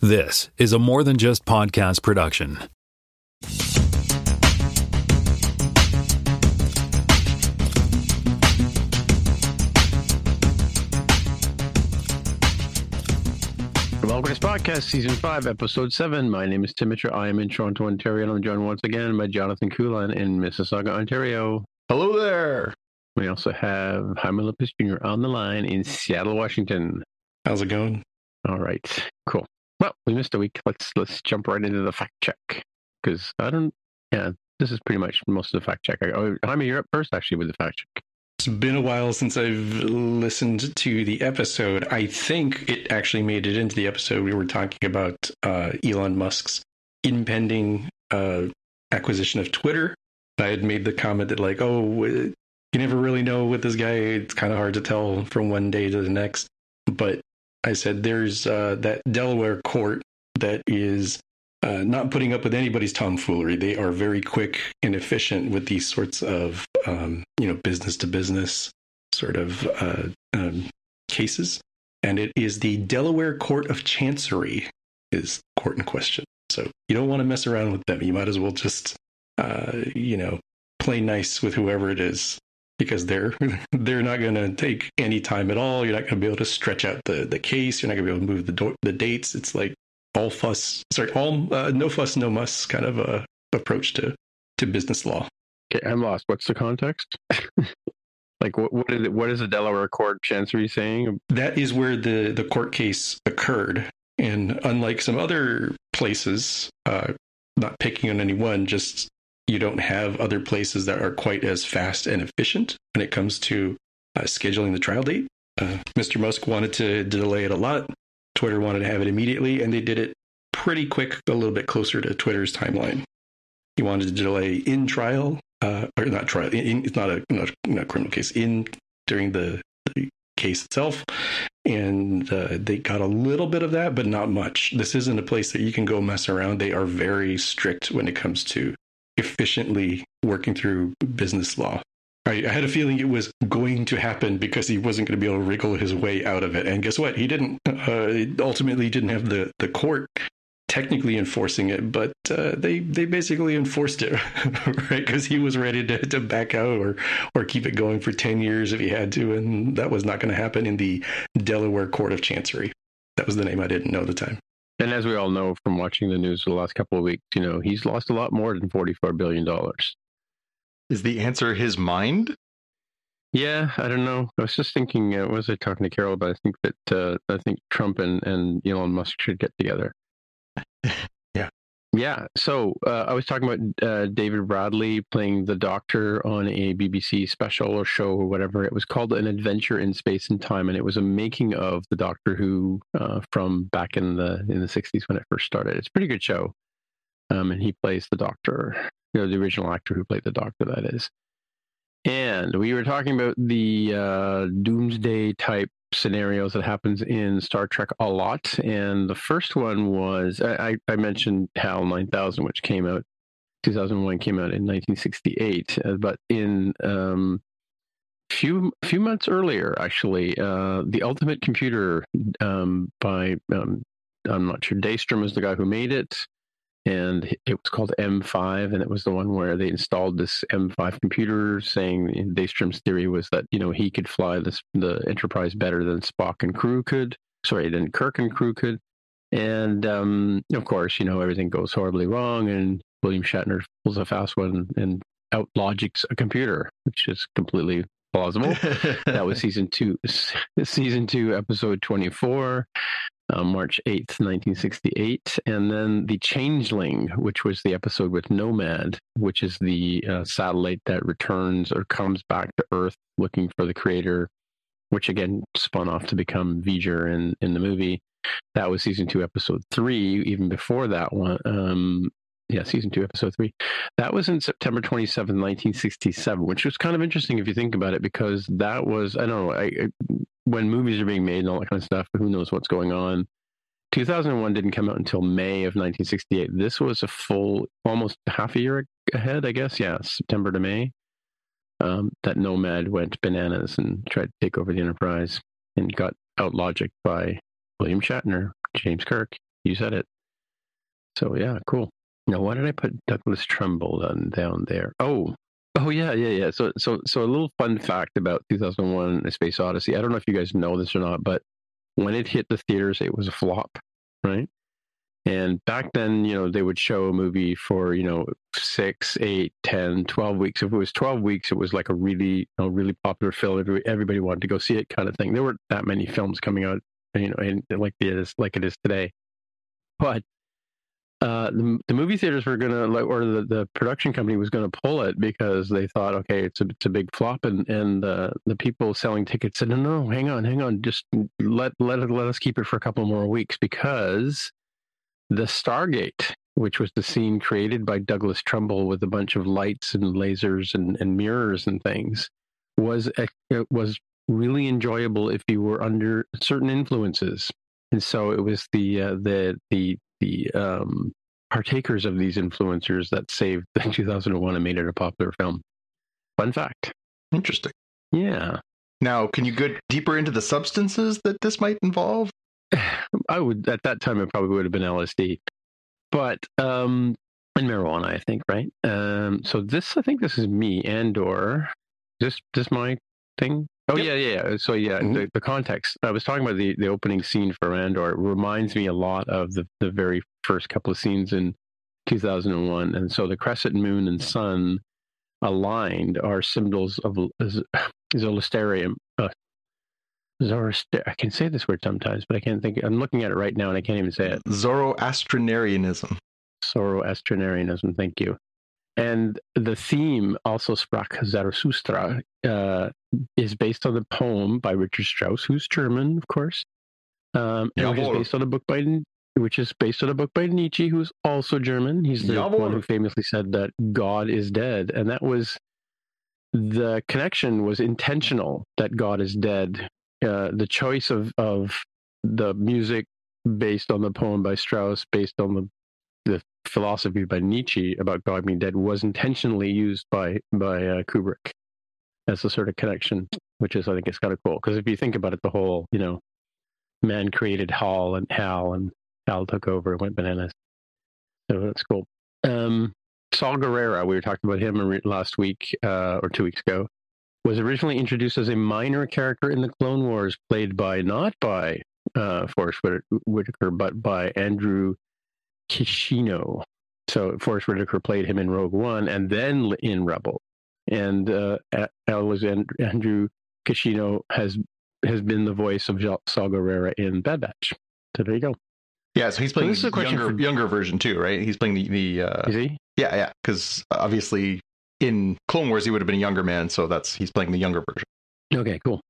This is a more than just podcast production. Welcome to Podcast Season 5, Episode 7. My name is Tim Mitchell. I am in Toronto, Ontario, and I'm joined once again by Jonathan Kulan in Mississauga, Ontario. Hello there. We also have Jaime Lopez Jr. on the line in Seattle, Washington. How's it going? All right, cool. Well, we missed a week. Let's let's jump right into the fact check because I don't. Yeah, this is pretty much most of the fact check. I, oh, Jaime, you're up first actually with the fact check. It's been a while since I've listened to the episode. I think it actually made it into the episode. We were talking about uh, Elon Musk's impending uh, acquisition of Twitter. I had made the comment that, like, oh, you never really know with this guy. It's kind of hard to tell from one day to the next. But I said there's uh, that Delaware court that is uh, not putting up with anybody's tomfoolery. They are very quick and efficient with these sorts of, um, you know, business to business sort of uh, um, cases. And it is the Delaware Court of Chancery is court in question. So you don't want to mess around with them. You might as well just, uh, you know, play nice with whoever it is because they're they're not going to take any time at all. You're not going to be able to stretch out the the case. You're not going to be able to move the do- the dates. It's like all fuss, sorry, all uh, no fuss, no muss kind of a approach to to business law. Okay, I'm lost. What's the context? like, what what is it? What is the Delaware Court Chancery saying? That is where the the court case occurred, and unlike some other places, uh, not picking on anyone, just you don't have other places that are quite as fast and efficient when it comes to uh, scheduling the trial date. Uh, Mr. Musk wanted to delay it a lot. Twitter wanted to have it immediately, and they did it pretty quick, a little bit closer to Twitter's timeline. He wanted to delay in trial, uh, or not trial. In, it's not a not, not criminal case. In during the, the case itself, and uh, they got a little bit of that, but not much. This isn't a place that you can go mess around. They are very strict when it comes to efficiently working through business law. I, I had a feeling it was going to happen because he wasn't going to be able to wriggle his way out of it. And guess what? He didn't. Uh, ultimately, didn't have the, the court technically enforcing it, but uh, they they basically enforced it, right? Because he was ready to, to back out or or keep it going for ten years if he had to, and that was not going to happen in the Delaware Court of Chancery. That was the name I didn't know at the time. And as we all know from watching the news the last couple of weeks, you know, he's lost a lot more than $44 billion. Is the answer his mind? Yeah, I don't know. I was just thinking, uh, was I talking to Carol But I think that uh, I think Trump and, and Elon Musk should get together. Yeah. So uh, I was talking about uh, David Bradley playing the Doctor on a BBC special or show or whatever. It was called An Adventure in Space and Time, and it was a making of the Doctor Who uh, from back in the in the '60s when it first started. It's a pretty good show, um, and he plays the Doctor, you know, the original actor who played the Doctor. That is. And we were talking about the uh, doomsday type scenarios that happens in Star Trek a lot. And the first one was I, I mentioned HAL 9000, which came out 2001, came out in 1968. Uh, but in um, few few months earlier, actually, uh, the Ultimate Computer um, by um, I'm not sure Daystrom is the guy who made it and it was called M5, and it was the one where they installed this M5 computer, saying Daystrom's theory was that you know he could fly this the Enterprise better than Spock and crew could. Sorry, than Kirk and crew could. And um, of course, you know everything goes horribly wrong, and William Shatner pulls a fast one and out logics a computer, which is completely plausible. that was season two, season two, episode twenty-four uh, March 8th, 1968. And then The Changeling, which was the episode with Nomad, which is the uh, satellite that returns or comes back to Earth looking for the creator, which again spun off to become V'Ger in, in the movie. That was season two, episode three. Even before that one, um, yeah, season two, episode three. That was in September 27, 1967, which was kind of interesting if you think about it, because that was, I don't know, I, when movies are being made and all that kind of stuff, who knows what's going on. 2001 didn't come out until May of 1968. This was a full, almost half a year ahead, I guess. Yeah, September to May. Um, that Nomad went bananas and tried to take over the Enterprise and got out logic by William Shatner, James Kirk. You said it. So yeah, cool. Now, why did I put Douglas Trumbull on, down there? Oh, oh yeah, yeah, yeah. So, so, so a little fun fact about 2001: A Space Odyssey. I don't know if you guys know this or not, but when it hit the theaters, it was a flop, right? And back then, you know, they would show a movie for, you know, six, eight, ten, twelve weeks. If it was 12 weeks, it was like a really, you know, really popular film. Everybody wanted to go see it kind of thing. There weren't that many films coming out, you know, and like it is, like it is today. But uh, the, the movie theaters were gonna like, or the, the production company was gonna pull it because they thought, okay, it's a it's a big flop, and and uh, the people selling tickets said, no, no, hang on, hang on, just let let it, let us keep it for a couple more weeks because the Stargate, which was the scene created by Douglas Trumbull with a bunch of lights and lasers and, and mirrors and things, was it was really enjoyable if you were under certain influences. And so it was the uh, the the the um, partakers of these influencers that saved the 2001 and made it a popular film. Fun fact. Interesting. Yeah. Now, can you go deeper into the substances that this might involve? I would at that time it probably would have been LSD, but um, and marijuana, I think, right? Um, so this, I think, this is me Andor. This, this my thing. Oh yep. yeah, yeah. So yeah, mm-hmm. the, the context. I was talking about the, the opening scene for Andor. It reminds me a lot of the, the very first couple of scenes in 2001. And so the crescent moon and sun aligned are symbols of Zoroastrianism. Uh, Zoroaster. I can say this word sometimes, but I can't think. I'm looking at it right now and I can't even say it. Zoroastrianism. Zoroastrianism. Thank you. And the theme, also Sprach Zarathustra, uh, is based on the poem by Richard Strauss, who's German, of course, um, which is based on a book by which is based on a book by Nietzsche, who's also German. He's the Jawohl. one who famously said that God is dead, and that was the connection was intentional that God is dead. Uh, the choice of of the music based on the poem by Strauss, based on the philosophy by Nietzsche about God being dead was intentionally used by by uh, Kubrick as a sort of connection, which is I think it's kind of cool because if you think about it, the whole you know man created Hall and Hal and Hal took over and went bananas. So that's cool. Um, Saw Gerrera, we were talking about him last week uh, or two weeks ago, was originally introduced as a minor character in the Clone Wars, played by not by uh, Forest Whitaker, but by Andrew Kishino. So Forest Whitaker played him in Rogue One and then in Rebel. And uh, Andrew Kishino has has been the voice of Saw Gerrera in Bad Batch. So there you go. Yeah, so he's playing so the younger, for... younger version too, right? He's playing the the. Uh, Is he? Yeah, yeah. Because obviously in Clone Wars he would have been a younger man, so that's he's playing the younger version. Okay, cool.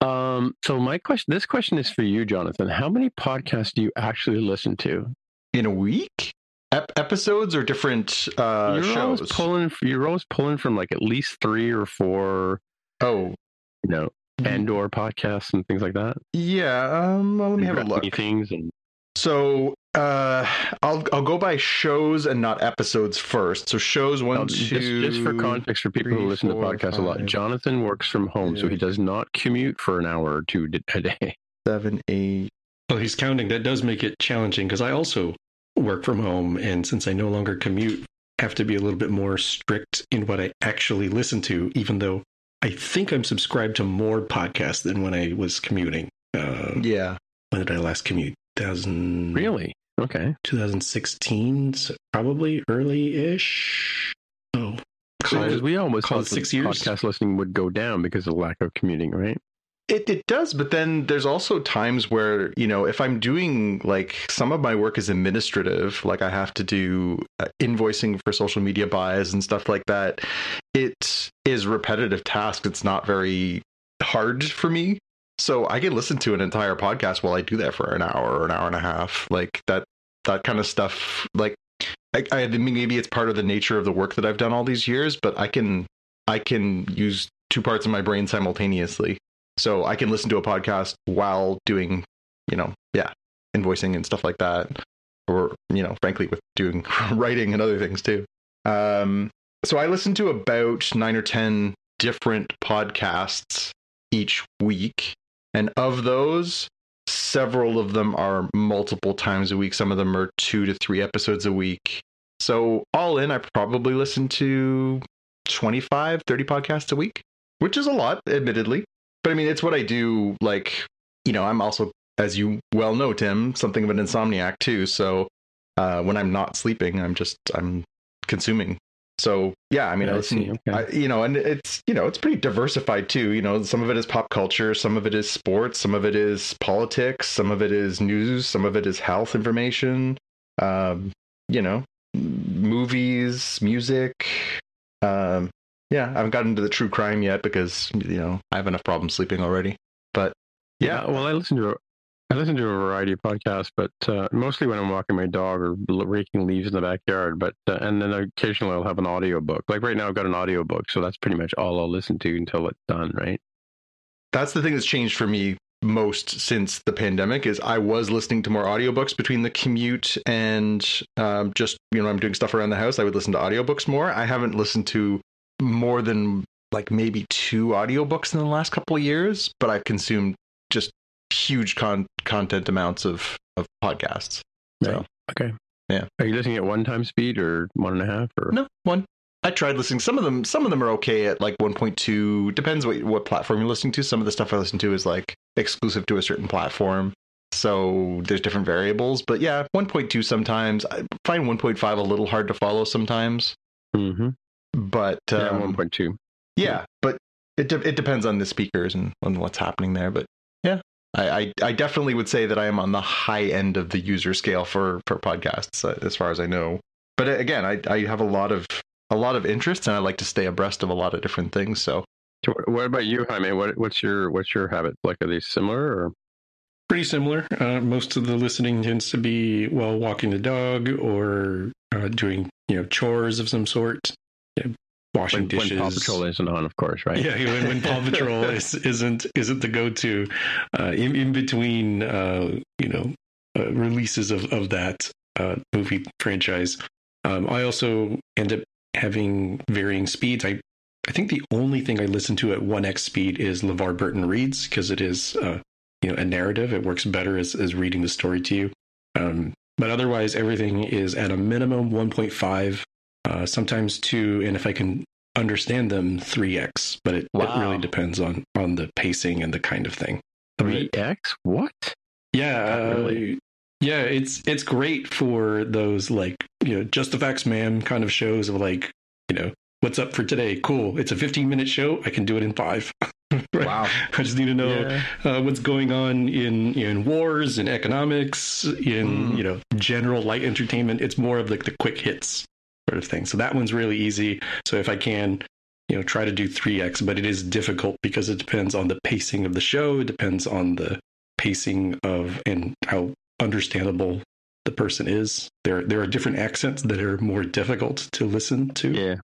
Um, so my question, this question is for you, Jonathan. How many podcasts do you actually listen to? In a week? Ep- episodes or different uh, you're shows? Always pulling, you're always pulling from like at least three or four. Oh, you know, Andor podcasts and things like that. Yeah. Um. Well, let me have a look. many Things and So uh, I'll I'll go by shows and not episodes first. So shows one, Oh, two. just, just for context for people three, who listen four, to podcasts a lot, Jonathan works from home, so he does not commute for an hour or two a day. seven, eight. Well, he's counting. That does make it challenging because I also work from home, and since I no longer commute, have to be a little bit more strict in what I actually listen to. Even though I think I'm subscribed to more podcasts than when I was commuting. Uh, Yeah. When did I last commute? 2000, Really? Okay. 2016, so probably early-ish. Oh, call Because we almost call it thought that six years? podcast listening would go down because of lack of commuting, right? It it does, but then there's also times where you know if I'm doing like some of my work is administrative, like I have to do uh, invoicing for social media buys and stuff like that. It is repetitive task. It's not very hard for me, so I can listen to an entire podcast while I do that for an hour or an hour and a half. Like that that kind of stuff. Like I, I mean, maybe it's part of the nature of the work that I've done all these years, but I can I can use two parts of my brain simultaneously. So I can listen to a podcast while doing, you know, yeah, invoicing and stuff like that. Or, you know, frankly, with doing writing and other things too. Um, so I listen to about nine or 10 different podcasts each week. And of those, several of them are multiple times a week. Some of them are two to three episodes a week. So all in, I probably listen to 25, 30 podcasts a week, which is a lot, admittedly. But I mean, it's what I do. Like, you know, I'm also, as you well know, Tim, something of an insomniac too. So uh, when I'm not sleeping, I'm just, I'm consuming. So yeah, I mean, Yeah, I listen. Okay. I, you know, and it's, you know, it's pretty diversified too. You know, some of it is pop culture, some of it is sports, some of it is politics, some of it is news, some of it is health information. Um, you know, movies, music. Um, yeah, I haven't gotten into the true crime yet because you know I have enough problems sleeping already. But yeah, well, I listen to a, I listen to a variety of podcasts, but uh, mostly when I'm walking my dog or raking leaves in the backyard. But uh, and then occasionally I'll have an audio book. Like right now, I've got an audio book, so that's pretty much all I'll listen to until it's done. Right? that's the thing that's changed for me most since the pandemic is I was listening to more audiobooks between the commute and um, just you know I'm doing stuff around the house. I would listen to audiobooks more. I haven't listened to more than like maybe two audiobooks in the last couple of years, but I've consumed just huge con- content amounts of of podcasts. So, Right. Okay. Yeah. Are you listening at one time speed or one and a half or? No, one. I tried listening. Some of them, some of them are okay at like 1.2. Depends what what platform you're listening to. Some of the stuff I listen to is like exclusive to a certain platform, so there's different variables. But yeah, 1.2 sometimes. I find 1.5 a little hard to follow sometimes. Mm-hmm. But Yeah, um, one point two. yeah, but it de- it depends on the speakers and on what's happening there. But yeah, I, I I definitely would say that I am on the high end of the user scale for for podcasts uh, as far as I know. But uh, again, I I have a lot of a lot of interest and I like to stay abreast of a lot of different things. So So what about you, Jaime? What what's your what's your habit? Like are they similar or? pretty similar. Uh, most of the listening tends to be while walking the dog or uh, doing you know chores of some sort, you know, washing When, dishes. when Paw Patrol isn't on, of course, right? Yeah, when, when Paw Patrol is, isn't isn't the go to uh, in in between uh, you know uh, releases of of that uh, movie franchise. Um, I also end up having varying speeds. I I think the only thing I listen to at one x speed is LeVar Burton reads because it is uh, you know a narrative. It works better as as reading the story to you. Um, but otherwise, everything is at a minimum 1.5, uh, sometimes two, and if I can understand them 3x but it, it really depends on on the pacing and the kind of thing Three X? What? yeah uh, really. yeah it's it's great for those like you know just the facts ma'am kind of shows of like you know what's up for today cool it's a 15 minute show i can do it in five Right? wow, i just need to know Yeah. uh, what's going on in in wars in economics in Mm. you know general light entertainment it's more of like the quick hits sort of thing. So that one's really easy. So if i can you know try to do 3x but it is difficult because it depends on the pacing of the show. It depends on the pacing of and how understandable the person is. There there are different accents that are more difficult to listen to. Yeah.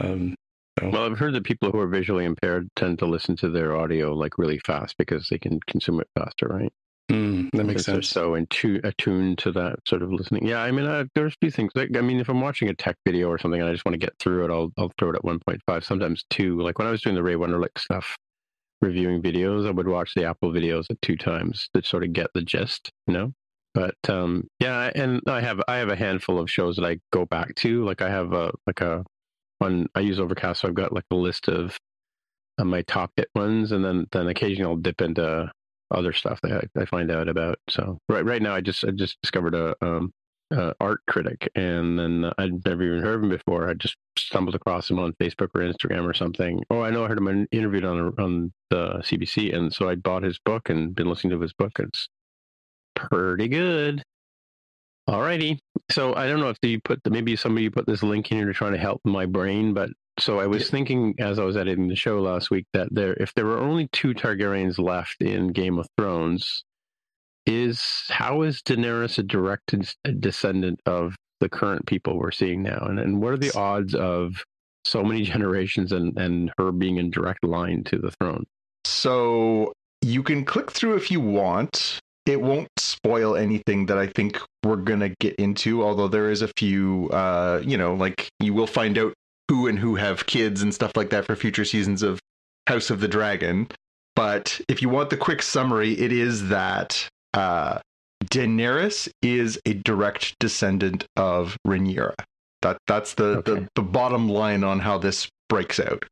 um, So, Well, I've heard that people who are visually impaired tend to listen to their audio like really fast because they can consume it faster, right? Mm, that makes sense. So in tu- attuned to that sort of listening. Yeah, I mean, uh, there's a few things. Like, I mean, if I'm watching a tech video or something and I just want to get through it, I'll I'll throw it at 1.5. Sometimes two. Like when I was doing the Ray Wenderlich stuff, reviewing videos, I would watch the Apple videos at two times to sort of get the gist, you know. But um, yeah, and I have I have a handful of shows that I go back to. Like I have a like a one I use Overcast, so I've got like a list of uh, my top hit ones, and then then occasionally I'll dip into other stuff that I, find out about. So right right now, I just I just discovered a um, uh, art critic, and then I'd never even heard of him before. I just stumbled across him on Facebook or Instagram or something. Oh, I know I heard him interviewed on on the CBC, and so I bought his book and been listening to his book. It's pretty good. Alrighty. So I don't know if you put the, maybe somebody put this link in here to try to help my brain, but so I was Yeah. thinking as I was editing the show last week that there, if there were only two Targaryens left in Game of Thrones, is how is Daenerys a direct descendant of the current people we're seeing now, and and what are the odds of so many generations and and her being in direct line to the throne? So you can click through if you want. It won't spoil anything that I think we're gonna get into, although there is a few uh, you know, like you will find out who and who have kids and stuff like that for future seasons of House of the Dragon. But if you want the quick summary, it is that uh Daenerys is a direct descendant of Rhaenyra. That that's the, Okay. the the bottom line on how this breaks out.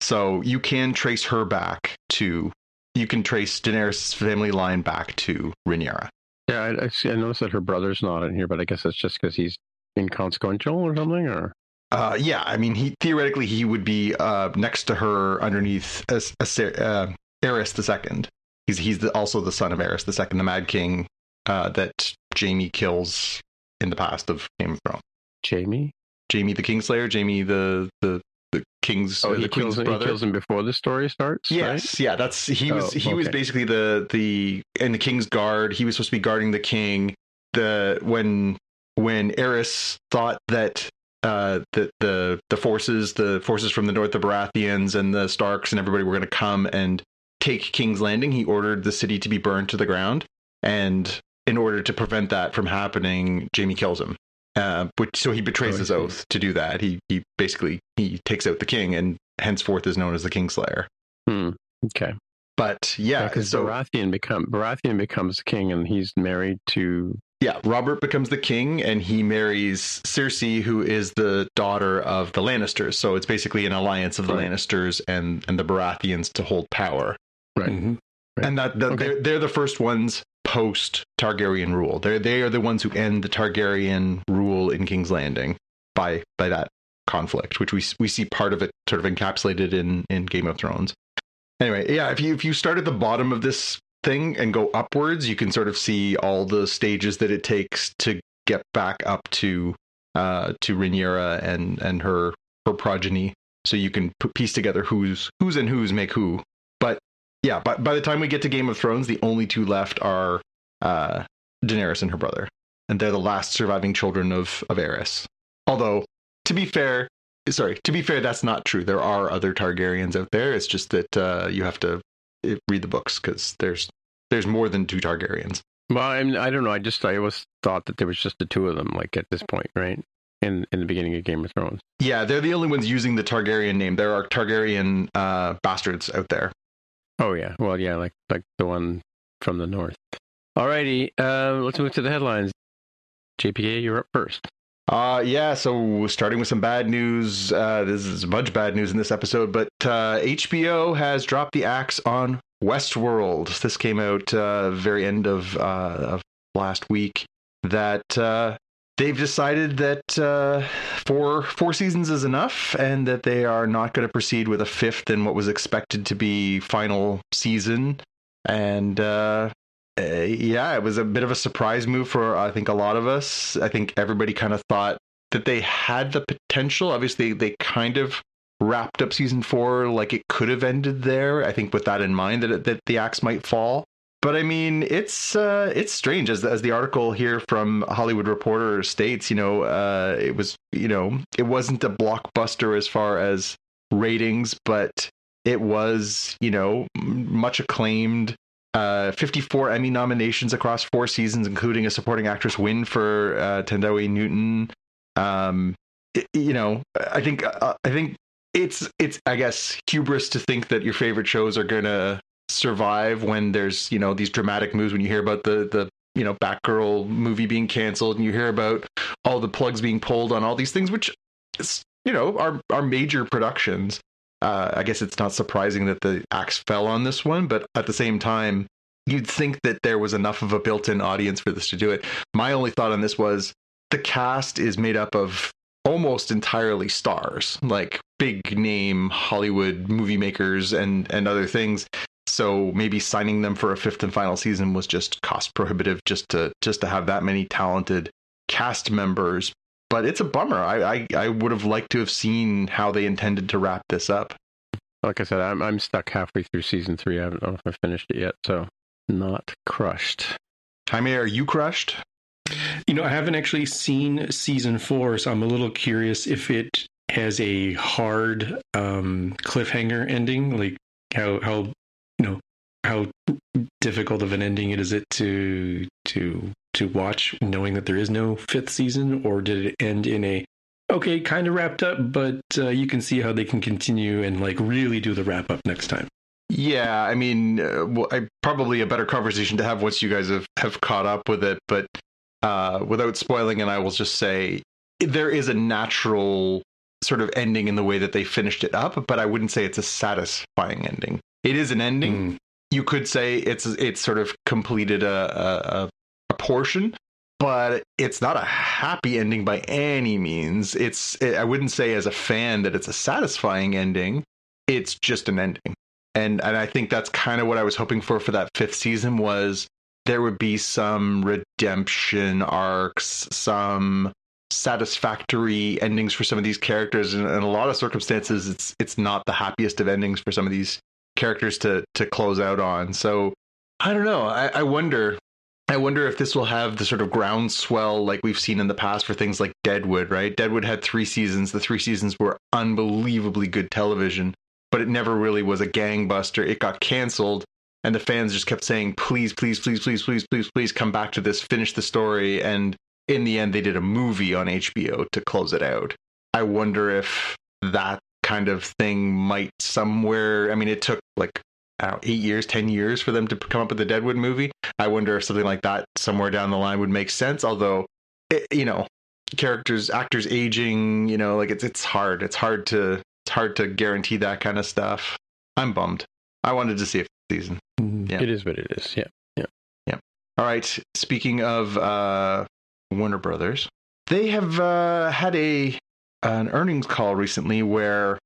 So you can trace her back to you can trace Daenerys' family line back to Rhaenyra. Yeah, I, I, see, I noticed that her brother's not in here, but I guess that's just because he's inconsequential or something, or Uh, yeah, I mean, he theoretically he would be uh, next to her underneath as, as, uh, Aerys the Second. He's he's the, also the son of Aerys the Second, the Mad King uh, that Jaime kills in the past of Game of Thrones. Jaime. Jaime the Kingslayer, Jaime the the the king's Oh, uh, he the kills, him, he kills him before the story starts. right? Yes, yeah, that's he was Oh, he was basically the the in the king's guard. He was supposed to be guarding the king. The when when Aerys thought that uh the the the forces the forces from the north, the Baratheons and the Starks and everybody were going to come and take King's Landing, he ordered the city to be burned to the ground. And in order to prevent that from happening, Jaime kills him. Uh, but so he betrays Oh, his oath to do that. He he basically he takes out the king and henceforth is known as the Kingslayer. Hmm. Okay. But yeah, because so Baratheon become Baratheon becomes king, and he's married to. Yeah, Robert becomes the king and he marries Cersei, who is the daughter of the Lannisters. So it's basically an alliance of the Right. Lannisters and and the Baratheons to hold power. Right. Mhm. Right. And that, that Okay. they're they're the first ones post Targaryen rule. They they are the ones who end the Targaryen rule in King's Landing by by that conflict, which we we see part of it sort of encapsulated in in Game of Thrones. Anyway, yeah, if you if you start at the bottom of this thing and go upwards, you can sort of see all the stages that it takes to get back up to uh to Rhaenyra and and her her progeny. So you can put, piece together who's who's and who's make who. But yeah, but by the time we get to Game of Thrones, the only two left are uh, Daenerys and her brother, and they're the last surviving children of of Aerys. Although, to be fair, sorry, to be fair, that's not true. There are other Targaryens out there. It's just that uh, you have to read the books because there's there's more than two Targaryens. Well, I'm, I don't know. I just I always thought that there was just the two of them, like at this point, right? In in the beginning of Game of Thrones. Yeah, they're the only ones using the Targaryen name. There are Targaryen uh, bastards out there. Oh yeah. Well, yeah, like like the one from the north. Alrighty, uh, let's move to the headlines. JPA, you're up first. Uh yeah, so starting with some bad news. Uh this is a bunch of bad news in this episode, but uh HBO has dropped the axe on Westworld. This came out uh very end of uh of last week that uh they've decided that uh four four seasons is enough and that they are not going to proceed with a fifth in what was expected to be final season and uh yeah, it was a bit of a surprise move for I think a lot of us. I think everybody kind of thought that they had the potential. Obviously, they kind of wrapped up season four like it could have ended there. I think with that in mind that that the axe might fall. But I mean, it's uh, it's strange as as the article here from Hollywood Reporter states. You know, uh, it was you know it wasn't a blockbuster as far as ratings, but it was, you know, much acclaimed. Uh, 54 Emmy nominations across four seasons, including a supporting actress win for uh, Newton. Um, it, you know, I think uh, I think it's it's I guess hubris to think that your favorite shows are gonna survive when there's you know these dramatic moves when you hear about the the you know Batgirl movie being canceled and you hear about all the plugs being pulled on all these things, which is, you know are are major productions. Uh, I guess it's not surprising that the axe fell on this one, but at the same time, you'd think that there was enough of a built-in audience for this to do it. My only thought on this was the cast is made up of almost entirely stars, like big name Hollywood movie makers and and other things. So maybe signing them for a fifth and final season was just cost prohibitive just to just to have that many talented cast members but it's a bummer. I, I, I would have liked to have seen how they intended to wrap this up. Like I said, I'm I'm stuck halfway through season three. I don't know if I finished it yet, so not crushed. Jaime, are you crushed? You know, I haven't actually seen season four, so I'm a little curious if it has a hard um, cliffhanger ending, like how how you know how difficult of an ending it is it to to to watch knowing that there is no fifth season or did it end in a okay kind of wrapped up but uh, you can see how they can continue and like really do the wrap up next time. Yeah i mean uh, well, I, probably a better conversation to have once you guys have, have caught up with it but uh, without spoiling and i will just say there is a natural sort of ending in the way that they finished it up but i wouldn't say it's a satisfying ending. It is an ending. Mm you could say it's it's sort of completed a, a, a portion, but it's not a happy ending by any means. It's it, I wouldn't say as a fan that it's a satisfying ending. It's just an ending, and and I think that's kind of what I was hoping for for that fifth season was there would be some redemption arcs, some satisfactory endings for some of these characters and in a lot of circumstances it's it's not the happiest of endings for some of these characters to to close out on. So I don't know. I, I wonder. I wonder if this will have the sort of groundswell like we've seen in the past for things like Deadwood, right? Deadwood had three seasons. The three seasons were unbelievably good television, but it never really was a gangbuster. It got canceled, and the fans just kept saying, please, please, please, please, please, please, please come back to this, finish the story. And in the end, they did a movie on HBO to close it out. I wonder if that kind of thing might somewhere. I mean, it took like know, eight years, ten years for them to come up with a Deadwood movie. I wonder if something like that somewhere down the line would make sense. Although, it, you know, characters, actors aging, you know, like it's it's hard. It's hard to it's hard to guarantee that kind of stuff. I'm bummed. I wanted to see a season. Mm-hmm. Yeah. It is what it is. Yeah. Yeah. Yeah. All right. Speaking of uh, Warner Brothers, they have uh, had a an earnings call recently where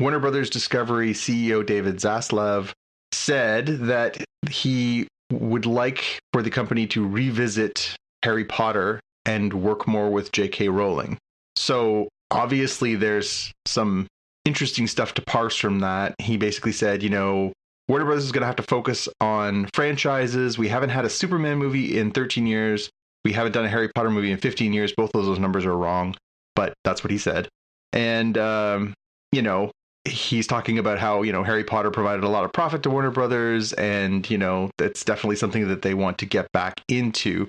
Warner Brothers Discovery CEO David Zaslav said that he would like for the company to revisit Harry Potter and work more with J.K. Rowling. So obviously, there's some interesting stuff to parse from that. He basically said, you know, Warner Brothers is going to have to focus on franchises. We haven't had a Superman movie in 13 years. We haven't done a Harry Potter movie in 15 years. Both of those numbers are wrong but that's what he said. And um, you know, he's talking about how you know Harry Potter provided a lot of profit to Warner Brothers, and you know it's definitely something that they want to get back into.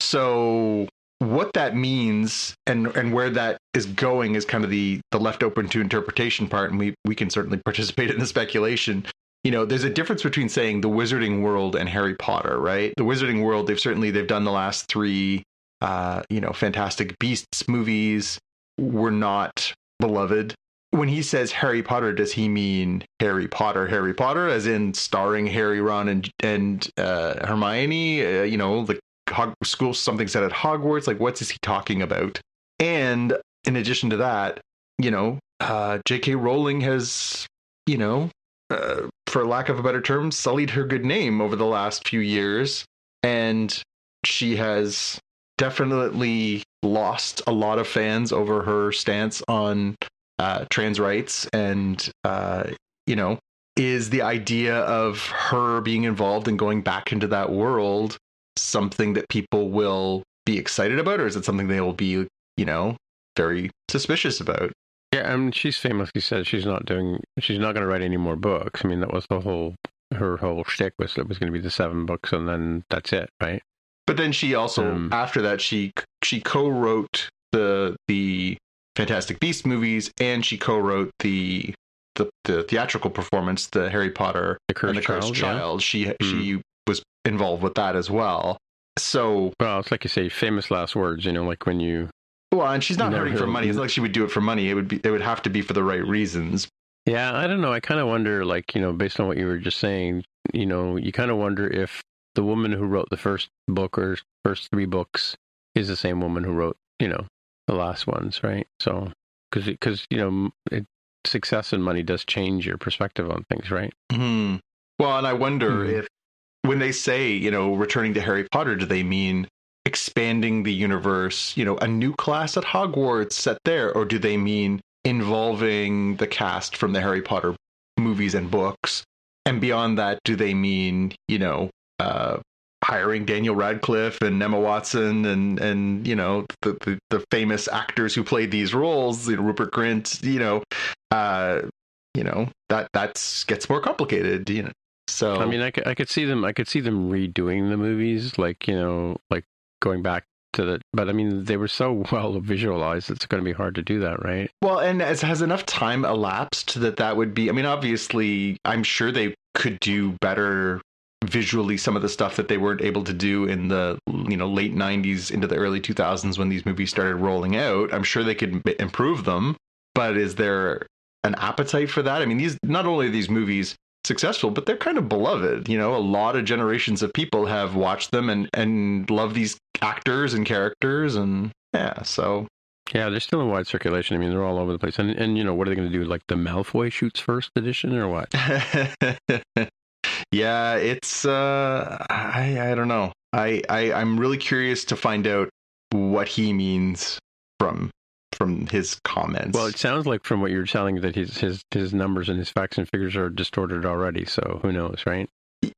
So what that means and and where that is going is kind of the the left open to interpretation part, and we we can certainly participate in the speculation. You know, there's a difference between saying the Wizarding World and Harry Potter, right? The Wizarding World, they've certainly they've done the last three, uh, you know, Fantastic Beasts movies were not beloved. When he says Harry Potter, does he mean Harry Potter, Harry Potter, as in starring Harry, Ron, and and uh, Hermione? Uh, you know, the Hog- school something said at Hogwarts. Like, what is he talking about? And in addition to that, you know, uh, J.K. Rowling has, you know, uh, for lack of a better term, sullied her good name over the last few years, and she has definitely lost a lot of fans over her stance on uh, trans rights and uh, you know is the idea of her being involved and going back into that world something that people will be excited about or is it something they will be you know very suspicious about Yeah, I mean, she's famously said she's not doing, she's not going to write any more books. I mean, that was the whole, her whole shtick was it was going to be the seven books, and then that's it, right? But then she also, Um, after that, she she co-wrote the the Fantastic Beast movies, and she co-wrote the the, the theatrical performance, the Harry Potter The Cursed and the Cursed Child, yeah. Child. She Hmm. she was involved with that as well. So Well, it's like you say, famous last words. You know, like when you, well, and she's not No, hurting for money. It's not like she would do it for money. It would be it would have to be for the right reasons. yeah, I don't know. I kind of wonder, like you know, based on what you were just saying, you know, you kind of wonder if the woman who wrote the first book or first three books is the same woman who wrote, you know, the last ones, right? So, because because you know, it, success and money does change your perspective on things, right? Hmm. Well, and I wonder Hmm. if when they say, you know, returning to Harry Potter, do they mean expanding the universe, you know, a new class at Hogwarts set there, or do they mean involving the cast from the Harry Potter movies and books? And beyond that, do they mean, you know, uh, hiring Daniel Radcliffe and Emma Watson and and you know the, the the famous actors who played these roles, you know, Rupert Grint, you know, uh, you know that that's gets more complicated you know so I mean, I could, I could see them. I could see them redoing the movies, like you know, like going back to the. But I mean, they were so well visualized. It's going to be hard to do that, right? well and as has enough time elapsed that that would be i mean obviously i'm sure they could do better visually some of the stuff that they weren't able to do in the you know late 90s into the early 2000s when these movies started rolling out i'm sure they could m- improve them but is there an appetite for that i mean these not only are these movies successful but they're kind of beloved you know a lot of generations of people have watched them and and love these actors and characters and yeah so Yeah, they're still in wide circulation. I mean, they're all over the place. And and you know, what are they going to do? Like the Malfoy shoots first edition, or what? yeah, it's uh I I don't know. I, I I'm really curious to find out what he means from from his comments. Well, it sounds like from what you're telling that his his his numbers and his facts and figures are distorted already. So who knows, right?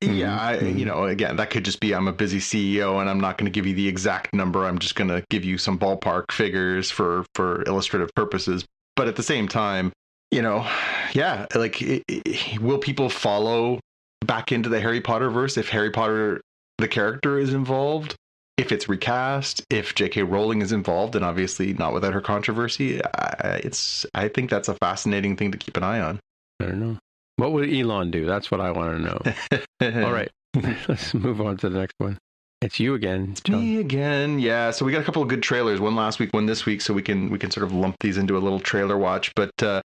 yeah, I, Mhm. you know, again, that could just be I'm a busy CEO and I'm not going to give you the exact number. I'm just going to give you some ballpark figures for for illustrative purposes. But at the same time, you know, yeah, like i i will people follow back into the Harry Potter verse if Harry Potter the character is involved? If it's recast, if J.K. Rowling is involved, and obviously not without her controversy, I, it's I think that's a fascinating thing to keep an eye on. I don't know. What would Elon do? That's what I want to know. All right, let's move on to the next one. It's you again, John. Me again. Yeah. So we got a couple of good trailers. One last week, one this week. So we can we can sort of lump these into a little trailer watch. But uh,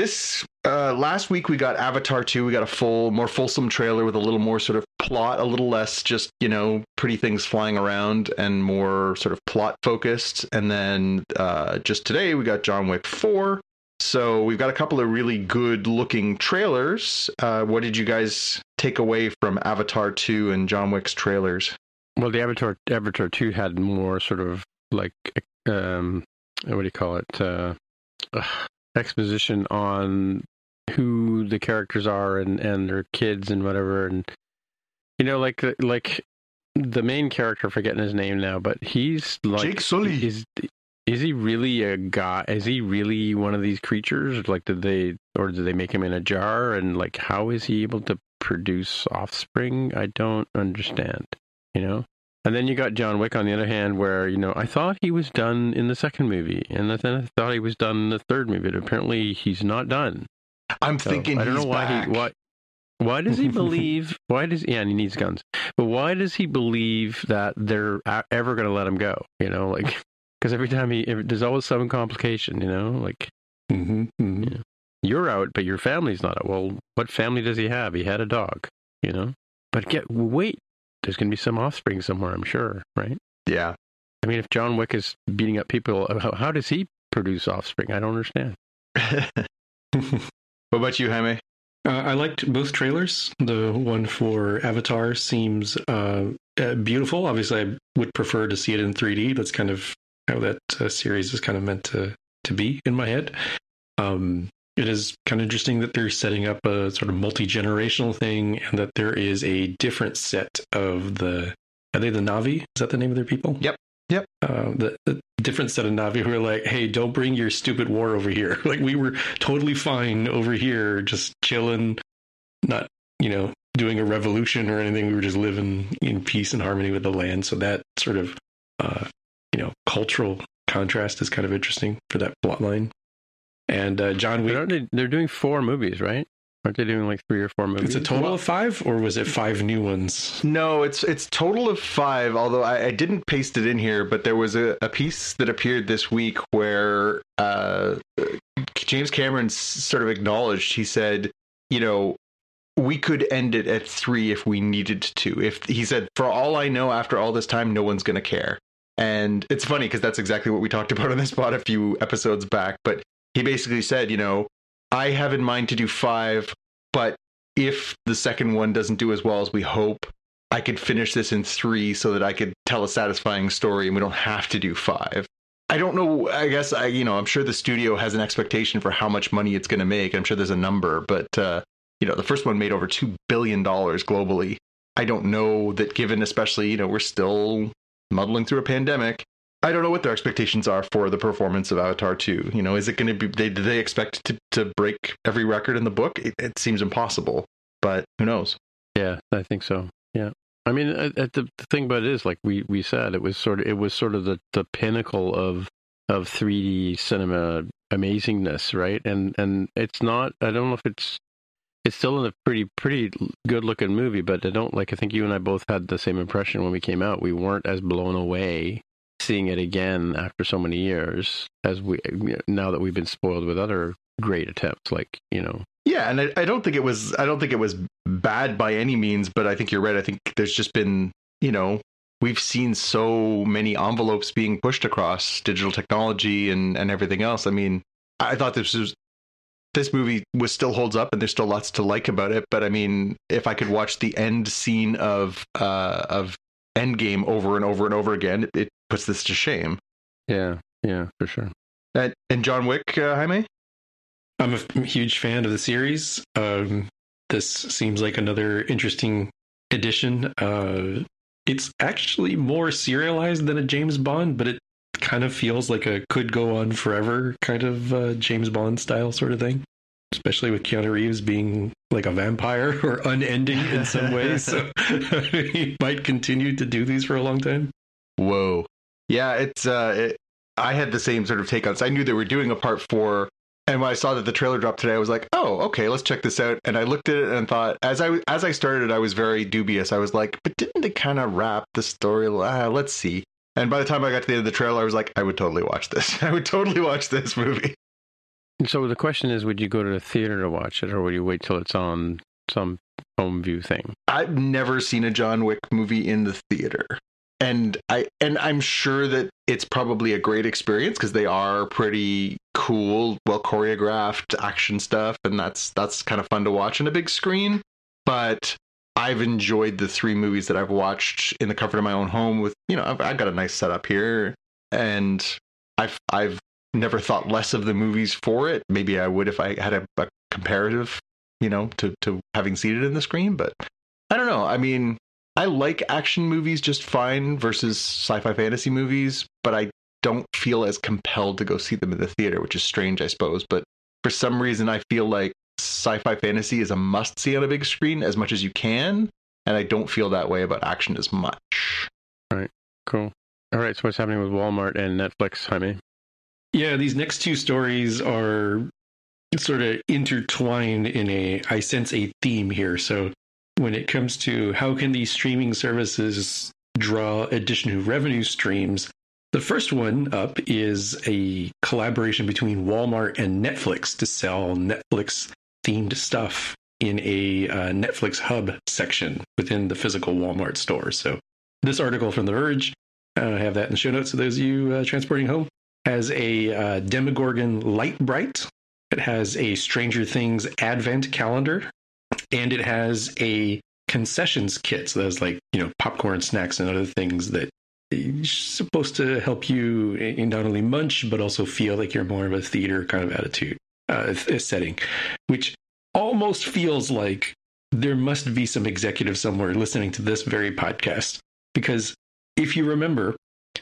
this uh, last week we got Avatar two. We got a full, more fulsome trailer with a little more sort of plot, a little less just you know pretty things flying around, and more sort of plot focused. And then uh, just today we got John Wick four. So we've got a couple of really good looking trailers. Uh, what did you guys take away from Avatar 2 and John Wick's trailers? Well, the Avatar Avatar two had more sort of like um, what do you call it? Uh, exposition on who the characters are and and their kids and whatever, and you know, like like the main character, forgetting his name now, but he's like Jake Sully. Is is he really a guy? Is he really one of these creatures? Like, did they or did they make him in a jar? And like, how is he able to produce offspring? I don't understand. You know. And then you got John Wick on the other hand, where you know I thought he was done in the second movie, and then I thought he was done in the third movie. But apparently, he's not done. I'm So, thinking I don't know why back. he why why does he believe why does yeah and he needs guns but why does he believe that they're ever going to let him go you know like because every time he there's always some complication you know like hmm hmm Yeah. you're out but your family's not out well what family does he have he had a dog you know but get wait there's going to be some offspring somewhere i'm sure right Yeah. i mean if john wick is beating up people how, how does he produce offspring i don't understand what about you, Jaime? Uh, I liked both trailers. The one for Avatar seems uh, uh, beautiful. Obviously, I would prefer to see it in 3D. That's kind of how that uh, series is kind of meant to to be in my head. Um, it is kind of interesting that they're setting up a sort of multi generational thing, and that there is a different set of the. Are they the Na'vi? Is that the name of their people? Yep. Yep. Uh, the, the different set of Na'vi who are like, hey, don't bring your stupid war over here. like we were totally fine over here, just chilling, not, you know, doing a revolution or anything. We were just living in peace and harmony with the land. So that sort of, uh, you know, cultural contrast is kind of interesting for that plot line. And uh, John Wick. They're, they're doing four movies, right? Aren't they doing like three or four movies? It's a total of five, or was it five new ones? No, it's it's total of five. Although I, I didn't paste it in here, but there was a, a piece that appeared this week where uh, James Cameron sort of acknowledged. He said, you know, we could end it at three if we needed to. If he said, for all I know, after all this time, no one's going to care. And it's funny because that's exactly what we talked about on this spot a few episodes back. But he basically said, you know, I have in mind to do five, but if the second one doesn't do as well as we hope, I could finish this in three so that I could tell a satisfying story and we don't have to do five. I don't know. I guess I, you know, I'm sure the studio has an expectation for how much money it's going to make. I'm sure there's a number, but uh, you know, the first one made over two billion dollars globally. I don't know that, given especially, you know, we're still muddling through a pandemic. I don't know what their expectations are for the performance of Avatar 2. You know, is it going to be, they, do they expect to, to break every record in the book? It, it seems impossible, but who knows? Yeah, I think so. Yeah. I mean, uh, uh, the, the thing about it is, like we, we said, it was sort of it was sort of the, the pinnacle of of 3D cinema amazingness, right? And and it's not. I don't know if it's it's still in a pretty pretty good looking movie, but I don't like. I think you and I both had the same impression when we came out. We weren't as blown away seeing it again after so many years as we now that we've been spoiled with other great attempts, like you know. Yeah, and I, I don't think it was. I don't think it was bad by any means, but I think you're right. I think there's just been, you know, we've seen so many envelopes being pushed across digital technology and and everything else. I mean, I thought this was this movie was still holds up and there's still lots to like about it but i mean if i could watch the end scene of uh of endgame over and over and over again it, puts this to shame Yeah, yeah, for sure. and, and john wick uh, jaime I'm a f- huge fan of the series. Um, this seems like another interesting addition. Uh, it's actually more serialized than a James Bond, but it kind of feels like a could go on forever kind of uh, James Bond style sort of thing. Especially with Keanu Reeves being like a vampire or unending in some ways. So he might continue to do these for a long time. whoa yeah it's uh it, i had the same sort of take on this i knew they were doing a part four and when i saw that the trailer dropped today i was like oh okay let's check this out. And i looked at it and thought as i as i started i was very dubious. I was like but didn't they kind of wrap the story ah, let's see. And by the time i got to the end of the trailer i was like i would totally watch this. I would totally watch this movie. So the question is, would you go to the theater to watch it, or would you wait till it's on some home view thing? i've never seen a john wick movie in the theater and i and i'm sure that it's probably a great experience because they are pretty cool well choreographed action stuff and that's that's kind of fun to watch on a big screen. But i've enjoyed the three movies that i've watched in the comfort of my own home with you know i've, I've got a nice setup here and i've i've never thought less of the movies for it. Maybe i would if i had a, a comparative you know to to having seen it in the screen but i don't know. I mean I like action movies just fine versus sci-fi fantasy movies, but I don't feel as compelled to go see them in the theater, which is strange, I suppose. But for some reason, I feel like sci-fi fantasy is a must-see on a big screen as much as you can, and I don't feel that way about action as much. All right. Cool. All right. So what's happening with Walmart and Netflix, Jaime? Yeah, these next two stories are sort of intertwined in a I sense a theme here. So when it comes to how can these streaming services draw additional revenue streams, the first one up is a collaboration between Walmart and Netflix to sell Netflix themed stuff in a uh, Netflix hub section within the physical Walmart store. So this article from The Verge, uh, I have that in the show notes for those of you uh, transporting home, has a uh, Demogorgon Lite-Brite. It has a Stranger Things Advent calendar, and it has a concessions kit. So there's like you know popcorn, snacks, and other things that is supposed to help you in not only munch but also feel like you're more of a theater kind of attitude uh, eh, setting, which almost feels like there must be some executive somewhere listening to this very podcast because if you remember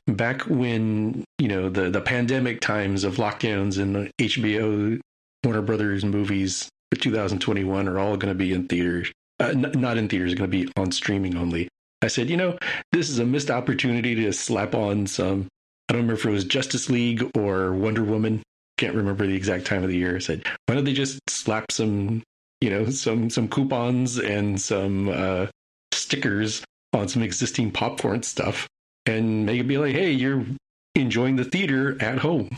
back when you know the the pandemic times of lockdowns and HBO Warner Brothers movies for 2021 are all going to be in theaters. Uh, n- not in theaters, going to be on streaming only. I said, you know, this is a missed opportunity to slap on some. I don't remember if it was Justice League or Wonder Woman. Can't remember the exact time of the year. I said, why don't they just slap some, you know, some some coupons and some uh, stickers on some existing popcorn stuff and make it be like, hey, you're enjoying the theater at home.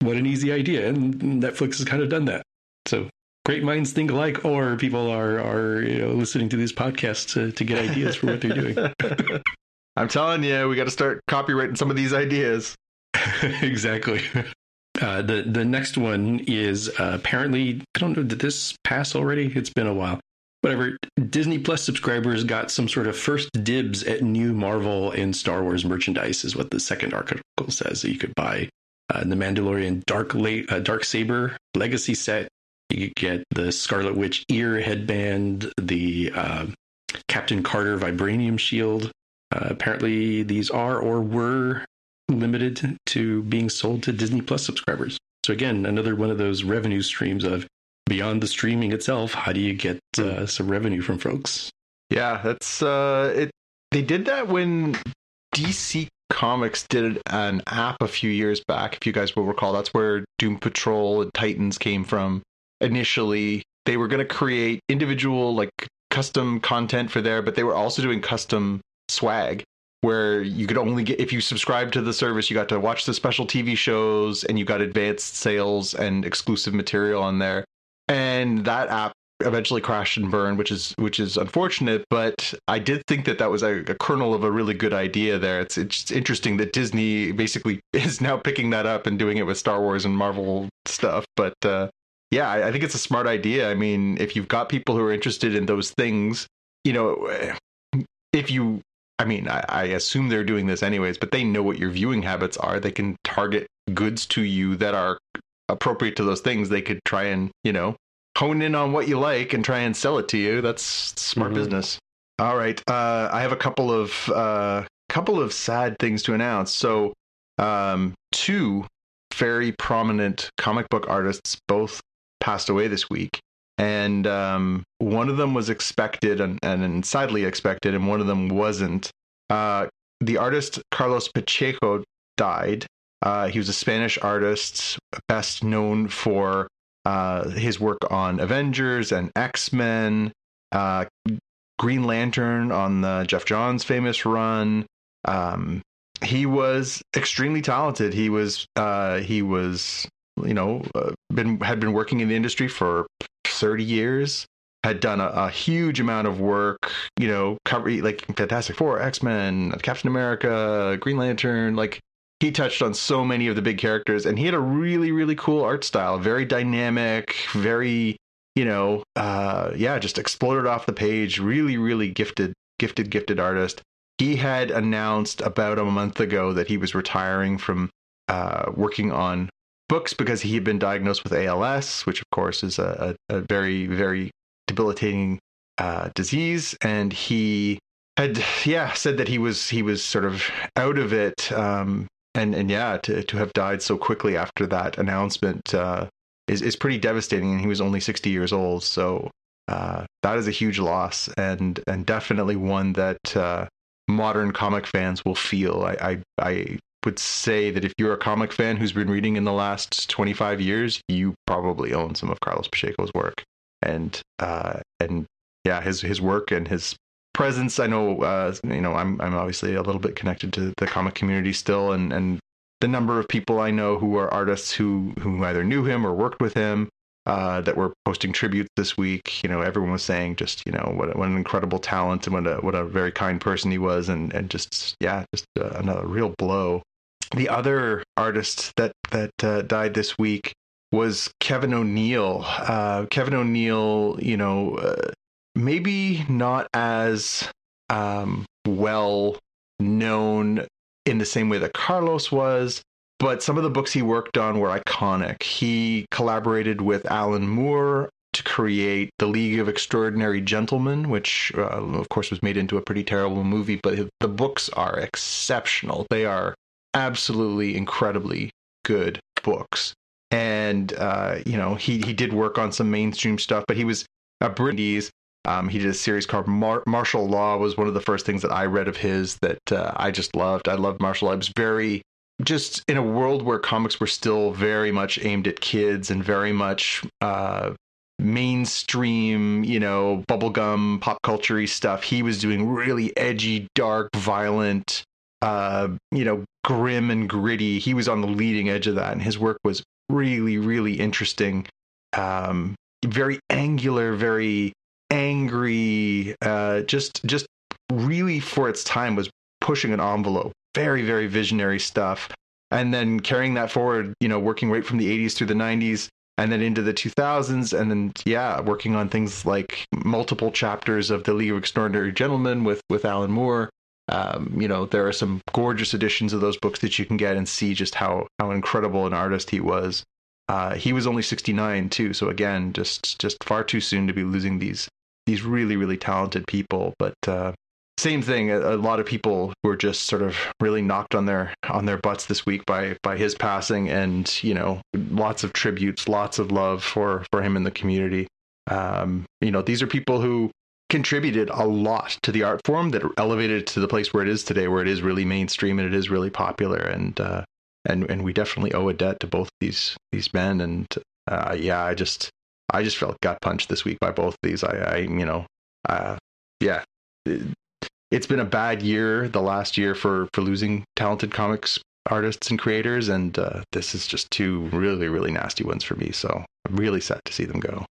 What an easy idea. And Netflix has kind of done that. So great minds think alike, or people are are you know listening to these podcasts to, to get ideas for what they're doing. I'm telling you, we got to start copyrighting some of these ideas. exactly. Uh, the the next one is uh, apparently I don't know did this pass already? It's been a while. Whatever. Disney Plus subscribers got some sort of first dibs at new Marvel and Star Wars merchandise, is what the second article says. That you could buy uh, the Mandalorian Dark La- uh, Dark Saber Legacy set. You could get the Scarlet Witch ear headband, the uh, Captain Carter vibranium shield. Uh, apparently, these are or were limited to being sold to Disney Plus subscribers. So again, another one of those revenue streams of beyond the streaming itself. How do you get uh, some revenue from folks? Yeah, that's uh, it. They did that when DC Comics did an app a few years back. If you guys will recall, that's where Doom Patrol and Titans came from. Initially, they were going to create individual like custom content for there, but they were also doing custom swag where you could only get if you subscribe to the service you got to watch the special tv shows and you got advanced sales and exclusive material on there. And that app eventually crashed and burned which is which is unfortunate but i did think that that was a, a kernel of a really good idea there. It's it's interesting that disney basically is now picking that up and doing it with star wars and marvel stuff but uh, yeah I, I think it's a smart idea i mean if you've got people who are interested in those things you know if you I mean, I, I, assume they're doing this anyways, but they know what your viewing habits are. They can target goods to you that are appropriate to those things. They could try and, you know, hone in on what you like and try and sell it to you. That's smart mm-hmm. business. All right. Uh, I have a couple of uh, couple of sad things to announce. So, um, two very prominent comic book artists both passed away this week and um, one of them was expected and, and sadly expected, and one of them wasn't. Uh, the artist Carlos Pacheco died. Uh, he was a Spanish artist, best known for uh, his work on Avengers and X Men, uh, Green Lantern on the Geoff Johns famous run. Um, he was extremely talented. He was uh, he was you know uh, been had been working in the industry for 30 years had done a, a, huge amount of work, you know, cover like Fantastic Four, X Men, Captain America, Green Lantern. Like he touched on so many of the big characters, and he had a really, really cool art style, very dynamic, very, you know, uh, yeah, just exploded off the page. Really, really gifted, gifted, gifted artist. He had announced about a month ago that he was retiring from uh, working on books because he had been diagnosed with ALS, which of course is a, a, a very, very debilitating uh, disease. And he had, yeah, said that he was he was sort of out of it. Um, and and yeah, to to have died so quickly after that announcement uh, is is pretty devastating. And he was only sixty years old, so uh, that is a huge loss, and and definitely one that uh, modern comic fans will feel. I, I, I would say that if you're a comic fan who's been reading in the last 25 years, you probably own some of Carlos Pacheco's work. And uh, and yeah, his his work and his presence. I know uh, you know I'm I'm obviously a little bit connected to the comic community still, and and the number of people I know who are artists who who either knew him or worked with him uh, that were posting tributes this week. You know, everyone was saying just you know what what an incredible talent and what a what a very kind person he was, and and just yeah, just uh, another real blow the other artist that that uh, died this week was Kevin O'Neill. Uh, Kevin O'Neill, you know, uh, maybe not as um, well known in the same way that Carlos was, but some of the books he worked on were iconic. He collaborated with Alan Moore to create The League of Extraordinary Gentlemen, which, uh, of course, was made into a pretty terrible movie, but the books are exceptional. They are absolutely incredibly good books. And uh, you know, he he did work on some mainstream stuff, but he was a British. Um, he did a series called Mar- Marshal Law. Was one of the first things that I read of his that uh, I just loved. I loved marshal law. It was very just in a world where comics were still very much aimed at kids and very much uh, mainstream, you know, bubblegum pop culture stuff. He was doing really edgy, dark, violent, uh, you know, grim and gritty. He was on the leading edge of that, and his work was really, really interesting. Um, very angular, very angry. Uh, just, just really for its time was pushing an envelope. Very, very visionary stuff. And then carrying that forward, you know, working right from the 80s through the 90s and then into the 2000s and then yeah working on things like multiple chapters of the league of extraordinary gentlemen with with alan moore um, you know there are some gorgeous editions of those books that you can get and see just how how incredible an artist he was uh, he was only 69 too so again just just far too soon to be losing these these really really talented people but uh, same thing. A, a, lot of people were just sort of really knocked on their on their butts this week by by his passing, and you know, lots of tributes, lots of love for for him in the community. Um, you know, these are people who contributed a lot to the art form that elevated it to the place where it is today, where it is really mainstream and it is really popular. And uh, and and we definitely owe a debt to both these these men. And uh, yeah, I just I just felt gut punched this week by both of these. I, I you know, uh, yeah, it's been a bad year, the last year for for losing talented comics artists and creators, and uh, this is just two really really nasty ones for me. So I'm really sad to see them go.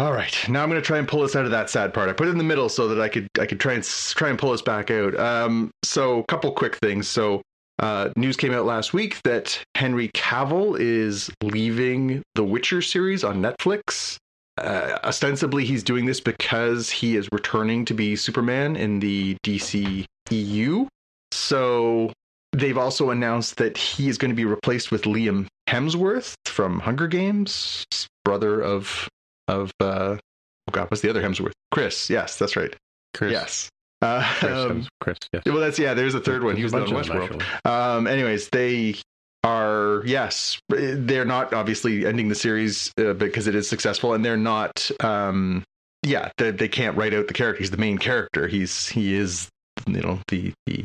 All right, now I'm going to try and pull us out of that sad part. I put it in the middle so that I could I could try and try and pull us back out. Um, so a couple quick things. So uh, news came out last week that Henry Cavill is leaving the Witcher series on Netflix uh, ostensibly he's doing this because he is returning to be Superman in the DC EU. So they've also announced that he is going to be replaced with Liam Hemsworth from Hunger Games, brother of of uh, oh god, what's the other Hemsworth? Chris. Yes, that's right. Chris. Yes. Uh, Chris, um, Chris yes. Well, that's yeah. There's a third one. He was on Westworld. Um, anyways, they are yes they're not obviously ending the series uh, because it is successful and they're not um yeah they, they can't write out the character he's the main character he's he is you know the the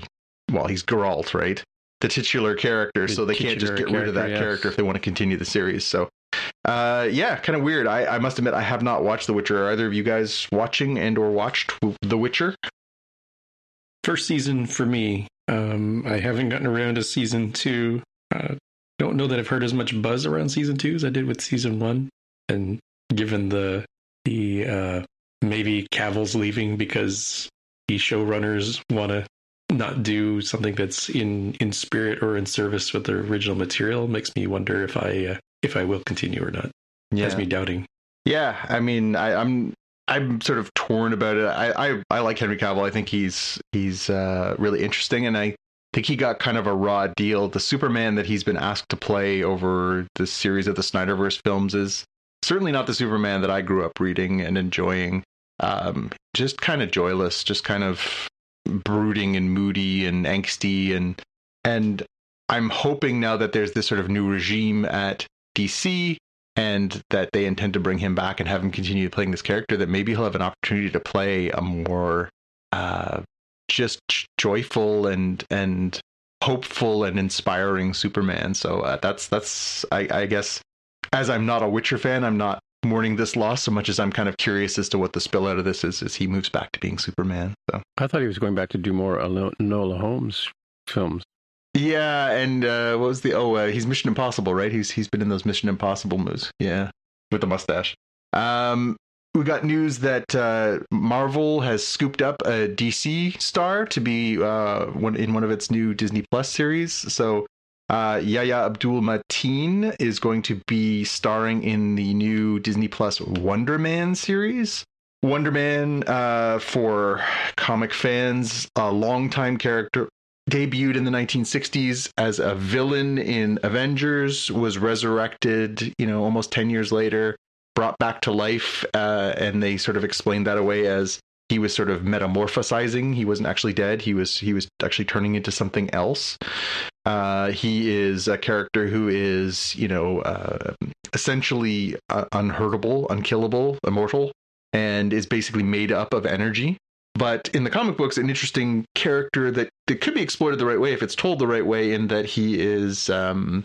well he's Geralt right the titular character the so they can't just get rid of that yes. character if they want to continue the series so uh yeah kind of weird. I, I must admit i have not watched the witcher. Are either of you guys watching and or watched the witcher? First season for me. Um i haven't gotten around to season two. Uh, don't know that I've heard as much buzz around season two as I did with season one. And given the the uh, maybe Cavill's leaving because the showrunners want to not do something that's in in spirit or in service with the original material makes me wonder if I uh, if I will continue or not. Yeah. Has me doubting. Yeah, I mean, I, I'm I'm sort of torn about it. I, I, I like Henry Cavill. I think he's he's uh, really interesting, and I think he got kind of a raw deal. The Superman that he's been asked to play over the series of the Snyderverse films is certainly not the Superman that I grew up reading and enjoying. Um, just kind of joyless, just kind of brooding and moody and angsty and and I'm hoping now that there's this sort of new regime at DC and that they intend to bring him back and have him continue playing this character that maybe he'll have an opportunity to play a more uh, just joyful and and hopeful and inspiring Superman. So uh, that's that's I, I guess as I'm not a Witcher fan, I'm not mourning this loss so much as I'm kind of curious as to what the spill out of this is as he moves back to being Superman. So I thought he was going back to do more Enola Holmes films. Yeah, and uh, what was the oh uh, he's Mission Impossible, right? He's he's been in those Mission Impossible movies. Yeah, with the mustache. Um, we got news that uh, Marvel has scooped up a DC star to be uh, one in one of its new Disney Plus series. So uh, Yahya Abdul Mateen is going to be starring in the new Disney Plus Wonder Man series. Wonder Man, uh, for comic fans, a longtime character, debuted in the 1960s as a villain in Avengers, was resurrected, you know, almost 10 years later brought back to life, uh, and they sort of explained that away as he was sort of metamorphosizing. He wasn't actually dead. He was he was actually turning into something else. Uh, he is a character who is you know uh, essentially uh, unhurtable, unkillable, immortal, and is basically made up of energy. But in the comic books, an interesting character that, that could be exploited the right way if it's told the right way, in that he is um,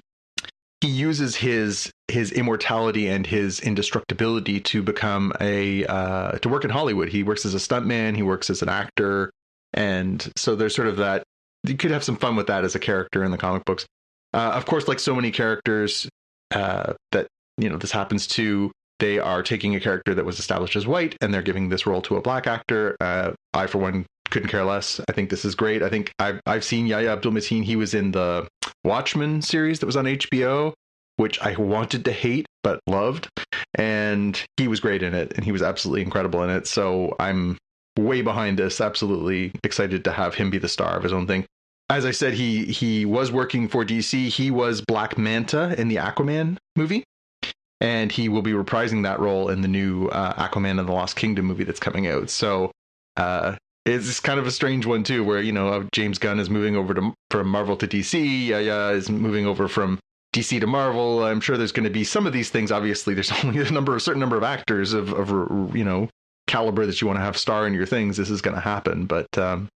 he uses his his immortality and his indestructibility to become a uh, to work in Hollywood. He works as a stuntman. He works as an actor, and so there's sort of that. You could have some fun with that as a character in the comic books. Uh, of course, like so many characters uh, that you know this happens to, they are taking a character that was established as white and they're giving this role to a black actor. Uh, I, for one, couldn't care less. I think this is great. I think I've I've seen Yahya Abdul Mateen. He was in the Watchmen series that was on HBO, which I wanted to hate but loved, and he was great in it, and he was absolutely incredible in it. So I'm way behind this. Absolutely excited to have him be the star of his own thing. As I said, he he was working for DC. He was Black Manta in the Aquaman movie and he will be reprising that role in the new uh, Aquaman and the Lost Kingdom movie that's coming out. So uh, it's kind of a strange one too, where you know uh, James Gunn is moving over to from Marvel to DC. Yahya is moving over from DC to Marvel. I'm sure there's going to be some of these things. Obviously, there's only a number, a certain number of actors of, of you know caliber that you want to have star in your things. This is going to happen, but um,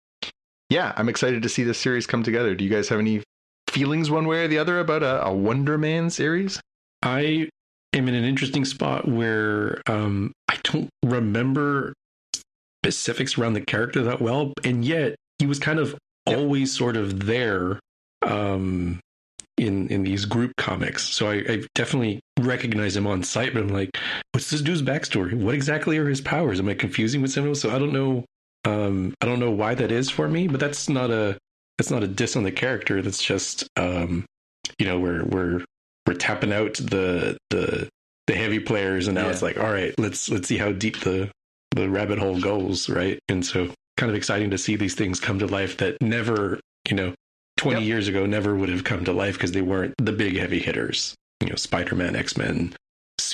yeah, I'm excited to see this series come together. Do you guys have any feelings one way or the other about a, a Wonder Man series? I am in an interesting spot where um, I don't remember specifics around the character that well, and yet he was kind of yep. always sort of there um, in in these group comics. So I, I, definitely recognize him on sight, but I'm like, what's this dude's backstory? What exactly are his powers? Am I confusing with someone else? So I don't know. Um, I don't know why that is for me, but that's not a that's not a diss on the character. That's just um, you know we're we're we're tapping out the the the heavy players, and now yeah. it's like, all right, let's let's see how deep the the rabbit hole goes, right? And so, kind of exciting to see these things come to life that never, you know, 20 yep. years ago never would have come to life because they weren't the big heavy hitters. You know, Spider Man, X Men,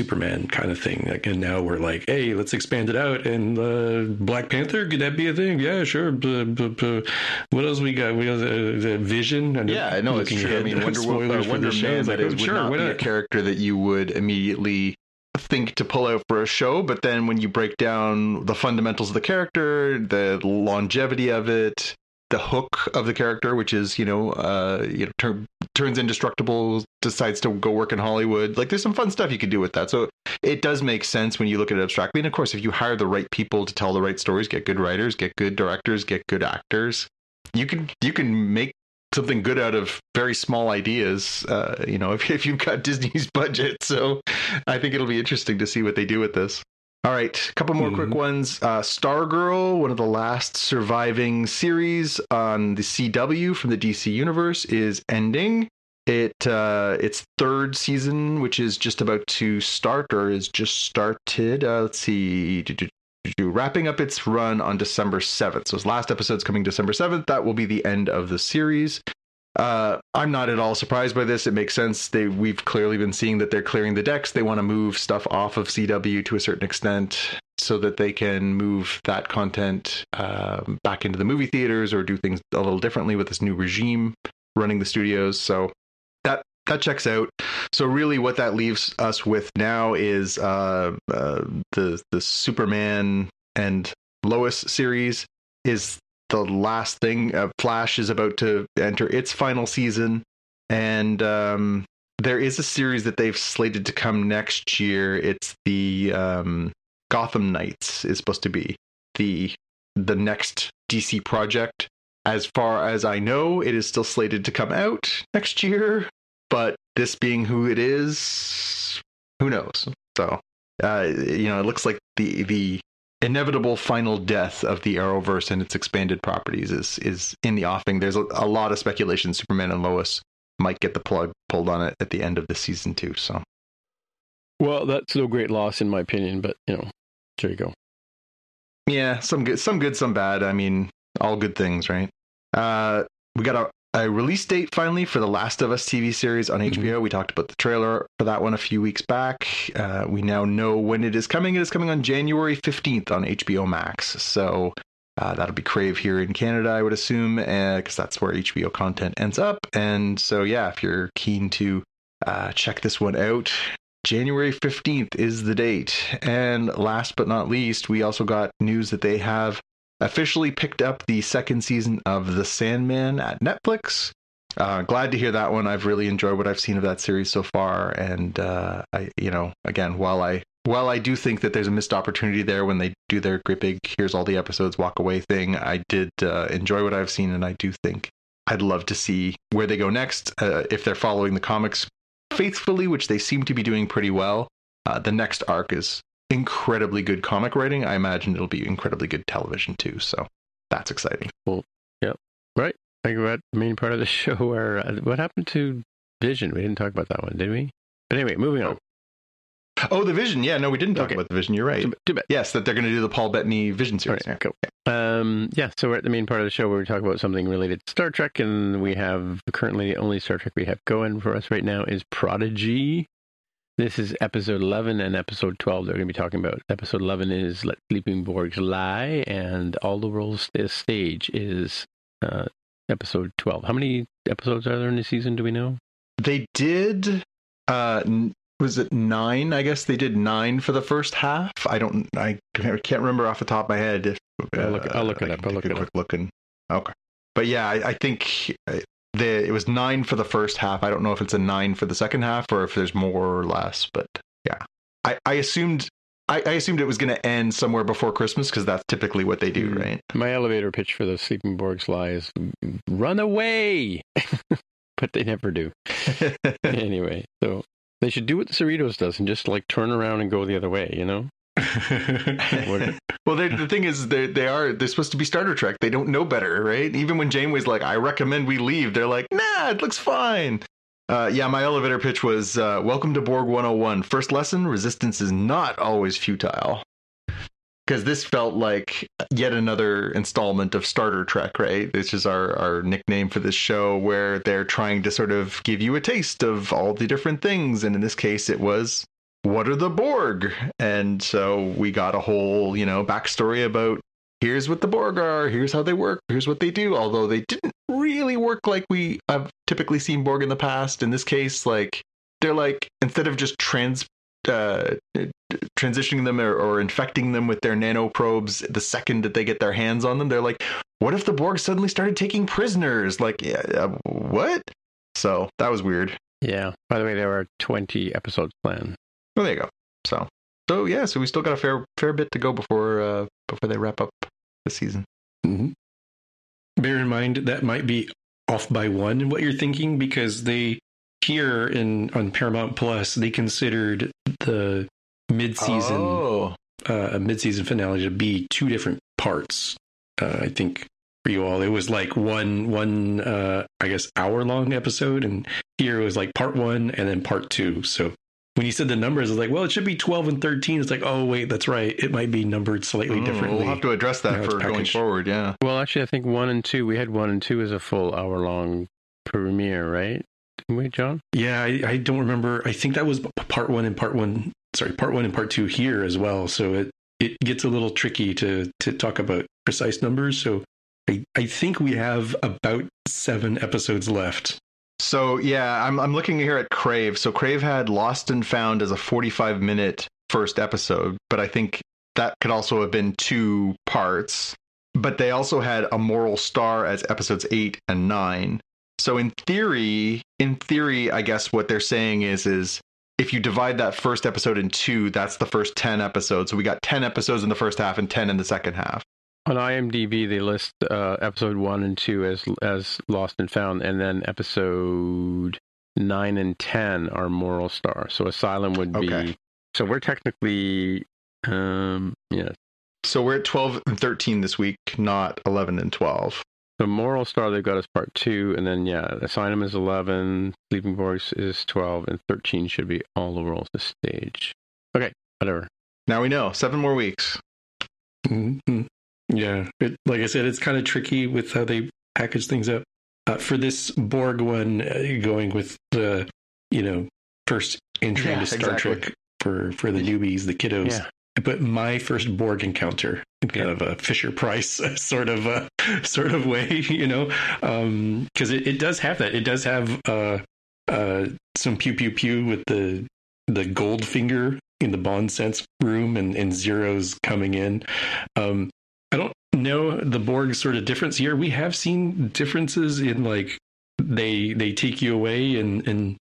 Superman kind of thing. Like, and now we're like, hey, let's expand it out. And uh, Black Panther, could that be a thing? Yeah, sure. What else we got? We got the, the Vision. I yeah, I know it's true. I mean, Wonder, Woman, uh, Wonder Man, that is, would sure, not be not? a character that you would immediately think to pull out for a show, but then when you break down the fundamentals of the character, the longevity of it, the hook of the character, which is you know, uh, you know, tur- turns indestructible, decides to go work in Hollywood. Like, there's some fun stuff you can do with that. So it does make sense when you look at it abstractly. And of course, if you hire the right people to tell the right stories, get good writers, get good directors, get good actors, you can you can make something good out of very small ideas. Uh, you know, if if you've got Disney's budget, so I think it'll be interesting to see what they do with this. All right, a couple more mm-hmm. quick ones. Uh, Stargirl, one of the last surviving series on the CW from the DC universe, is ending. It uh, its third season, which is just about to start or is just started. Uh, let's see, wrapping up its run on December seventh. So its last episode's coming December seventh. That will be the end of the series. Uh, I'm not at all surprised by this. It makes sense. They we've clearly been seeing that they're clearing the decks. They want to move stuff off of CW to a certain extent so that they can move that content uh, back into the movie theaters or do things a little differently with this new regime running the studios. So that that checks out. So really, what that leaves us with now is uh, uh the the Superman and Lois series is the last thing. Uh, Flash is about to enter its final season, and um, there is a series that they've slated to come next year. It's the um, Gotham Knights is supposed to be the the next DC project. As far as I know, it is still slated to come out next year. But this being who it is, who knows? So, uh, you know, it looks like the the inevitable final death of the Arrowverse and its expanded properties is is in the offing. There's a, a, lot of speculation Superman and Lois might get the plug pulled on it at the end of the season too. So, well, that's no great loss in my opinion, but you know, there you go. Yeah, some good, some good, some bad. I mean, all good things, right? Uh, we got a a release date finally for the Last of Us TV series on Mhm. HBO. We talked about the trailer for that one a few weeks back. Uh, we now know when it is coming. It is coming on January 15th on HBO Max. So uh, that'll be Crave here in Canada, I would assume, because that's where HBO content ends up. And so, yeah, if you're keen to uh, check this one out, January 15th is the date. And last but not least, we also got news that they have officially picked up the second season of The Sandman at Netflix. Uh, glad to hear that one. I've really enjoyed what I've seen of that series so far, and uh, I, you know, again, while I while I do think that there's a missed opportunity there when they do their great big "here's all the episodes, walk away" thing, I did uh, enjoy what I've seen, and I do think I'd love to see where they go next. Uh, if they're following the comics faithfully, which they seem to be doing pretty well, uh, the next arc is incredibly good comic writing. I imagine it'll be incredibly good television too. So that's exciting. Well, yeah, right. I think about the main part of the show where uh, what happened to Vision? We didn't talk about that one, did we? But anyway, moving on. Oh, the Vision. Yeah, no, we didn't talk Okay. about the Vision. You're right. Too, too bad. Yes, that they're going to do the Paul Bettany Vision series. right, cool. Um, yeah, so we're at the main part of the show where we talk about something related to Star Trek, and we have currently the only Star Trek we have going for us right now is Prodigy. This is episode 11 and episode 12 they're going to be talking about. Episode 11 is Let Sleeping Borgs Lie, and All the World's Stage is uh, episode 12. How many episodes are there in the season? Do we know? They did. Uh, was it nine? I guess they did nine for the first half. I don't. I can't remember off the top of my head. If, uh, I'll look- I'll look it I up, I'll look it quick look and okay. But yeah, I, I think uh, the it was nine for the first half. I don't know if it's a nine for the second half or if there's more or less. But yeah, I, I assumed. I, I assumed it was going to end somewhere before Christmas because that's typically what they do, Mm. right? My elevator pitch for the Sleeping Borgs Lie is run away! but they never do. anyway, so they should do what the Cerritos does and just like turn around and go the other way, you know? What- well, the thing is, they they are they're supposed to be Starter Trek. They don't know better, right? Even when Janeway's like, "I recommend we leave," they're like, "Nah, it looks fine." Uh, yeah, my elevator pitch was, uh, "Welcome to Borg 101. First lesson: resistance is not always futile." Because this felt like yet another installment of Starter Trek, right? This is our, our nickname for this show where they're trying to sort of give you a taste of all the different things. And in this case, it was what are the Borg? And so we got a whole, you know, backstory about here's what the Borg are, here's how they work, here's what they do. Although they didn't really work like we have typically seen Borg in the past. In this case, like they're like instead of just trans uh, transitioning them or, or infecting them with their nanoprobes the second that they get their hands on them, they're like, what if the Borg suddenly started taking prisoners? Like, uh, what? So that was weird. Yeah. By the way, there are 20 episodes planned. Well, there you go. So, so yeah, so we still got a fair fair bit to go before uh, before they wrap up the season. Mhm. Bear in mind that might be off by one in what you're thinking because they here in on Paramount Plus they considered the mid-season Oh, uh, a mid-season finale to be two different parts. Uh, I think for you all, it was like one one uh, I guess hour long episode, and here it was like part one and then part two. So when you said the numbers, I was like, well, it should be twelve and thirteen. It's like, oh wait, that's right. It might be numbered slightly Mm, differently. We'll have to address that Now it's for going forward. Yeah. Well, actually, I think one and two, we had one and two as a full hour long premiere, right? Didn't we, John? Yeah, I, I don't remember. I think that was part one and part one. Sorry, part one and part two here as well. So it it gets a little tricky to to talk about precise numbers. So I I think we have about seven episodes left. So yeah, I'm I'm looking here at Crave. So Crave had Lost and Found as a 45 minute first episode, but I think that could also have been two parts. But they also had a Moral Star as episodes eight and nine. So in theory, in theory, I guess what they're saying is is if you divide that first episode in two, that's the first 10 episodes. So we got 10 episodes in the first half and 10 in the second half. On IMDb, they list uh, episode one and two as as Lost and Found, and then episode nine and ten are Moral Star. So Asylum would be. Okay. So we're technically, um, yeah. So we're at 12 and 13 this week, not 11 and 12. So Moral Star they've got as part two, and then yeah, Asylum is eleven, Sleeping Voice is twelve, and thirteen should be all the roles the stage. Okay, whatever. Now we know. Seven more weeks. Mhm. Yeah, it, like I said, it's kind of tricky with how they package things up. uh, for this Borg one, uh, going with the you know first entry Yeah, into Star exactly. Trek for for the newbies, the kiddos. Yeah. But my first Borg encounter, kind of a Fisher Price sort of uh, sort of way, you know, because it, it does have that. It does have uh, uh, some pew pew pew with the the gold finger in the Bond sense room and, and zeros coming in. Um, I don't know the Borg sort of difference here. We have seen differences in like they they take you away and and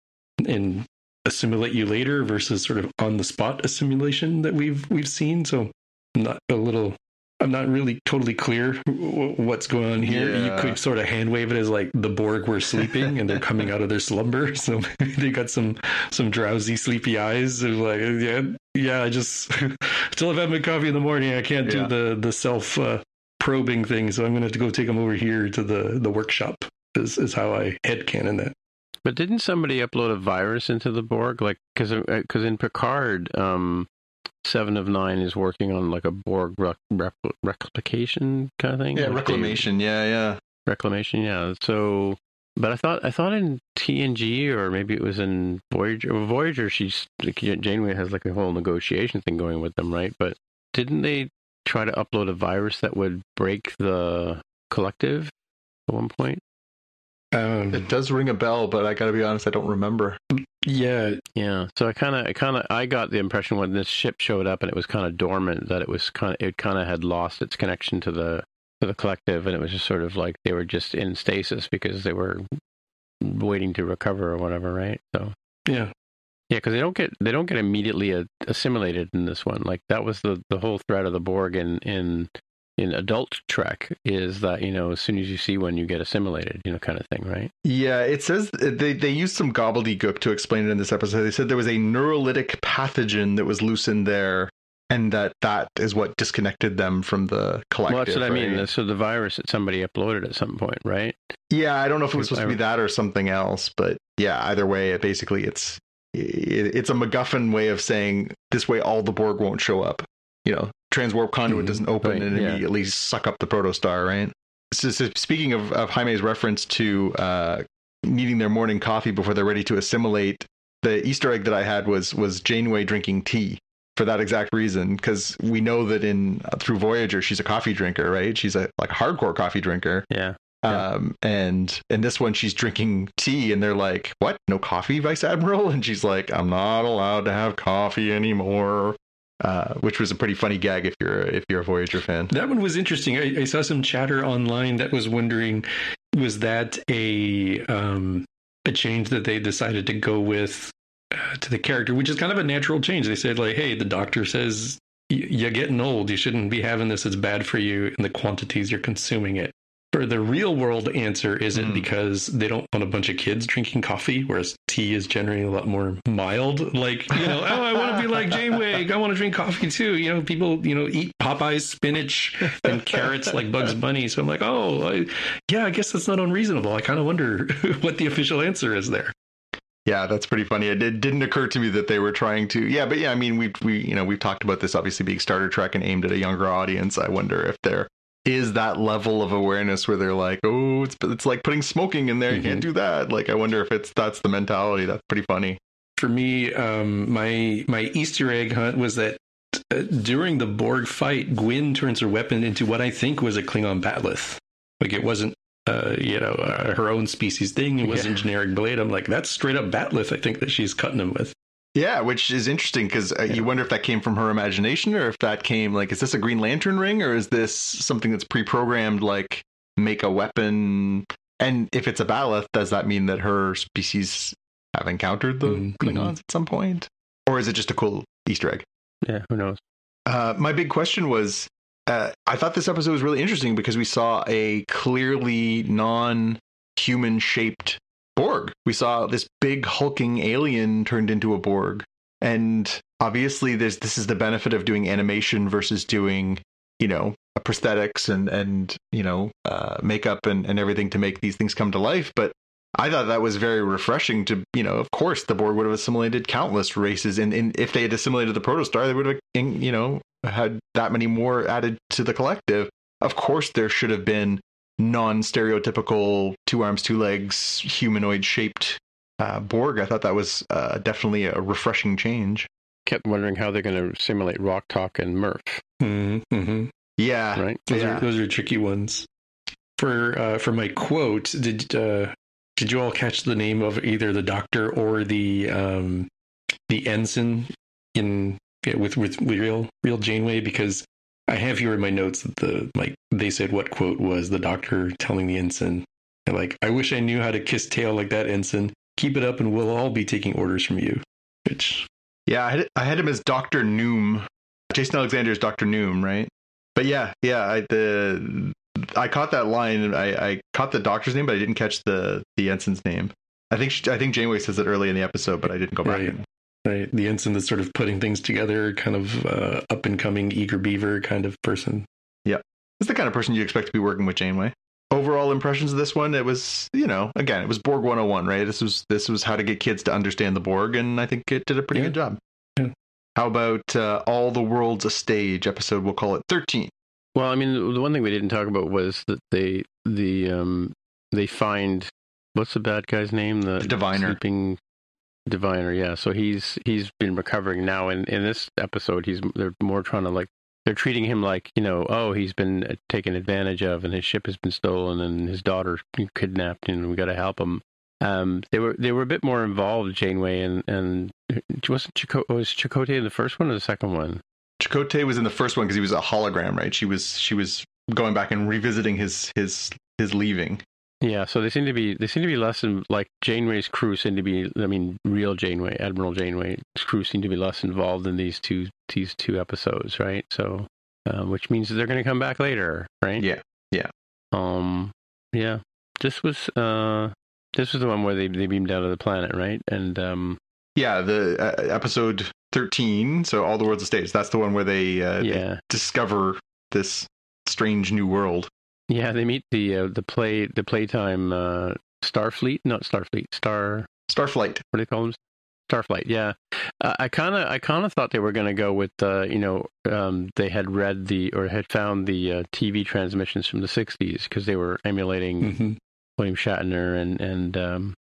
and assimilate you later versus sort of on the spot assimilation that we've we've seen. So not a little. I'm not really totally clear w- what's going on here. You could sort of hand wave it as like the Borg were sleeping and they're coming out of their slumber. So maybe they got some some drowsy, sleepy eyes. Like, yeah, yeah. I just still have had my coffee in the morning. I can't Yeah. do the the self uh, probing thing, so I'm going to have to go take them over here to the the workshop. Is is how I headcanon that. But didn't somebody upload a virus into the Borg? Like, because because in Picard, um, Seven of Nine is working on like a Borg rec- rep- replication kind of thing. Yeah, Like, they- reclamation. Yeah, yeah. reclamation. Yeah. So, but I thought I thought in TNG or maybe it was in Voyager. Well, Voyager, she's Janeway has like a whole negotiation thing going with them, right? But didn't they try to upload a virus that would break the collective at one point? Um, It does ring a bell, but I got to be honest, I don't remember. Yeah, Yeah. So I kind of, I kind of, I got the impression when this ship showed up and it was kind of dormant that it was kind of, it kind of had lost its connection to the to the collective, and it was just sort of like they were just in stasis because they were waiting to recover or whatever, right? So yeah. yeah, because they don't get they don't get immediately a, assimilated in this one. Like that was the the whole threat of the Borg in in in adult Trek is that you know as soon as you see one you get assimilated, you know, kind of thing, right? Yeah, it says they they used some gobbledygook to explain it in this episode. They said there was a neurolytic pathogen that was loosened there, and that that is what disconnected them from the collective. well, that's what I mean. So the virus that somebody uploaded at some point, right? Yeah, I don't know if it was supposed to be that or something else, but yeah, either way, it basically it's it, it's a MacGuffin way of saying this way all the Borg won't show up. You know, transwarp conduit Mhm. doesn't open Right, and yeah. immediately suck up the protostar, right? So, so speaking of, of Jaime's reference to uh, needing their morning coffee before they're ready to assimilate, the Easter egg that I had was was Janeway drinking tea for that exact reason because we know that in through Voyager she's a coffee drinker, right? She's a like hardcore coffee drinker. Yeah. Yeah. Um, and in this one, she's drinking tea, and they're like, "What? No coffee, Vice Admiral?" And she's like, "I'm not allowed to have coffee anymore." Uh, which was a pretty funny gag if you're if you're a Voyager fan. That one was interesting. I, I saw some chatter online that was wondering, was that a um, a change that they decided to go with uh, to the character, which is kind of a natural change. They said like, "Hey, the doctor says you're getting old. You shouldn't be having this. It's bad for you in the quantities you're consuming it." For the real world answer, is it Mm. because they don't want a bunch of kids drinking coffee, whereas tea is generally a lot more mild? Like, you know, oh, I want to be like Janeway. I want to drink coffee too. You know, people, you know, eat Popeye's spinach and carrots like Bugs Bunny. So I'm like, oh, I, yeah, I guess that's not unreasonable. I kind of wonder what the official answer is there. Yeah, that's pretty funny. It did, didn't occur to me that they were trying to. Yeah, but yeah, I mean, we we you know we've talked about this obviously being Starter Trek and aimed at a younger audience. I wonder if there is that level of awareness where they're like, oh, it's it's like putting smoking in there. You can't do that. Like, I wonder if it's that's the mentality. That's pretty funny. For me, um, my my Easter egg hunt was that uh, during the Borg fight, Gwyn turns her weapon into what I think was a Klingon bat'leth. Like it wasn't. Uh, you know, uh, her own species thing. It wasn't generic blade. I'm like, that's straight up bat'leth. I think that she's cutting him with. Yeah, which is interesting because uh, you wonder if that came from her imagination or if that came like, is this a Green Lantern ring or is this something that's pre-programmed, like make a weapon? And if it's a bat'leth, does that mean that her species have encountered the Mhm. Klingons at some point, or is it just a cool Easter egg? Yeah. Who knows? Uh, my big question was uh, I thought this episode was really interesting because we saw a clearly non human shaped Borg. We saw this big hulking alien turned into a Borg. And obviously there's this is the benefit of doing animation versus doing, you know, prosthetics and and you know, uh, makeup and, and everything to make these things come to life. But I thought that was very refreshing to, you know, of course the Borg would have assimilated countless races and, and if they had assimilated the protostar, they would have you know, had that many more added to the collective. Of course there should have been non-stereotypical two arms, two legs, humanoid shaped uh, Borg. I thought that was uh, definitely a refreshing change. Kept wondering how they're going to simulate Rok-Tahk and Murf. Mm-hmm. Yeah, right. Those yeah. are those are tricky ones. For uh, for my quote, did uh, did you all catch the name of either the doctor or the um, the ensign in yeah, with with real real Janeway? Because I have here in my notes that the like they said what quote was the doctor telling the ensign, and like I wish I knew how to kiss tail like that ensign. Keep it up, and we'll all be taking orders from you. Which Yeah, I had, I had him as Doctor Noum. Jason Alexander is Doctor Noum, right? But yeah, yeah, I the I caught that line. I, I caught the doctor's name, but I didn't catch the the ensign's name. I think she, I think Janeway says it early in the episode, but I didn't go back. Right. and- right, the ensign that's sort of putting things together, kind of uh, up and coming eager beaver kind of person. Yeah. It's the kind of person you expect to be working with Janeway. Overall impressions of this one, it was you know again it was Borg 101, right? This was this was how to get kids to understand the Borg, and I think it did a pretty Yeah. good job. Yeah. How about uh, all the world's a stage episode? We'll call it 13. Well, I mean, the- the one thing we didn't talk about was that they the um they find what's the bad guy's name? The, The diviner. sleeping diviner. Yeah. So he's he's been recovering now. And in this episode, he's they're more trying to like they're treating him like you know oh he's been uh, taken advantage of and his ship has been stolen and his daughter kidnapped and we got to help him. Um, they were they were a bit more involved, Janeway and and wasn't Chakotay was Chakotay in the first one or the second one? Chakotay was in the first one because he was a hologram, right? She was she was going back and revisiting his his his leaving. Yeah, so they seem to be they seem to be less in, like Janeway's crew seem to be I mean real Janeway Admiral Janeway's crew seem to be less involved in these two these two episodes, right? So, um, which means that they're going to come back later, right? Yeah, yeah. Um, yeah. This was uh this was the one where they they beamed down to the planet, right? And um, Yeah, the uh, episode thirteen. So all the world's a stage. That's the one where they, uh, they yeah, discover this strange new world. Yeah, they meet the uh, the play the playtime uh Starfleet, not Starfleet, Star Starflight. what do they call them? Starflight. Yeah, uh, I kind of, I kind of thought they were going to go with, uh, you know, um, they had read the or had found the uh, TV transmissions from the '60s because they were emulating Mm-hmm. William Shatner and and um,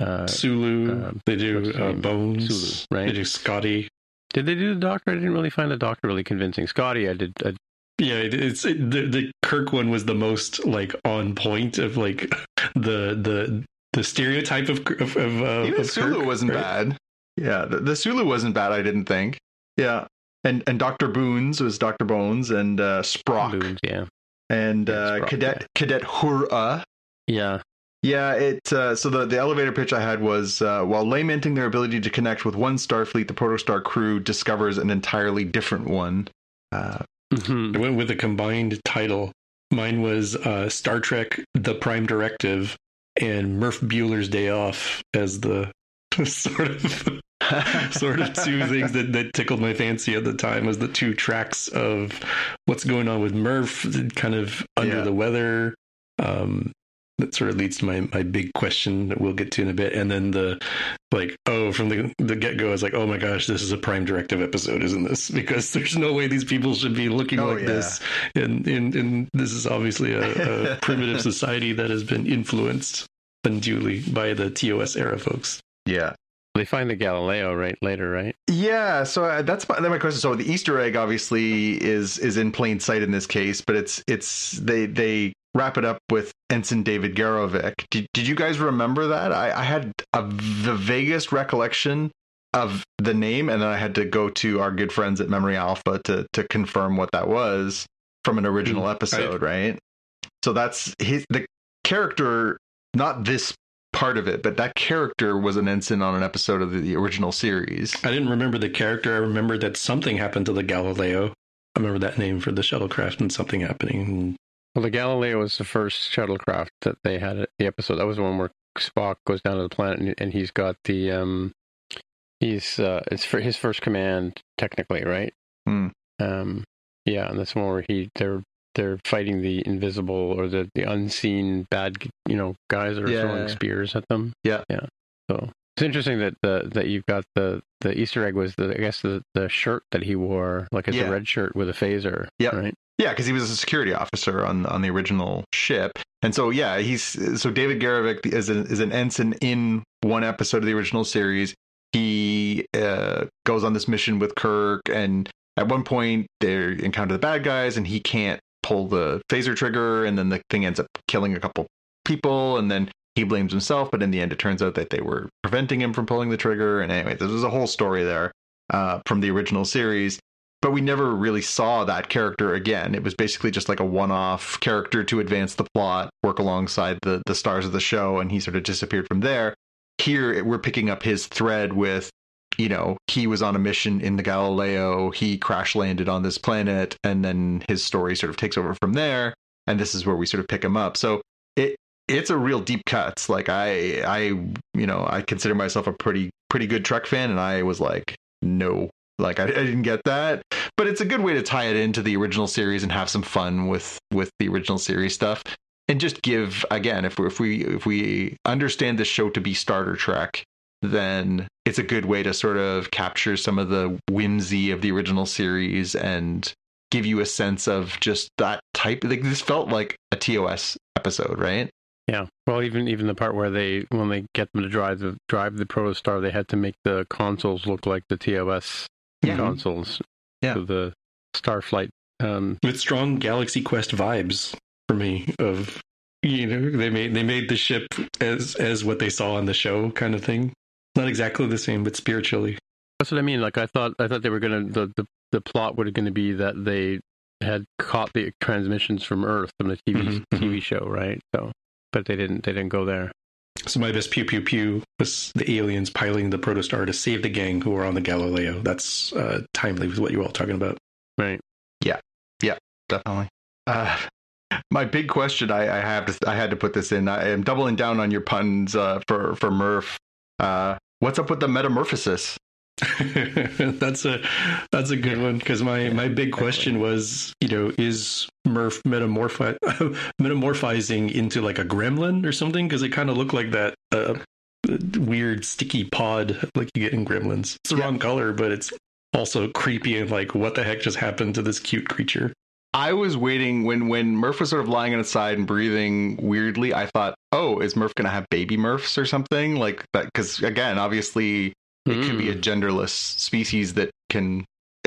uh, Sulu, uh, they do uh. Bones, Sulu, right? They do Scotty. did they do the Doctor? I didn't really find the Doctor really convincing. Scotty, I did. I, Yeah, it's it, the the Kirk one was the most like on point of like the the the stereotype of of, of uh, Even of Sulu Kirk, wasn't right? bad. Yeah, the, the Sulu wasn't bad. I didn't think. Yeah, and and Doctor Boons was Doctor Bones and uh, Sprock Boons, yeah, and Yeah, uh, Sprock, Cadet Cadet Hura. yeah, Yeah, it. Uh, so the, the elevator pitch I had was uh, while lamenting their ability to connect with one Starfleet, the Protostar crew discovers an entirely different one. Uh, Mhm. I went with a combined title. Mine was uh, Star Trek: The Prime Directive and Murf Bueller's Day Off as the sort of sort of two things that, that tickled my fancy at the time as the two tracks of what's going on with Murf, kind of under Yeah. the weather. Um, that sort of leads to my, my big question that we'll get to in a bit. And then the like, oh, from the, the get go, I was like, oh my gosh, this is a prime directive episode, isn't this? Because there's no way these people should be looking Oh, like yeah. this. And, and, and this is obviously a, a primitive society that has been influenced unduly by the TOS era folks. yeah. They find the Galileo right later, right? Yeah, so uh, that's my, that's my question. So the Easter egg obviously is is in plain sight in this case, but it's it's they they wrap it up with Ensign David Garrovick. Did, did you guys remember that? I, I had a, the vaguest recollection of the name, and then I had to go to our good friends at Memory Alpha to to confirm what that was from an original Mm, episode, right? So that's his the character, not this part of it, but that character was an ensign on an episode of the, the original series. I didn't remember the character. I remember that something happened to the Galileo. I remember that name for the shuttlecraft and something happening. Well, the Galileo was the first shuttlecraft that they had the episode. That was the one where Spock goes down to the planet and, and he's got the um, he's uh, it's for his first command technically, right? Hmm. Um, yeah, and that's one where he they're they're fighting the invisible or the the unseen bad you know guys that are Yeah. throwing spears at them. Yeah. yeah. So it's interesting that the that you've got the the Easter egg was the I guess the the shirt that he wore like it's Yeah. a red shirt with a phaser. Yep. Right. Yeah, because he was a security officer on on the original ship, and so yeah, he's so David Garrovick is an is an ensign in one episode of the original series. He uh, goes on this mission with Kirk, and at one point they encounter the bad guys, and he can't pull the phaser trigger, and then the thing ends up killing a couple people, and then he blames himself. But in the end, it turns out that they were preventing him from pulling the trigger. And anyway, there was a whole story there uh, from the original series but we never really saw that character again. It was basically just like a one-off character to advance the plot, work alongside the the stars of the show, and he sort of disappeared from there. Here we're picking up his thread with, you know, he was on a mission in the Galileo, he crash landed on this planet, and then his story sort of takes over from there. And this is where we sort of pick him up. So it it's a real deep cuts. Like I I you know I consider myself a pretty pretty good Trek fan, and I was like, no, like I, I, didn't get that, but it's a good way to tie it into the original series and have some fun with with the original series stuff, and just give again if we if we if we understand this show to be starter Trek, then it's a good way to sort of capture some of the whimsy of the original series and give you a sense of just that type. Like this felt like a TOS episode, right? Yeah. Well, even even the part where they when they get them to drive the drive the Protostar, they had to make the consoles look like the TOS yeah. consoles. Yeah. the Starflight. Um, With strong Galaxy Quest vibes for me of you know they made they made the ship as as what they saw on the show kind of thing. Not exactly the same, but spiritually. That's what I mean. Like I thought I thought they were gonna the the, the plot was going to be that they had caught the transmissions from Earth from the TV mm-hmm, TV mm-hmm. show, right? So, but they didn't they didn't go there. So my best pew pew pew was the aliens piloting the protostar to save the gang who were on the Galileo. That's uh, timely with what you were all talking about. Right. Yeah. Yeah. Definitely. Uh, my big question I, I, have to I had to put this in. I am doubling down on your puns uh, for for Murf. Uh, what's up with the metamorphosis? that's a that's a good one because my my big question was you know is Murf metamorphi- metamorphizing into like a gremlin or something because it kind of looked like that uh, weird sticky pod like you get in Gremlins. It's the yeah. wrong color, but it's also creepy and like what the heck just happened to this cute creature. I was waiting when when Murf was sort of lying on its side and breathing weirdly. I thought, oh, is Murf gonna have baby Murfs or something like that? Because again, obviously it mm. could be a hmm. genderless species that can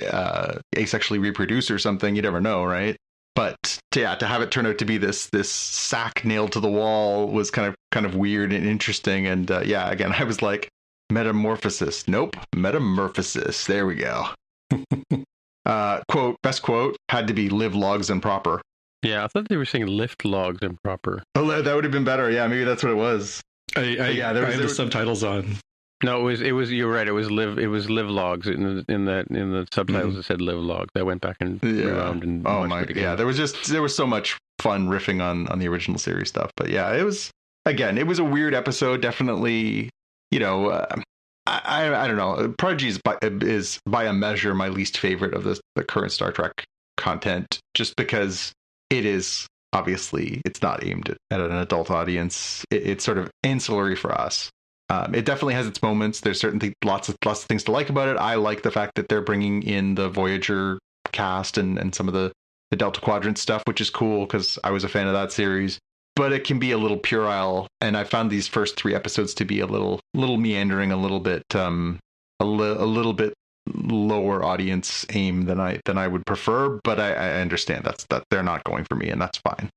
uh, asexually reproduce or something. You never know, right? But to, yeah, to have it turn out to be this this sack nailed to the wall was kind of kind of weird and interesting. And uh, yeah, again, I was like, metamorphosis. Nope, metamorphosis. There we go. uh, quote best quote had to be live logs and proper. Yeah, I thought they were saying lift logs and proper. Oh, that would have been better. Yeah, maybe that's what it was. I, I yeah, there was, I have the subtitles on. No, it was it was you're right. It was live it was live logs in the in the in the subtitles. Mm-hmm. It said live logs. I went back and yeah. around and oh my yeah. There was just there was so much fun riffing on on the original series stuff. But yeah, it was again it was a weird episode. Definitely, you know. Uh, I, I, I don't know. Prodigy is by, is by a measure my least favorite of the the current Star Trek content, just because it is obviously it's not aimed at, at an adult audience. It, it's sort of ancillary for us. Um, it definitely has its moments. There's certainly lots of lots of things to like about it. I like the fact that they're bringing in the Voyager cast and and some of the the Delta Quadrant stuff, which is cool because I was a fan of that series. But it can be a little puerile, and I found these first three episodes to be a little little meandering, a little bit um a, li- a little bit lower audience aim than I than I would prefer. But I, I understand that's that they're not going for me, and that's fine.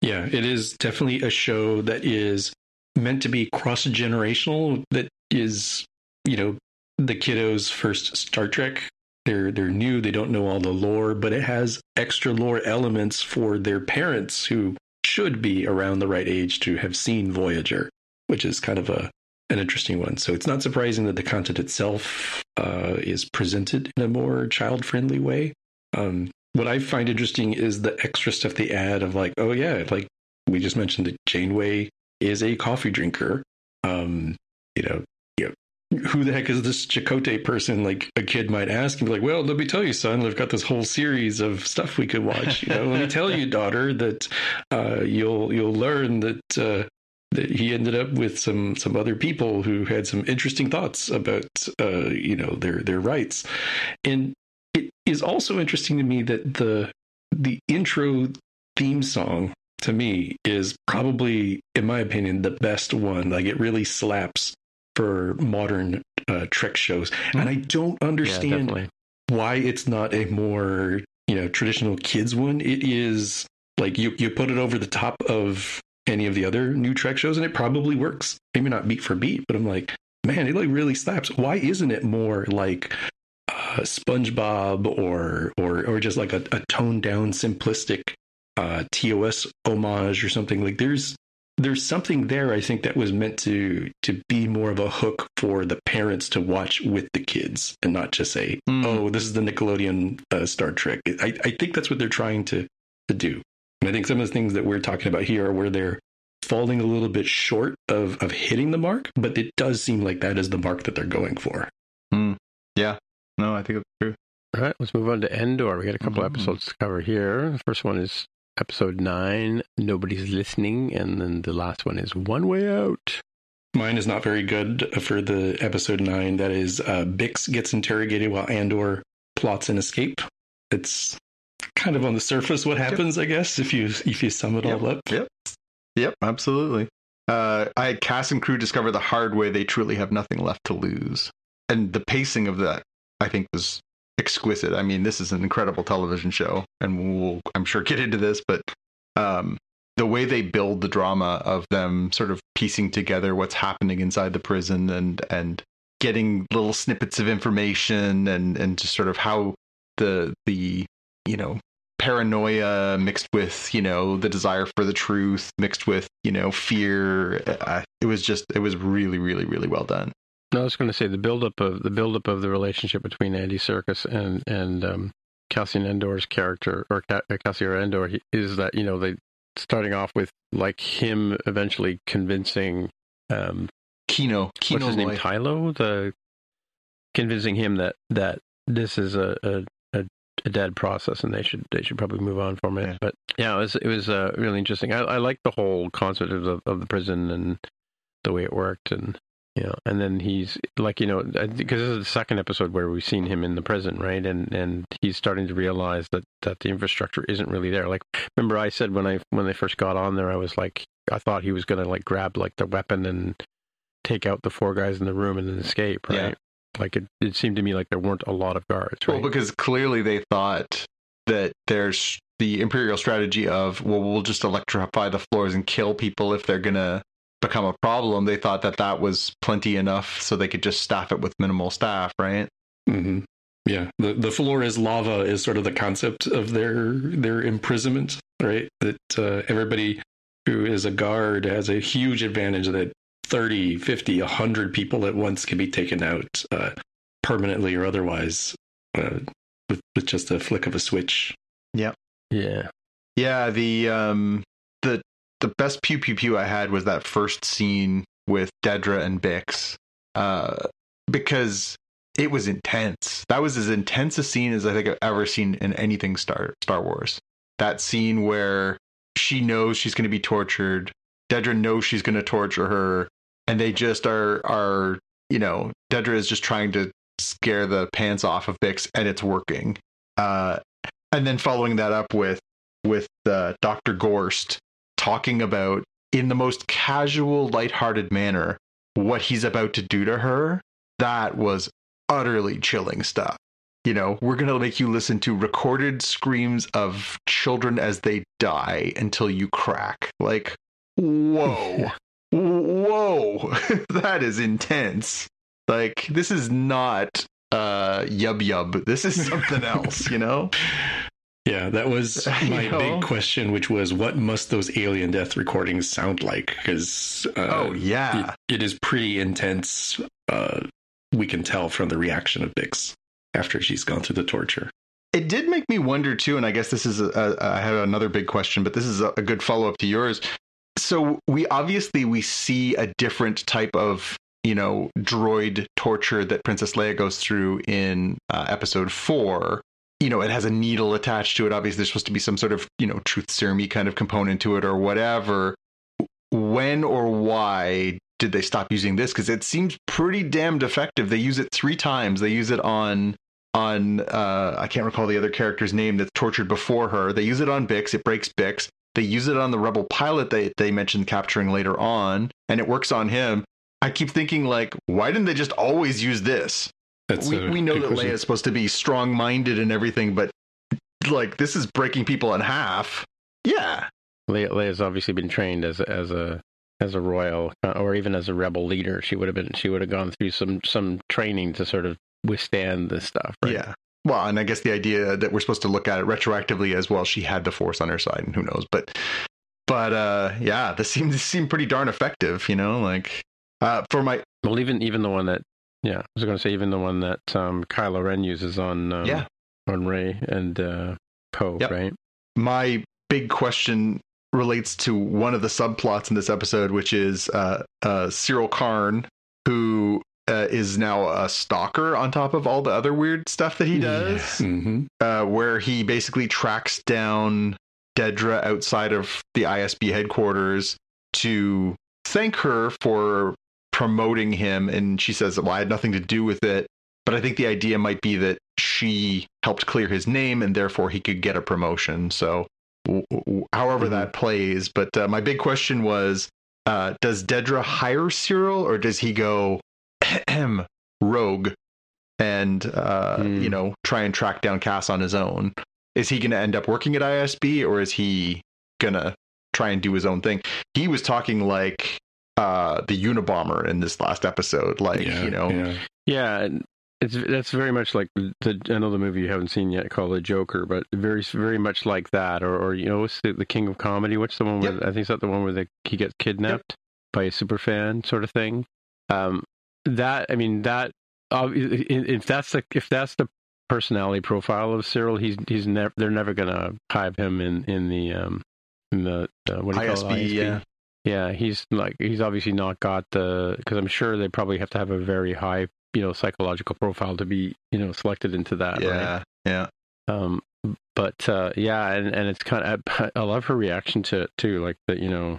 Yeah, it is definitely a show that is meant to be cross generational. That is, you know, the kiddos' first Star Trek. They're they're new. They don't know all the lore, but it has extra lore elements for their parents who should be around the right age to have seen Voyager, which is kind of a an interesting one. So it's not surprising that the content itself uh, is presented in a more child friendly way. Um, what I find interesting is the extra stuff they add of like, oh yeah, like we just mentioned that Janeway is a coffee drinker. Um, you know, you know, who the heck is this Chakotay person? Like a kid might ask and be like, well, let me tell you, son, I've got this whole series of stuff we could watch. You know, let me tell you, daughter, that uh, you'll you'll learn that uh, that he ended up with some some other people who had some interesting thoughts about uh, you know their their rights, and it is also interesting to me that the the intro theme song to me is probably, in my opinion, the best one. Like it really slaps for modern uh, Trek shows, mm-hmm. and I don't understand yeah, why it's not a more you know traditional kids one. It is like you you put it over the top of any of the other new Trek shows, and it probably works. Maybe not beat for beat, but I'm like, man, it like really slaps. Why isn't it more like uh, SpongeBob or or or just like a, a toned down, simplistic uh, TOS homage or something? Like there's there's something there I think that was meant to to be more of a hook for the parents to watch with the kids and not just say, mm. "Oh, this is the Nickelodeon uh, Star Trek." I, I think that's what they're trying to to do. And I think some of the things that we're talking about here are where they're falling a little bit short of of hitting the mark, but it does seem like that is the mark that they're going for. Mm. Yeah, no, I think it's true. All right, let's move on to Andor. We got a couple mm-hmm. episodes to cover here. The first one is episode nine, Nobody's Listening, and then the last one is One Way Out. Mine is not very good for the episode nine. That is, uh, Bix gets interrogated while Andor plots an escape. It's kind of on the surface what happens, yep. I guess, if you if you sum it yep. all up. Yep. Yep, absolutely. Uh, I cast and crew discover the hard way they truly have nothing left to lose, and the pacing of that I think was exquisite. I mean, this is an incredible television show, and we'll, I'm sure, get into this, but um, the way they build the drama of them sort of piecing together what's happening inside the prison and and getting little snippets of information and and just sort of how the the you know paranoia mixed with you know the desire for the truth mixed with you know fear uh, it was just it was really really really well done no, I was going to say the buildup of the buildup of the relationship between Andy Serkis and and um, Cassian Andor's character or uh, Cassian Andor is that you know they starting off with like him eventually convincing um, Kino, Kino what's his name, Tylo, the convincing him that that this is a, a a, a, dead process and they should they should probably move on from it. Yeah. But yeah, it was it was uh, really interesting. I, I like the whole concept of the, of the prison and the way it worked and yeah, and then he's like you know because this is the second episode where we've seen him in the prison, right? And and he's starting to realize that that the infrastructure isn't really there. Like remember I said when I when they first got on there, I was like I thought he was gonna like grab like the weapon and take out the four guys in the room and then escape, right? Yeah. Like it, it seemed to me like there weren't a lot of guards, right? Well, because clearly they thought that there's the imperial strategy of well we'll just electrify the floors and kill people if they're gonna become a problem, they thought that that was plenty enough so they could just staff it with minimal staff, right? Mm-hmm. Yeah, the the floor is lava is sort of the concept of their their imprisonment, right? That uh, everybody who is a guard has a huge advantage that 30, 50, 100 people at once can be taken out uh, permanently or otherwise uh, with, with just a flick of a switch. Yeah. Yeah. Yeah, the um the best pew pew pew I had was that first scene with Dedra and Bix, uh, because it was intense. That was as intense a scene as I think I've ever seen in anything Star Star Wars. That scene where she knows she's going to be tortured. Dedra knows she's going to torture her, and they just are are you know Dedra is just trying to scare the pants off of Bix, and it's working. Uh, and then following that up with with uh, Doctor Gorst talking about in the most casual, lighthearted manner what he's about to do to her, that was utterly chilling stuff. You know, we're going to make you listen to recorded screams of children as they die until you crack. Like, whoa. whoa. that is intense. Like, this is not uh yub yub. This is something else, you know? Yeah, that was my you know? big question, which was what must those alien death recordings sound like? Because uh, oh yeah, it, it is pretty intense. Uh, we can tell from the reaction of Bix after she's gone through the torture. It did make me wonder too, and I guess this is a, a, I have another big question, but this is a, a good follow up to yours. So we obviously we see a different type of you know droid torture that Princess Leia goes through in uh, Episode Four you know, it has a needle attached to it. Obviously, there's supposed to be some sort of, you know, truth serum kind of component to it or whatever. When or why did they stop using this? Because it seems pretty damned effective. They use it three times. They use it on on uh, I can't recall the other character's name that's tortured before her. They use it on Bix. It breaks Bix. They use it on the rebel pilot they they mentioned capturing later on, and it works on him. I keep thinking like, why didn't they just always use this? That's we a we know that question. Leia is supposed to be strong minded and everything, but like this is breaking people in half. Yeah, Leia, Leia's obviously been trained as a, as a as a royal uh, or even as a rebel leader. She would have been she would have gone through some some training to sort of withstand this stuff. Right? yeah. Well, and I guess the idea that we're supposed to look at it retroactively as well. She had the Force on her side, and who knows? But, but uh, yeah, this seemed this seemed pretty darn effective. You know, like uh, for my Well, even even the one that yeah, I was going to say even the one that um, Kylo Ren uses on um, Yeah. on Rey and uh, Poe, Yep. right? my big question relates to one of the subplots in this episode, which is uh, uh, Syril Karn, who uh, is now a stalker on top of all the other weird stuff that he does, hmm uh, where he basically tracks down Dedra outside of the ISB headquarters to thank her for promoting him. And she says, Well, I had nothing to do with it. But I think the idea might be that she helped clear his name and therefore he could get a promotion. So, w- w- however Mhm. that plays. But uh, my big question was uh, Does Dedra hire Syril or does he go rogue and, uh, Hmm. you know, try and track down Cass on his own? Is he going to end up working at ISB or is he going to try and do his own thing? He was talking like uh, the Unabomber in this last episode. Like, yeah, you know, yeah. Yeah, it's that's very much like the I know the movie you haven't seen yet called The Joker, but very very much like that, or or you know what's the, the King of Comedy? What's the one where Yep. I think it's that the one where the, he gets kidnapped by a super fan sort of thing. Um, that I mean that uh, if that's the if that's the personality profile of Syril, he's he's never they're never gonna hive him in in the um in the uh, what do you call it? ISB, yeah. Yeah, he's like he's obviously not got the because I'm sure they probably have to have a very high you know psychological profile to be you know selected into that. yeah, yeah. Um. But uh, yeah, and and it's kind of I, I love her reaction to it too, like that you know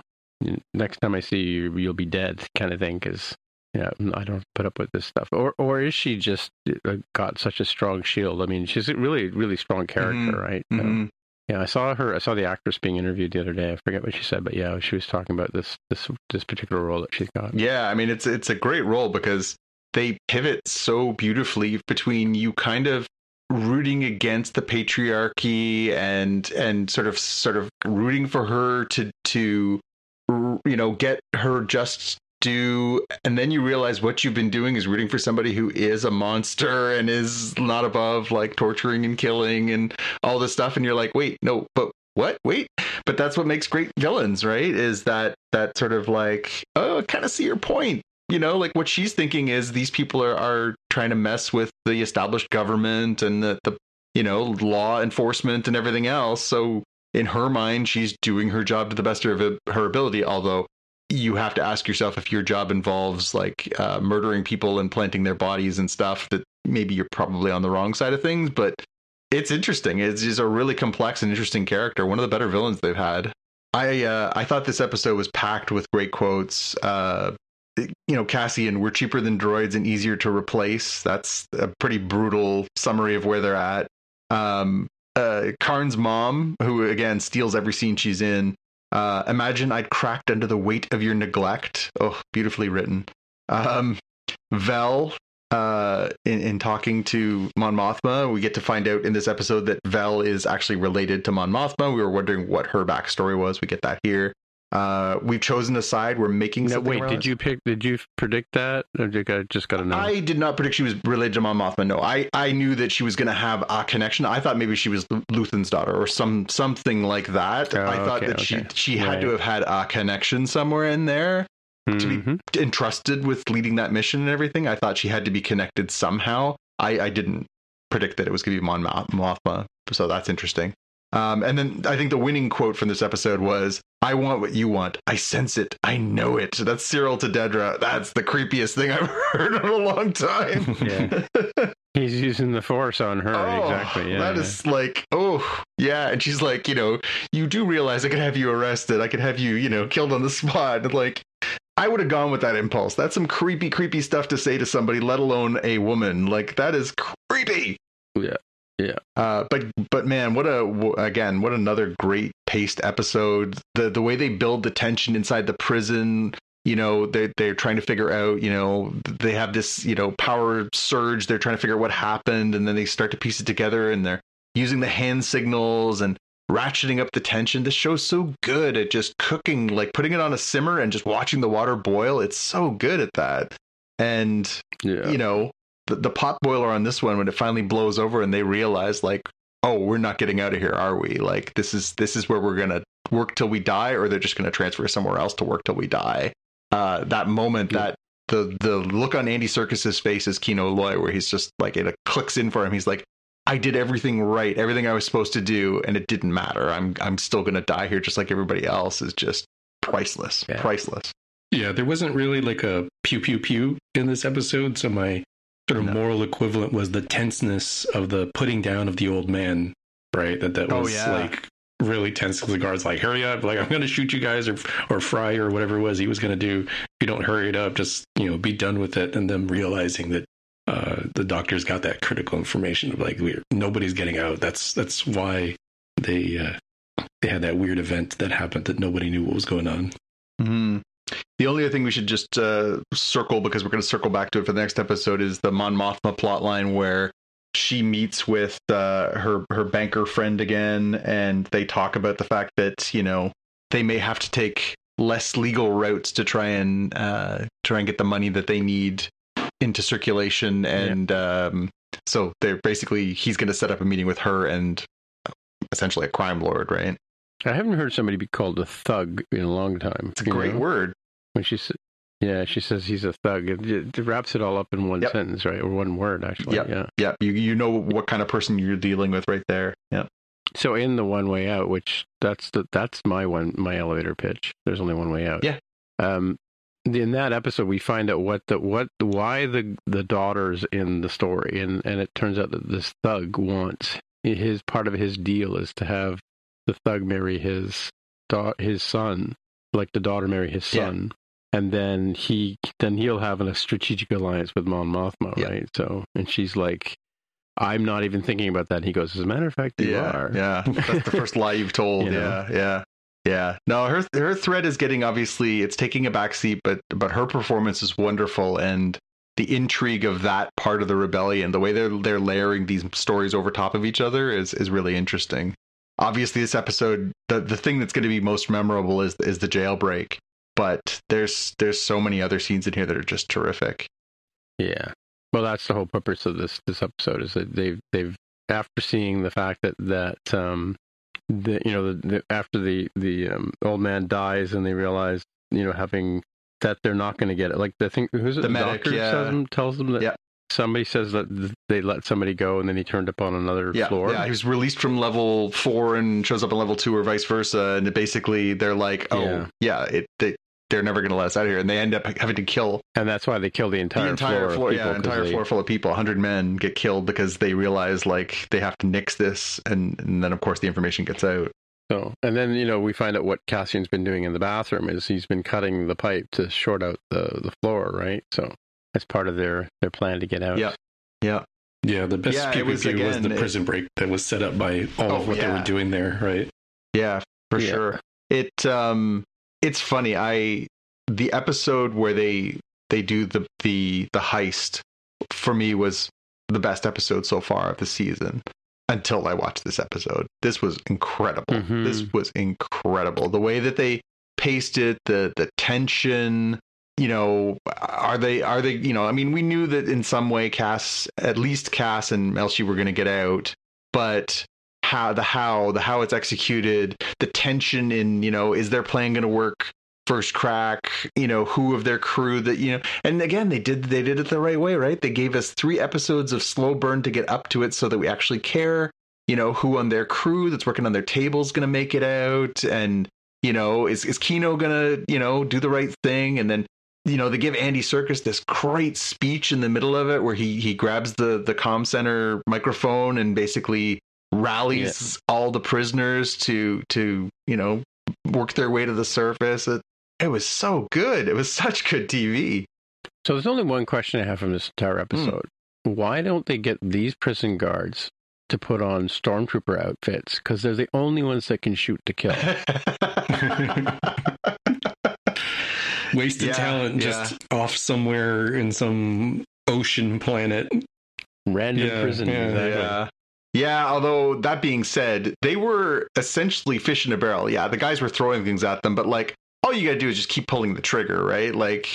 next time I see you you'll be dead kind of thing because. Yeah, I don't put up with this stuff. Or, or is she just uh, got such a strong shield? I mean, she's a really, really strong character, Mhm. right? Um, Mhm. Yeah, I saw her. I saw the actress being interviewed the other day. I forget what she said, but yeah, she was talking about this this this particular role that she's got. Yeah, I mean it's it's a great role because they pivot so beautifully between you kind of rooting against the patriarchy and and sort of sort of rooting for her to to you know get her just due and then you realize what you've been doing is rooting for somebody who is a monster and is not above like torturing and killing and all this stuff and you're like wait no but what? Wait. But that's what makes great villains right? Is that that sort of like oh i kind of see your point. You know like what she's thinking is these people are, are trying to mess with the established government and the, the you know law enforcement and everything else. So in her mind she's doing her job to the best of her ability although you have to ask yourself if your job involves like uh, murdering people and planting their bodies and stuff that maybe you're probably on the wrong side of things but it's interesting. It's just a really complex and interesting character one of the better villains they've had. I uh, i thought this episode was packed with great quotes uh you know cassian we're cheaper than droids and easier to replace. That's a pretty brutal summary of where they're at. Um uh karn's mom who again steals every scene she's in uh, imagine I'd cracked under the weight of your neglect. Oh, beautifully written. Um, Vel, uh, in, in talking to Mon Mothma, we get to find out in this episode that Vel is actually related to Mon Mothma. We were wondering what her backstory was. We get that here. Uh, we've chosen a side. We're making. No, something wait, did it. you pick? Did you predict that? Or did I just got to know? I did not predict she was related to Mon Mothma. No, I, I knew that she was going to have a connection. I thought maybe she was Luthen's daughter or some something like that. Oh, I thought okay, that she okay. she had Right. to have had a connection somewhere in there. to be- Mhm. entrusted with leading that mission and everything. I thought she had to be connected somehow. I, I didn't predict that it was going to be Mon Ma- Mothma, so that's interesting. Um, and then I think the winning quote from this episode was, "I want what you want. I sense it. I know it." That's Syril to Dedra. That's the creepiest thing I've heard in a long time. Yeah. He's using the force on her. Oh, exactly. Yeah. That is like, oh, yeah. And she's like, you know, you do realize I could have you arrested. I could have you, you know, killed on the spot. And like, I would have gone with that impulse. That's some creepy, creepy stuff to say to somebody, let alone a woman. Like, that is creepy. Yeah. Yeah. Uh, but but man, what a again, what another great paced episode. The the way they build the tension inside the prison. You know, they they're trying to figure out. You know, they have this you know power surge. They're trying to figure out what happened, and then they start to piece it together. And they're using the hand signals and ratcheting up the tension. This show's so good at just cooking, like putting it on a simmer and just watching the water boil. It's so good at that. And Yeah. you know, the, the pot boiler on this one when it finally blows over and they realize like, oh, we're not getting out of here, are we? Like this is this is where we're gonna work till we die, or they're just gonna transfer somewhere else to work till we die. Uh, that moment, Yeah. that the the look on Andy Serkis's face as Kino Loy, where he's just like it clicks in for him. He's like, I did everything right, everything I was supposed to do, and it didn't matter. I'm I'm still gonna die here just like everybody else. Is just priceless, Yeah. priceless. Yeah, there wasn't really like a pew pew pew in this episode, so my sort of No. moral equivalent was the tenseness of the putting down of the old man, right? That that Oh, was yeah. like really tense because the guard's like, "Hurry up! Like I'm going to shoot you guys, or or fry or whatever it was he was going to do. If you don't hurry it up, just you know, be done with it." And them realizing that uh, the doctor's got that critical information of like, we're, nobody's getting out. That's that's why they uh, they had that weird event that happened that nobody knew what was going on. Mm hmm The only other thing we should just uh, circle because we're going to circle back to it for the next episode is the Mon Mothma plotline where she meets with uh, her her banker friend again, and they talk about the fact that you know they may have to take less legal routes to try and uh, try and get the money that they need into circulation, and um, so they're basically he's going to set up a meeting with her and uh, essentially a crime lord, right? I haven't heard somebody be called a thug in a long time. It's a great know? word. When she said, yeah, she says he's a thug. It, it wraps it all up in one Yep. sentence, right? Or one word, actually. Yep. Yeah. Yeah, you you know what kind of person you're dealing with right there. Yeah. So in the one way out, which that's the that's my one my elevator pitch. There's only one way out. Yeah. Um, in that episode, we find out what the what why the the daughters in the story, and and it turns out that this thug wants his part of his deal is to have the thug marry his da- his son, like the daughter marry his Yeah. son. And then he, then he'll have a strategic alliance with Mon Mothma, Yeah. right? So, and she's like, "I'm not even thinking about that." And he goes, "As a matter of fact, you yeah, are." yeah. That's the first lie you've told. You know? Yeah, yeah, yeah. No, her her thread is getting obviously it's taking a backseat, but but her performance is wonderful, and the intrigue of that part of the rebellion, the way they're they're layering these stories over top of each other is is really interesting. Obviously, this episode, the the thing that's going to be most memorable is is the jailbreak, but there's there's so many other scenes in here that are just terrific. Yeah. Well, that's the whole purpose of this this episode is that they've they've after seeing the fact that that um the you know the, the after the the um, old man dies and they realize you know having that they're not going to get it like the thing who's it The medic, doctor yeah. them, tells them that Yeah. Somebody says that they let somebody go and then he turned up on another yeah, floor Yeah, he was released from level four and shows up on level two, or vice versa. And basically, they're like, "Oh, Yeah. yeah, it they they're never going to let us out of here," and they end up having to kill and that's why they kill the entire, the entire floor, floor. yeah, entire they- floor full of people. hundred men get killed because they realize like they have to nix this, and, and then of course the information gets out. So, and then you know we find out what Cassian's been doing in the bathroom is he's been cutting the pipe to short out the the floor, right? So that's part of their their plan to get out. Yeah. Yeah, Yeah, the best Yeah, it PvP was, was, again, the it- prison break that was set up by all Oh, of what they were doing there, right? yeah, for Yeah. sure. It um, it's funny. I the episode where they they do the the the heist for me was the best episode so far of the season until I watched this episode. This was incredible. Mhm. This was incredible. The way that they paced it, the the tension, you know, are they are they, you know, I mean, we knew that in some way Cass at least Cass and Melshi were going to get out, but how the how the how it's executed, the tension in, you know, is their plan going to work? first crack you know who of their crew that you know and again they did they did it the right way right they gave us three episodes of slow burn to get up to it so that we actually care you know who on their crew that's working on their table is going to make it out and you know is is kino going to you know do the right thing and then you know they give Andy Serkis this great speech in the middle of it where he he grabs the the comm center microphone and basically rallies all the prisoners to to you know work their way to the surface it, it was so good it was such good tv So there's only one question I have from this entire episode. why don't they get these prison guards to put on stormtrooper outfits? Because they're the only ones that can shoot to kill. Wasted Yeah, talent just off somewhere in some ocean planet. Random Yeah, prison. yeah, exactly. Yeah. Yeah, although that being said, they were essentially fish in a barrel. Yeah, the guys were throwing things at them, but like all you gotta do is just keep pulling the trigger, right? Like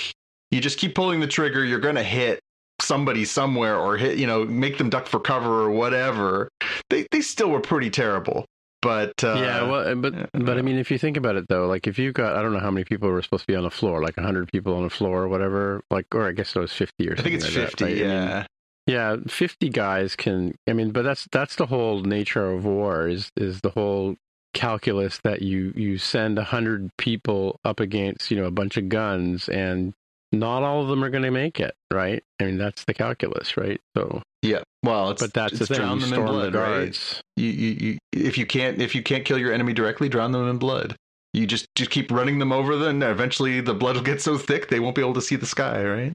you just keep pulling the trigger, you're gonna hit somebody somewhere or hit, you know, make them duck for cover or whatever. They they still were pretty terrible. But uh, yeah, well, but but I mean, if you think about it though, like if you got I don't know how many people were supposed to be on the floor, like hundred people on the floor or whatever, like or I guess it was fifty or I something. think it's like that, fifty. right? I mean, yeah, Yeah, fifty guys can. I mean, but that's that's the whole nature of war is is the whole calculus that you you send hundred people up against you know a bunch of guns and not all of them are going to make it, right? I mean, that's the calculus, right? So, yeah. Well, it's but that's it's the thing. drown You them in storm blood, the right? You, you, you, if you can't if you can't kill your enemy directly, drown them in blood. You just just keep running them over. Then eventually the blood will get so thick they won't be able to see the sky. Right?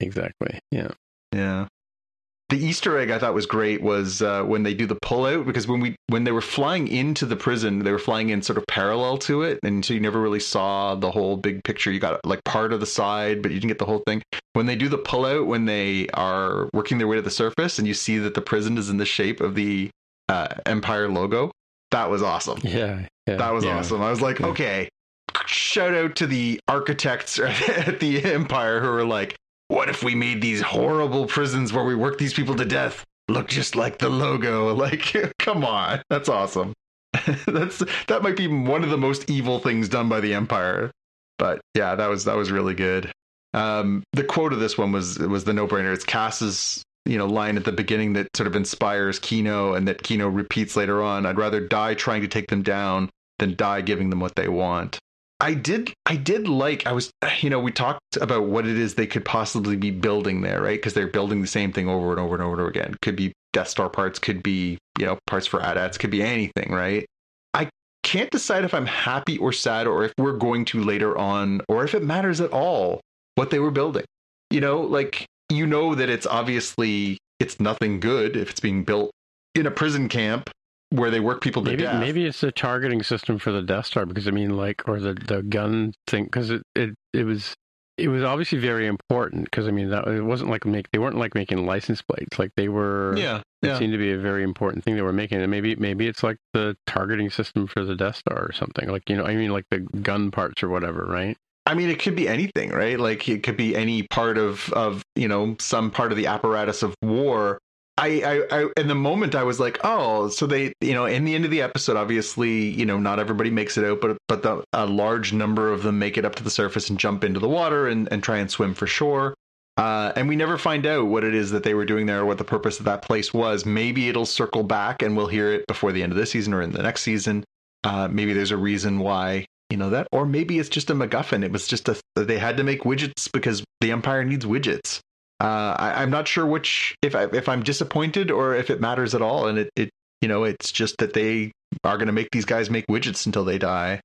Exactly. Yeah. Yeah. The Easter egg I thought was great was uh, when they do the pullout because when we when they were flying into the prison, they were flying in sort of parallel to it, and so you never really saw the whole big picture. You got like part of the side, but you didn't get the whole thing. When they do the pullout, when they are working their way to the surface, and you see that the prison is in the shape of the uh, Empire logo, that was awesome. Yeah. yeah That was yeah. awesome. I was like, Yeah. okay, shout out to the architects at the Empire who were like, what if we made these horrible prisons where we work these people to death look just like the logo? Like, come on, that's awesome. that's that might be one of the most evil things done by the Empire. But yeah, that was that was really good. Um, the quote of this one was was the no brainer. It's Cass's you know line at the beginning that sort of inspires Kino and that Kino repeats later on. I'd rather die trying to take them down than die giving them what they want. I did I did like I was you know we talked about what it is they could possibly be building there, right? Because they're building the same thing over and over and over again. Could be Death Star parts, could be, you know, parts for AT-ATs, could be anything, right? I can't decide if I'm happy or sad or if we're going to later on or if it matters at all what they were building. You know, like you know that it's obviously it's nothing good if it's being built in a prison camp where they work people to Maybe death. maybe it's a targeting system for the Death Star because I mean, like, or the the gun thing because it, it it was it was obviously very important because I mean that it wasn't like make they weren't like making license plates like they were yeah, it yeah. seemed to be a very important thing they were making and maybe maybe it's like the targeting system for the Death Star or something like you know I mean like the gun parts or whatever right I mean, it could be anything, right? Like it could be any part of of you know some part of the apparatus of war. I, I, I, in the moment, I was like, oh, so they, you know, in the end of the episode, obviously, you know, not everybody makes it out, but but the, a large number of them make it up to the surface and jump into the water and and try and swim for shore. Uh, and we never find out what it is that they were doing there or what the purpose of that place was. Maybe it'll circle back and we'll hear it before the end of this season or in the next season. Uh, maybe there's a reason why you know that, or maybe it's just a MacGuffin. It was just a they had to make widgets because the Empire needs widgets. Uh, I, I'm not sure which if I, if I'm disappointed or if it matters at all. And it, it you know it's just that they are going to make these guys make widgets until they die.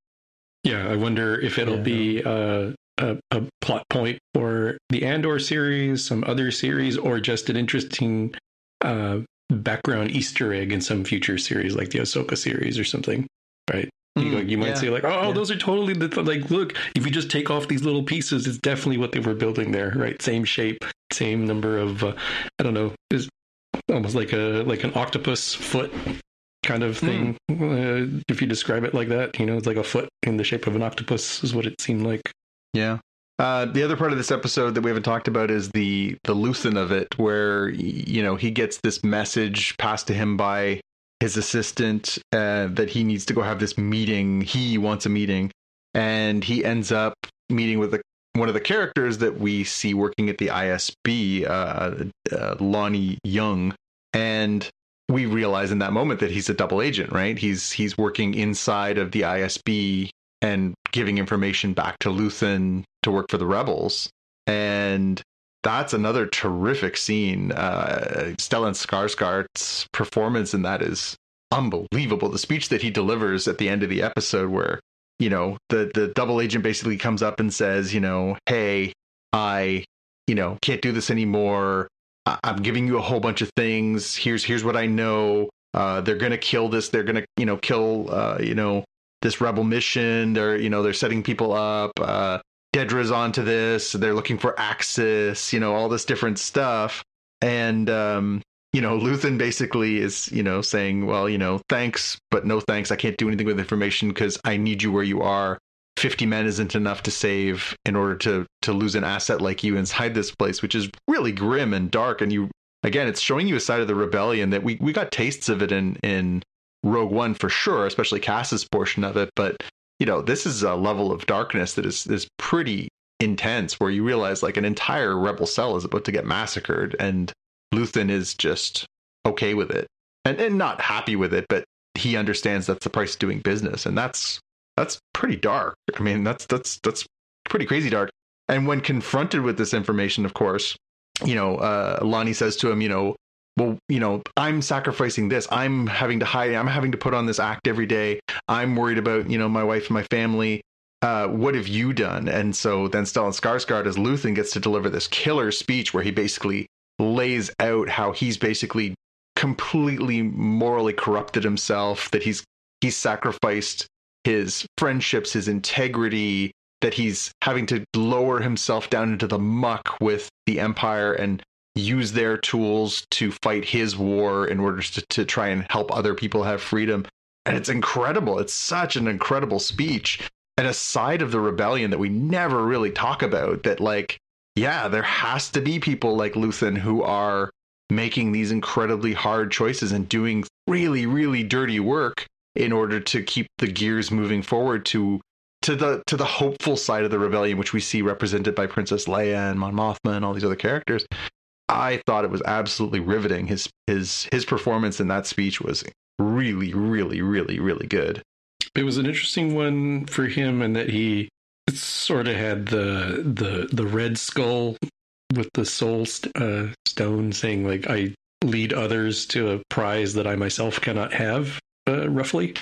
Yeah, I wonder if it'll Yeah. be a, a a plot point for the Andor series, some other series, or just an interesting uh, background Easter egg in some future series, like the Ahsoka series or something. Right? You, like, you might yeah. say like, oh, Yeah. those are totally the like. Look, if you just take off these little pieces, it's definitely what they were building there. Right? Same shape, same number of. Uh, I don't know. Is almost like a like an octopus foot kind of thing. Uh, if you describe it like that, you know, it's like a foot in the shape of an octopus is what it seemed like. Yeah. Uh, the other part of this episode that we haven't talked about is the the Luthen of it, where you know he gets this message passed to him by his assistant uh, that he needs to go have this meeting. He wants a meeting, and he ends up meeting with the, one of the characters that we see working at the ISB, uh, uh, Lonni Jung, and we realize in that moment that he's a double agent, right? He's he's working inside of the ISB and giving information back to Luthen to work for the rebels. And that's another terrific scene. Uh, Stellan Skarsgård's performance in that is unbelievable. The speech that he delivers at the end of the episode, where you know the the double agent basically comes up and says, you know, hey, I, you know, can't do this anymore. I- am giving you a whole bunch of things. Here's here's what I know. Uh, they're gonna kill this. They're gonna you know kill uh, you know this rebel mission. They're you know they're setting people up. Uh, Dedra's onto this. They're looking for Axis. You know all this different stuff. And um, you know, Luthen basically is, you know, saying, well, you know, thanks, but no thanks. I can't do anything with information because I need you where you are. 50 men isn't enough to save in order to to lose an asset like you inside this place, which is really grim and dark. And you, again, it's showing you a side of the rebellion that we we got tastes of it in in Rogue One for sure, especially Cass's portion of it. But you know, this is a level of darkness that is is pretty intense, where you realize like an entire rebel cell is about to get massacred, and Luthen is just okay with it and, and not happy with it, but he understands that's the price of doing business. And that's that's pretty dark. I mean, that's that's that's pretty crazy dark. And when confronted with this information, of course, you know, uh, Lonni says to him, you know, well, you know, I'm sacrificing this. I'm having to hide. I'm having to put on this act every day. I'm worried about, you know, my wife and my family. Uh, what have you done? And so then Stellan Skarsgård as Luthen gets to deliver this killer speech where he basically lays out how he's basically completely morally corrupted himself, that he's he's sacrificed his friendships, his integrity, that he's having to lower himself down into the muck with the empire and use their tools to fight his war in order to, to try and help other people have freedom. And it's incredible. It's such an incredible speech. And a side of the rebellion that we never really talk about that, like, yeah, there has to be people like Luthen who are making these incredibly hard choices and doing really, really dirty work in order to keep the gears moving forward to to the to the hopeful side of the rebellion, which we see represented by Princess Leia and Mon Mothma and all these other characters. I thought it was absolutely riveting. His his his performance in that speech was really, really, really, really good. It was an interesting one for him, and that he sort of had the the the red skull with the soul st- uh, stone saying like I lead others to a prize that I myself cannot have. Uh, roughly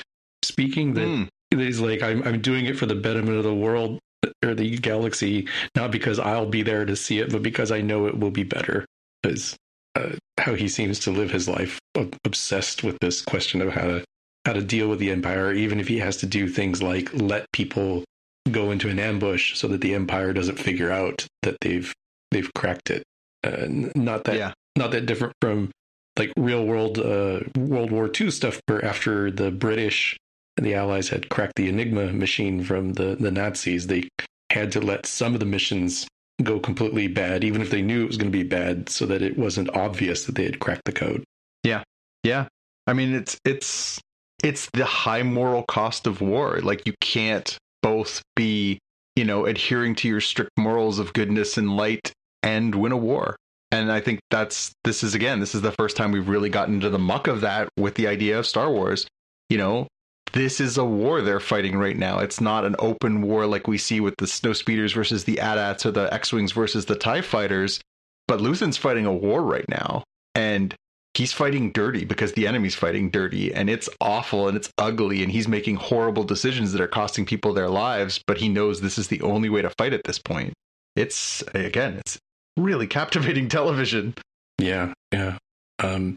speaking, that mm. he's like I'm I'm doing it for the betterment of the world or the galaxy, not because I'll be there to see it, but because I know it will be better. Is uh, how he seems to live his life, obsessed with this question of how to how to deal with the empire, even if he has to do things like let people go into an ambush so that the empire doesn't figure out that they've they've cracked it. Uh, not that yeah. not that different from like real world uh, World War II stuff, where after the British and the Allies had cracked the Enigma machine from the the Nazis, they had to let some of the missions go completely bad, even if they knew it was going to be bad, so that it wasn't obvious that they had cracked the code. Yeah, yeah. I mean, it's it's it's the high moral cost of war. Like you can't both be, you know, adhering to your strict morals of goodness and light and win a war. And I think that's this is again, this is the first time we've really gotten into the muck of that with the idea of Star Wars. You know, this is a war they're fighting right now. It's not an open war like we see with the snowspeeders versus the AT-ATs or the X-wings versus the TIE fighters. But Luthen's fighting a war right now. And he's fighting dirty because the enemy's fighting dirty and it's awful and it's ugly and he's making horrible decisions that are costing people their lives but he knows this is the only way to fight at this point. It's again it's really captivating television. Yeah yeah. Um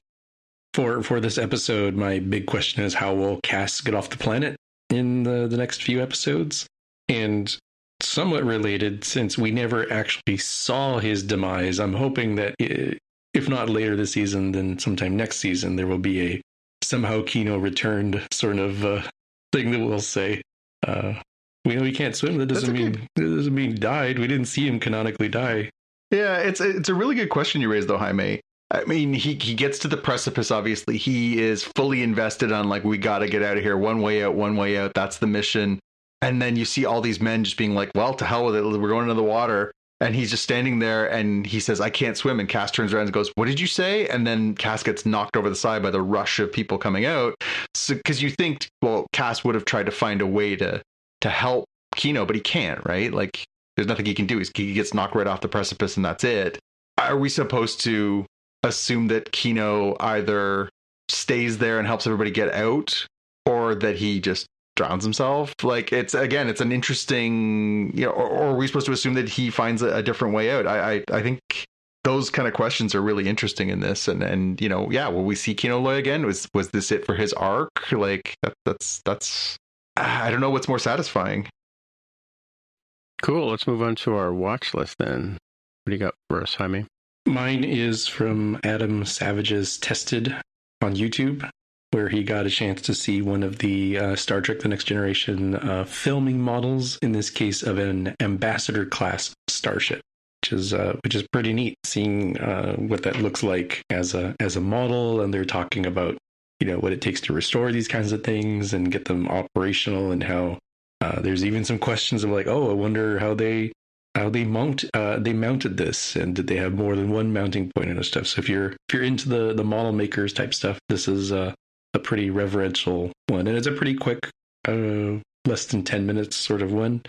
for for this episode my big question is how will cass get off the planet in the the next few episodes? And somewhat related since we never actually saw his demise i'm hoping that if not later this season, then sometime next season, there will be a somehow Kino returned sort of uh, thing that we'll say. Uh, we know he can't swim. That doesn't mean that doesn't mean died. We didn't see him canonically die. Yeah, it's it's a really good question you raised though, Jaime. I mean, he he gets to the precipice. Obviously, he is fully invested on like we got to get out of here. One way out, one way out. That's the mission. And then you see all these men just being like, "Well, to hell with it. We're going into the water." And he's just standing there and he says, I can't swim. And Cass turns around and goes, What did you say? And then Cass gets knocked over the side by the rush of people coming out. So because you think, well, Cass would have tried to find a way to to help Kino, but he can't, right? Like there's nothing he can do. He gets knocked right off the precipice and that's it. Are we supposed to assume that Kino either stays there and helps everybody get out or that he just drowns himself. Like it's again, it's an interesting, you know, or, or are we supposed to assume that he finds a, a different way out? I, I, I think those kind of questions are really interesting in this. And and you know, yeah, will we see Kino Loy again? Was was this it for his arc? Like that, that's that's I don't know what's more satisfying. Cool. Let's move on to our watch list then. What do you got for us, Jaime? Mine is from Adam Savage's Tested on YouTube, where he got a chance to see one of the uh, Star Trek The Next Generation uh, filming models, in this case of an ambassador class starship. Which is uh, which is pretty neat, seeing uh, what that looks like as a as a model, and they're talking about you know what it takes to restore these kinds of things and get them operational, and how uh, there's even some questions of like, oh, I wonder how they how they mount uh, they mounted this and did they have more than one mounting point and stuff so if you're if you're into the the model makers type stuff this is uh, a pretty reverential one and it's a pretty quick uh, less than 10 minutes sort of one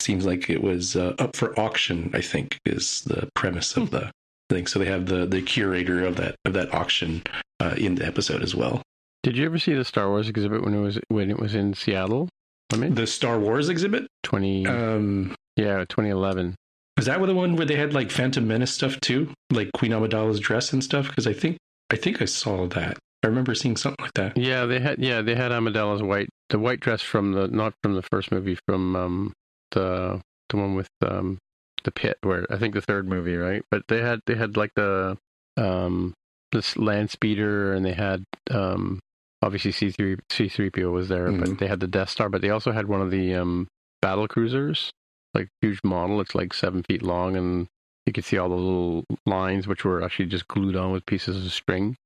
seems like it was uh, up for auction i think is the premise of hmm. the thing so they have the the curator of that of that auction uh, in the episode as well did you ever see the star wars exhibit when it was when it was in seattle I mean, the Star Wars exhibit, 20, um, yeah, 2011. Was that the one where they had like Phantom Menace stuff too, like Queen Amidala's dress and stuff? Because I think I think I saw that. I remember seeing something like that. Yeah, they had yeah they had Amidala's white the white dress from the not from the first movie from um the the one with um the pit where I think the third movie right, but they had they had like the um this land speeder and they had um obviously C three C three PO was there, mm-hmm. but they had the Death Star, but they also had one of the um battle cruisers like huge model. It's like seven feet long, and you could see all the little lines, which were actually just glued on with pieces of string.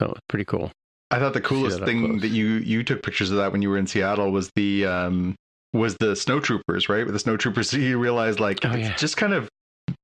So it's pretty cool. I thought the coolest that thing that you you took pictures of that when you were in Seattle was the um was the snowtroopers, right? With the snowtroopers, you realize like oh, it's yeah. just kind of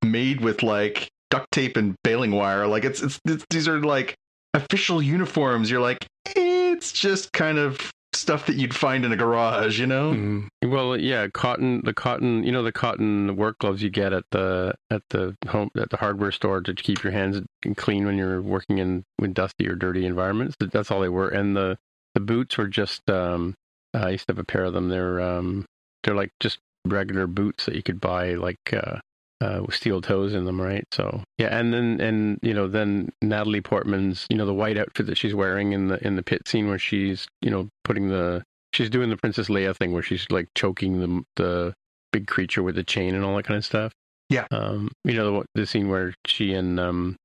made with like duct tape and baling wire. Like it's, it's, it's these are like official uniforms. You're like, it's just kind of stuff that you'd find in a garage, you know? Mm. Well, yeah, cotton, the cotton, you know, the cotton work gloves you get at the at the home at the hardware store to keep your hands clean when you're working in, in dusty or dirty environments. That's all they were, and the the boots were just. Um, I used to have a pair of them. They're um, they're like just regular boots that you could buy like uh, uh, with steel toes in them, right? So yeah, and then and you know then Natalie Portman's you know the white outfit that she's wearing in the in the pit scene where she's you know putting the she's doing the Princess Leia thing where she's like choking the the big creature with a chain and all that kind of stuff. Yeah. Um, you know the, the scene where she and um,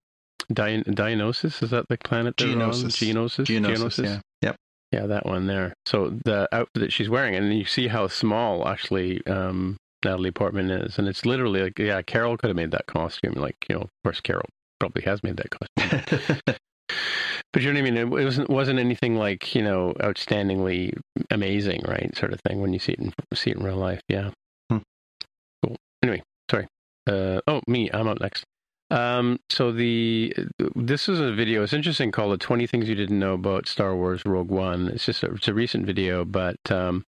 Dion- Dionysus is that the planet? Geonosis. Geonosis. Geonosis. Geonosis. Yeah. Yep. Yeah, that one there. So the outfit that she's wearing, and you see how small actually um, Natalie Portman is, and it's literally like, yeah, Carol could have made that costume. Like, you know, of course, Carol probably has made that costume. but you know what I mean? It wasn't wasn't anything like you know outstandingly amazing, right? Sort of thing when you see it in see it in real life. Yeah. Hmm. Cool. Anyway, sorry. Uh, oh, me. I'm up next. Um, so the this is a video. It's interesting called "The 20 Things You Didn't Know About Star Wars Rogue One." It's just a, it's a recent video, but um,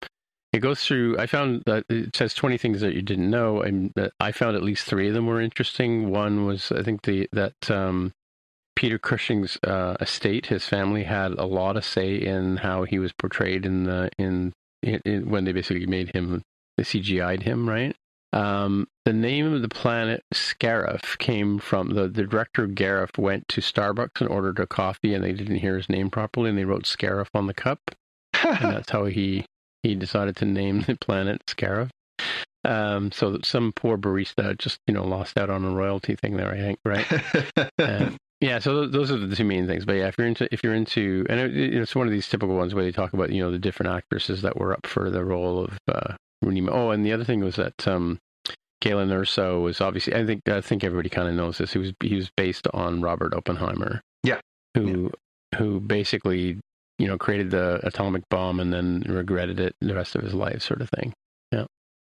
it goes through. I found that it says twenty things that you didn't know, and I found at least three of them were interesting. One was I think the that um, Peter Cushing's uh, estate, his family had a lot of say in how he was portrayed in the in, in, in when they basically made him they CGI'd him, right? Um, the name of the planet Scarif came from the, the director Gareth went to Starbucks and ordered a coffee, and they didn't hear his name properly, and they wrote Scarif on the cup, and that's how he he decided to name the planet Scarif. Um, so that some poor barista just you know lost out on a royalty thing there. I think right. uh, yeah, so those are the two main things. But yeah, if you're into if you're into and it, it's one of these typical ones where they talk about you know the different actresses that were up for the role of uh, Rooney. Oh, and the other thing was that um, Galen Erso was obviously I think I think everybody kind of knows this. He was he was based on Robert Oppenheimer. Yeah. Who yeah. who basically you know, created the atomic bomb and then regretted it the rest of his life, sort of thing. Yeah,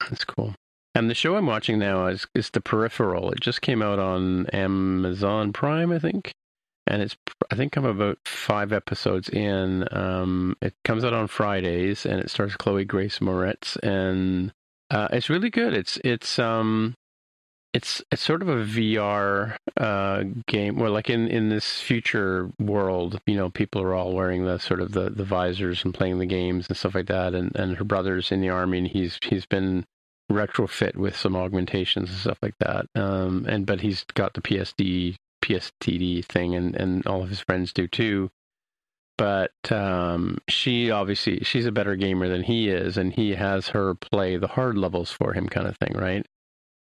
that's cool. And the show I'm watching now is is The Peripheral. It just came out on Amazon Prime, I think, and it's I think I'm about five episodes in. Um, it comes out on Fridays, and it stars Chloe Grace Moretz, and uh, it's really good. It's it's um it's it's sort of a VR uh, game where, like in, in this future world, you know, people are all wearing the sort of the, the visors and playing the games and stuff like that. And, and her brother's in the army, and he's he's been retrofit with some augmentations and stuff like that. Um, and but he's got the PSD PSTD thing, and and all of his friends do too. But um, she obviously she's a better gamer than he is, and he has her play the hard levels for him, kind of thing, right?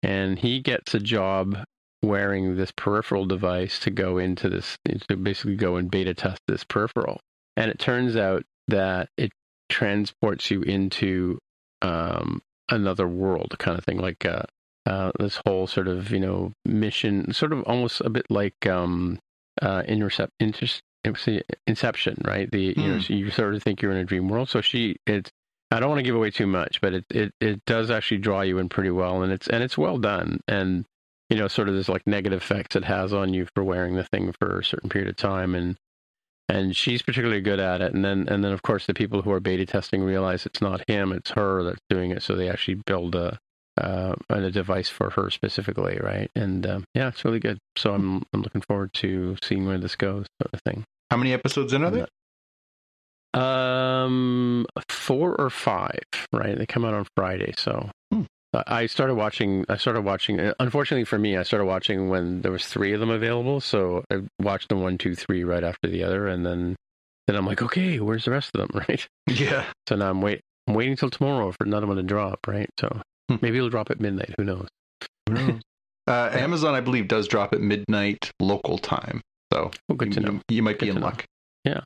And he gets a job wearing this peripheral device to go into this to basically go and beta test this peripheral. And it turns out that it transports you into um, another world, kind of thing, like uh, uh, this whole sort of you know mission, sort of almost a bit like um, uh, intercept, inter- Inception, right? The you mm. know hmm. you sort of think you're in a dream world. So she, it's I don't want to give away too much, but it it it does actually draw you in pretty well, and it's and it's well done, and you know sort of this like negative effects it has on you for wearing the thing for a certain period of time, and and she's particularly good at it. And then and then of course the people who are beta testing realize it's not him, it's her that's doing it. So they actually build a uh, a device for her specifically, right? And um, yeah, it's really good. So I'm I'm looking forward to seeing where this goes, sort of thing. How many episodes in are there? Um, four or five, right? They come out on Friday, so hmm. I started watching. I started watching. Uh, unfortunately for me, I started watching when there was three of them available. So I watched them one, two, three, right after the other, and then then I'm like, okay, where's the rest of them, right? Yeah. So now I'm wait. I'm waiting till tomorrow for another one to drop, right? So hmm. maybe it'll drop at midnight. Who knows? Who knows? uh, Amazon, I believe, does drop at midnight local time. So well, good to know. You, you might good be in luck. Know. Yeah.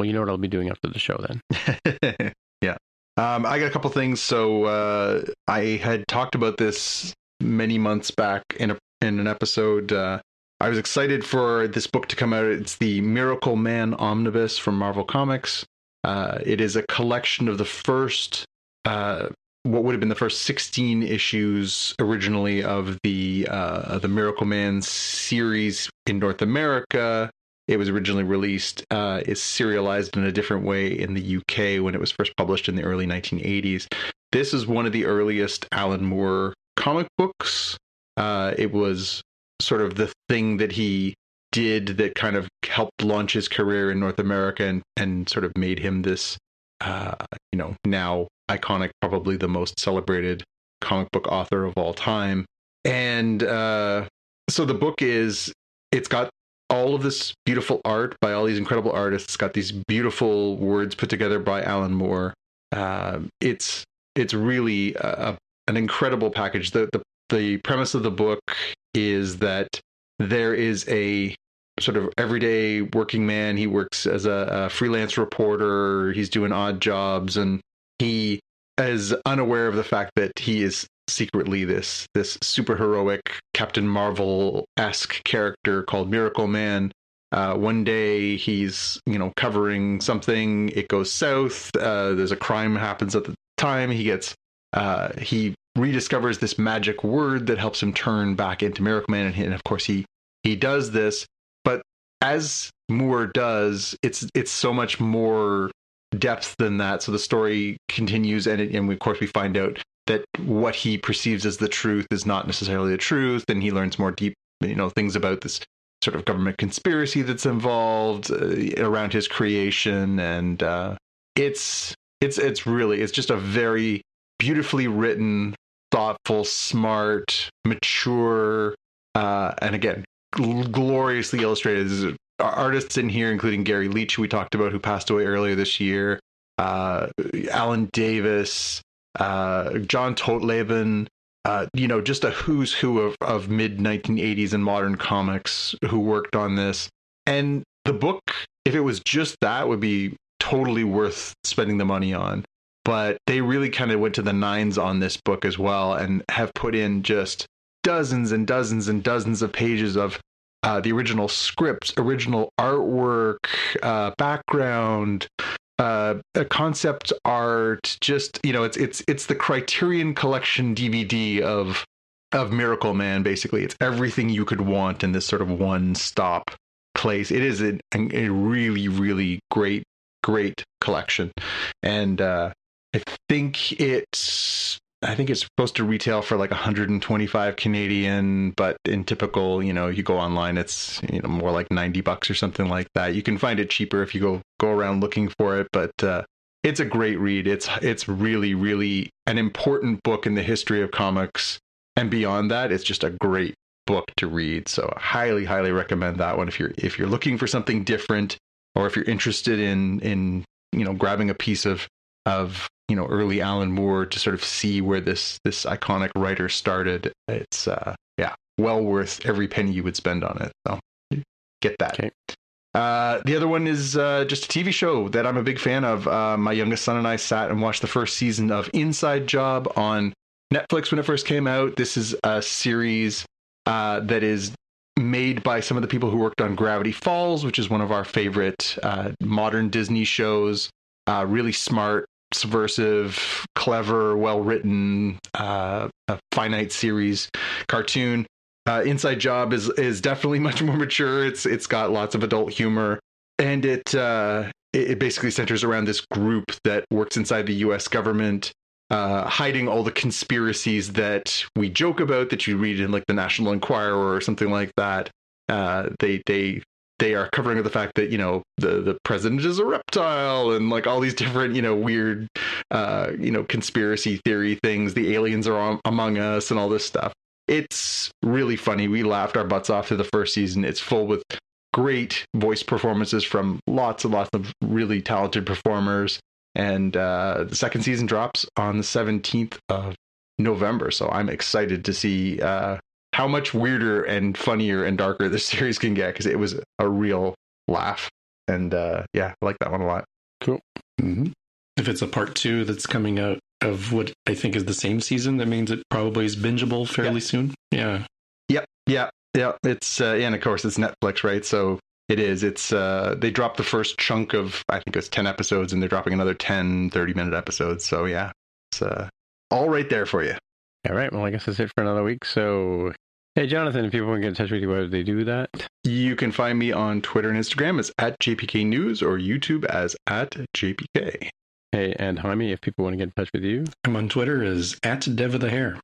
Well, you know what I'll be doing after the show then. yeah. Um, I got a couple things. So uh, I had talked about this many months back in a in an episode. Uh, I was excited for this book to come out. It's the Miracleman Omnibus from Marvel Comics. Uh, it is a collection of the first, uh, what would have been the first 16 issues originally of the uh, the Miracleman series in North America. It was originally released, uh, is serialized in a different way in the UK when it was first published in the early 1980s. This is one of the earliest Alan Moore comic books. Uh, it was sort of the thing that he did that kind of helped launch his career in North America and, and sort of made him this, uh, you know, now iconic, probably the most celebrated comic book author of all time. And uh, so the book is, it's got all of this beautiful art by all these incredible artists. Got these beautiful words put together by Alan Moore. Uh, it's it's really a, an incredible package. The, the the premise of the book is that there is a sort of everyday working man. He works as a, a freelance reporter. He's doing odd jobs, and he is unaware of the fact that he is secretly this this super heroic Captain Marvel esque character called Miracleman. Uh, one day he's you know covering something, it goes south. Uh, there's a crime happens at the time. He gets uh, he rediscovers this magic word that helps him turn back into Miracleman, and, he, and of course he he does this. But as Moore does, it's it's so much more depth than that. So the story continues, and it, and we, of course we find out that what he perceives as the truth is not necessarily the truth, and he learns more deep, you know, things about this sort of government conspiracy that's involved uh, around his creation, and uh, it's it's it's really it's just a very beautifully written, thoughtful, smart, mature, uh, and again gl- gloriously illustrated. Artists in here, including Garry Leach, who we talked about, who passed away earlier this year. Uh, Alan Davis, uh, John Totleben, uh, you know, just a who's who of, of mid 1980s and modern comics who worked on this. And the book, if it was just that, would be totally worth spending the money on. But they really kind of went to the nines on this book as well and have put in just dozens and dozens and dozens of pages of uh, the original scripts, original artwork, uh, background, uh, a concept art. Just you know, it's it's it's the Criterion Collection DVD of of Miracleman. Basically, it's everything you could want in this sort of one stop place. It is a, a really really great great collection, and uh, I think it's I think it's supposed to retail for like 125 Canadian, but in typical, you know, you go online, it's you know more like 90 bucks or something like that. You can find it cheaper if you go go around looking for it, but uh, it's a great read. It's it's really really an important book in the history of comics, and beyond that, it's just a great book to read. So highly highly recommend that one if you're if you're looking for something different, or if you're interested in in you know grabbing a piece of of you know early Alan Moore to sort of see where this this iconic writer started. It's uh yeah well worth every penny you would spend on it. So get that. Okay. Uh, the other one is uh, just a TV show that I'm a big fan of. Uh, my youngest son and I sat and watched the first season of Inside Job on Netflix when it first came out. This is a series uh, that is made by some of the people who worked on Gravity Falls, which is one of our favorite uh, modern Disney shows. Uh, really smart, subversive, clever, well written, a finite series cartoon. Uh, Inside Job is is definitely much more mature. It's it's got lots of adult humor, and it uh, it basically centers around this group that works inside the U.S. government, uh, hiding all the conspiracies that we joke about that you read in like the National Enquirer or something like that. Uh, they they they are covering the fact that you know the the president is a reptile and like all these different you know weird uh, you know conspiracy theory things. The aliens are on, among us and all this stuff it's really funny. We laughed our butts off to the first season. It's full with great voice performances from lots and lots of really talented performers. And uh, the second season drops on the 17th of November. So I'm excited to see uh, how much weirder and funnier and darker this series can get because it was a real laugh. And uh, yeah, I like that one a lot. Cool. Mm-hmm. If it's a part two that's coming out of what I think is the same season, that means it probably is bingeable fairly yeah. soon. Yeah. Yep. Yeah. Yeah. It's uh, and of course it's Netflix, right? So it is. It's uh they dropped the first chunk of I think it's 10 episodes and they're dropping another 10 30 minute episodes. So yeah. It's uh all right there for you. All right. Well, I guess that's it for another week. So Hey, Jonathan, if people want to get in touch with you, where do they do that? You can find me on Twitter and Instagram as at JPK News or YouTube as at JPK. Hey, and Jaime, if people want to get in touch with you, I'm on Twitter as at Dev of the Hair.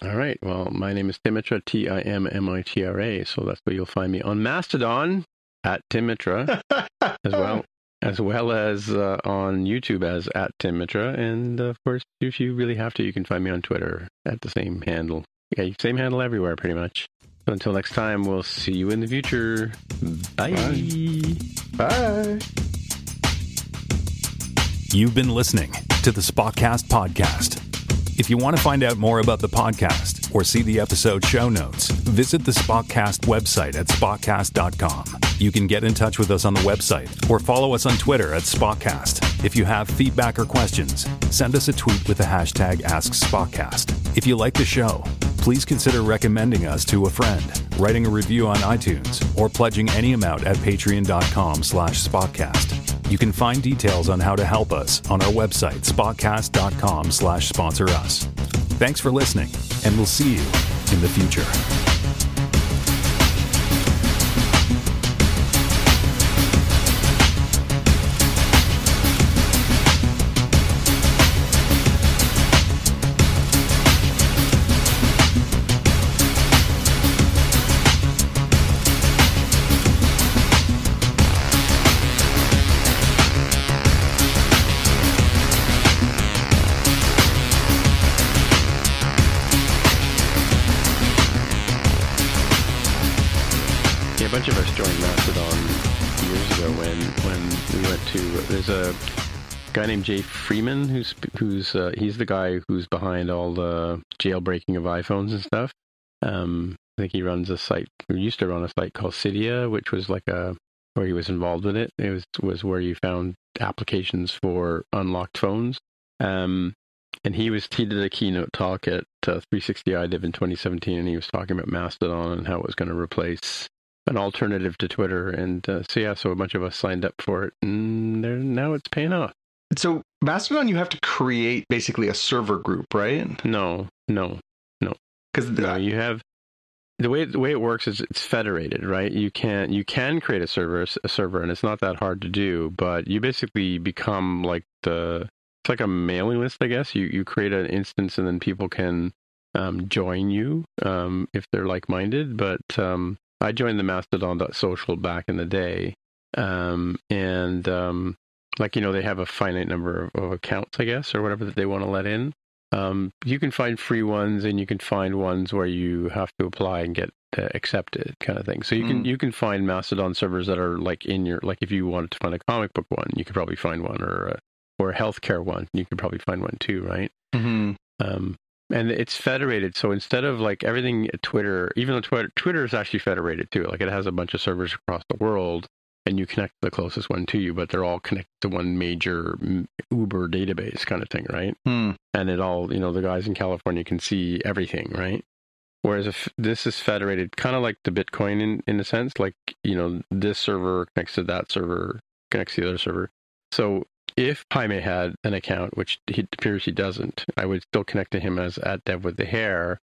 All right. Well, my name is Timmitra, T I M M I T R A. So that's where you'll find me on Mastodon at Timmitra as well. As well as uh, on YouTube as at Timmitra. And of course, if you really have to, you can find me on Twitter at the same handle. Yeah, same handle everywhere, pretty much. So until next time, we'll see you in the future. Bye. Bye. Bye. You've been listening to the Spotcast Podcast. If you want to find out more about the podcast or see the episode show notes, visit the Spotcast website at spotcast.com. You can get in touch with us on the website or follow us on Twitter at Spotcast. If you have feedback or questions, send us a tweet with the hashtag AskSpotcast. If you like the show, please consider recommending us to a friend, writing a review on iTunes, or pledging any amount at patreon.com slash spotcast. You can find details on how to help us on our website, spotcast.com slash sponsor us. Thanks for listening, and we'll see you in the future. Guy named Jay Freeman, who's who's uh, he's the guy who's behind all the jailbreaking of iPhones and stuff. Um, I think he runs a site. He used to run a site called Cydia, which was like a where he was involved with it. It was was where you found applications for unlocked phones. Um, and he was he did a keynote talk at uh, 360 iDev in 2017, and he was talking about Mastodon and how it was going to replace an alternative to Twitter. And uh, so yeah, so a bunch of us signed up for it, and now it's paying off. So Mastodon, you have to create basically a server group, right? No, no, no. Because no, you have the way the way it works is it's federated, right? You can you can create a server a server, and it's not that hard to do. But you basically become like the it's like a mailing list, I guess. You you create an instance, and then people can um, join you um, if they're like minded. But um, I joined the Mastodon.social back in the day, um, and um, like you know they have a finite number of, of accounts, I guess, or whatever that they want to let in. Um, you can find free ones, and you can find ones where you have to apply and get uh, accepted, kind of thing. So you can Mm. you can find Mastodon servers that are like in your like if you wanted to find a comic book one, you could probably find one, or a, or a healthcare one, you could probably find one too, right? Mm-hmm. Um, and it's federated. So instead of like everything Twitter, even though Twitter, Twitter is actually federated too. Like it has a bunch of servers across the world, and you connect the closest one to you, but they're all connected to one major Uber database kind of thing, right? Hmm. And it all, you know, the guys in California can see everything, right? Whereas if this is federated, kind of like the Bitcoin in in a sense, like you know, this server connects to that server, connects to the other server. So if Jaime had an account, which he appears he doesn't, I would still connect to him as at Dev with the Hair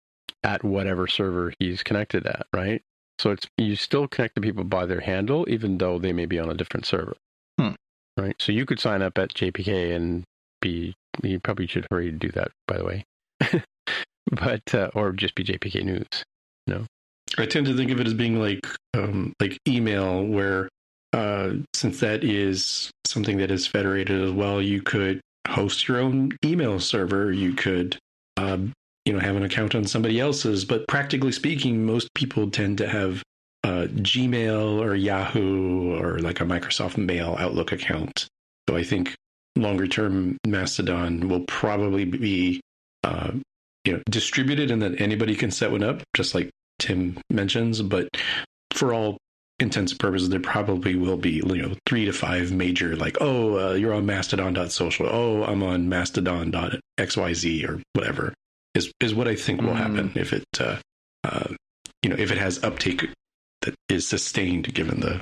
at whatever server he's connected at, right? So it's you still connect to people by their handle, even though they may be on a different server, Hmm. right? So you could sign up at JPK and be. You probably should hurry to do that, by the way, but uh, or just be JPK News. No. I tend to think of it as being like um, like email, where uh, since that is something that is federated as well, you could host your own email server. You could, um, you know, have an account on somebody else's. But practically speaking, most people tend to have uh, Gmail or Yahoo or like a Microsoft Mail Outlook account. So I think longer term Mastodon will probably be, uh, you know, distributed and that anybody can set one up, just like Tim mentions, but for all intents and purposes, there probably will be, you know, three to five major, like, oh, uh, you're on mastodon.social. Oh, I'm on mastodon.xyz or whatever is, is what I think will Mm. happen if it, uh, uh, you know, if it has uptake that is sustained given the,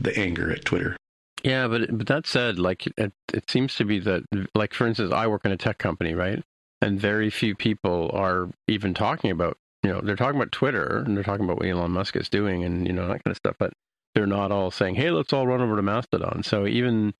the anger at Twitter. Yeah, but but that said, like it, it seems to be that, like for instance, I work in a tech company, right? And very few people are even talking about, you know, they're talking about Twitter and they're talking about what Elon Musk is doing and you know that kind of stuff, but they're not all saying, "Hey, let's all run over to Mastodon." So even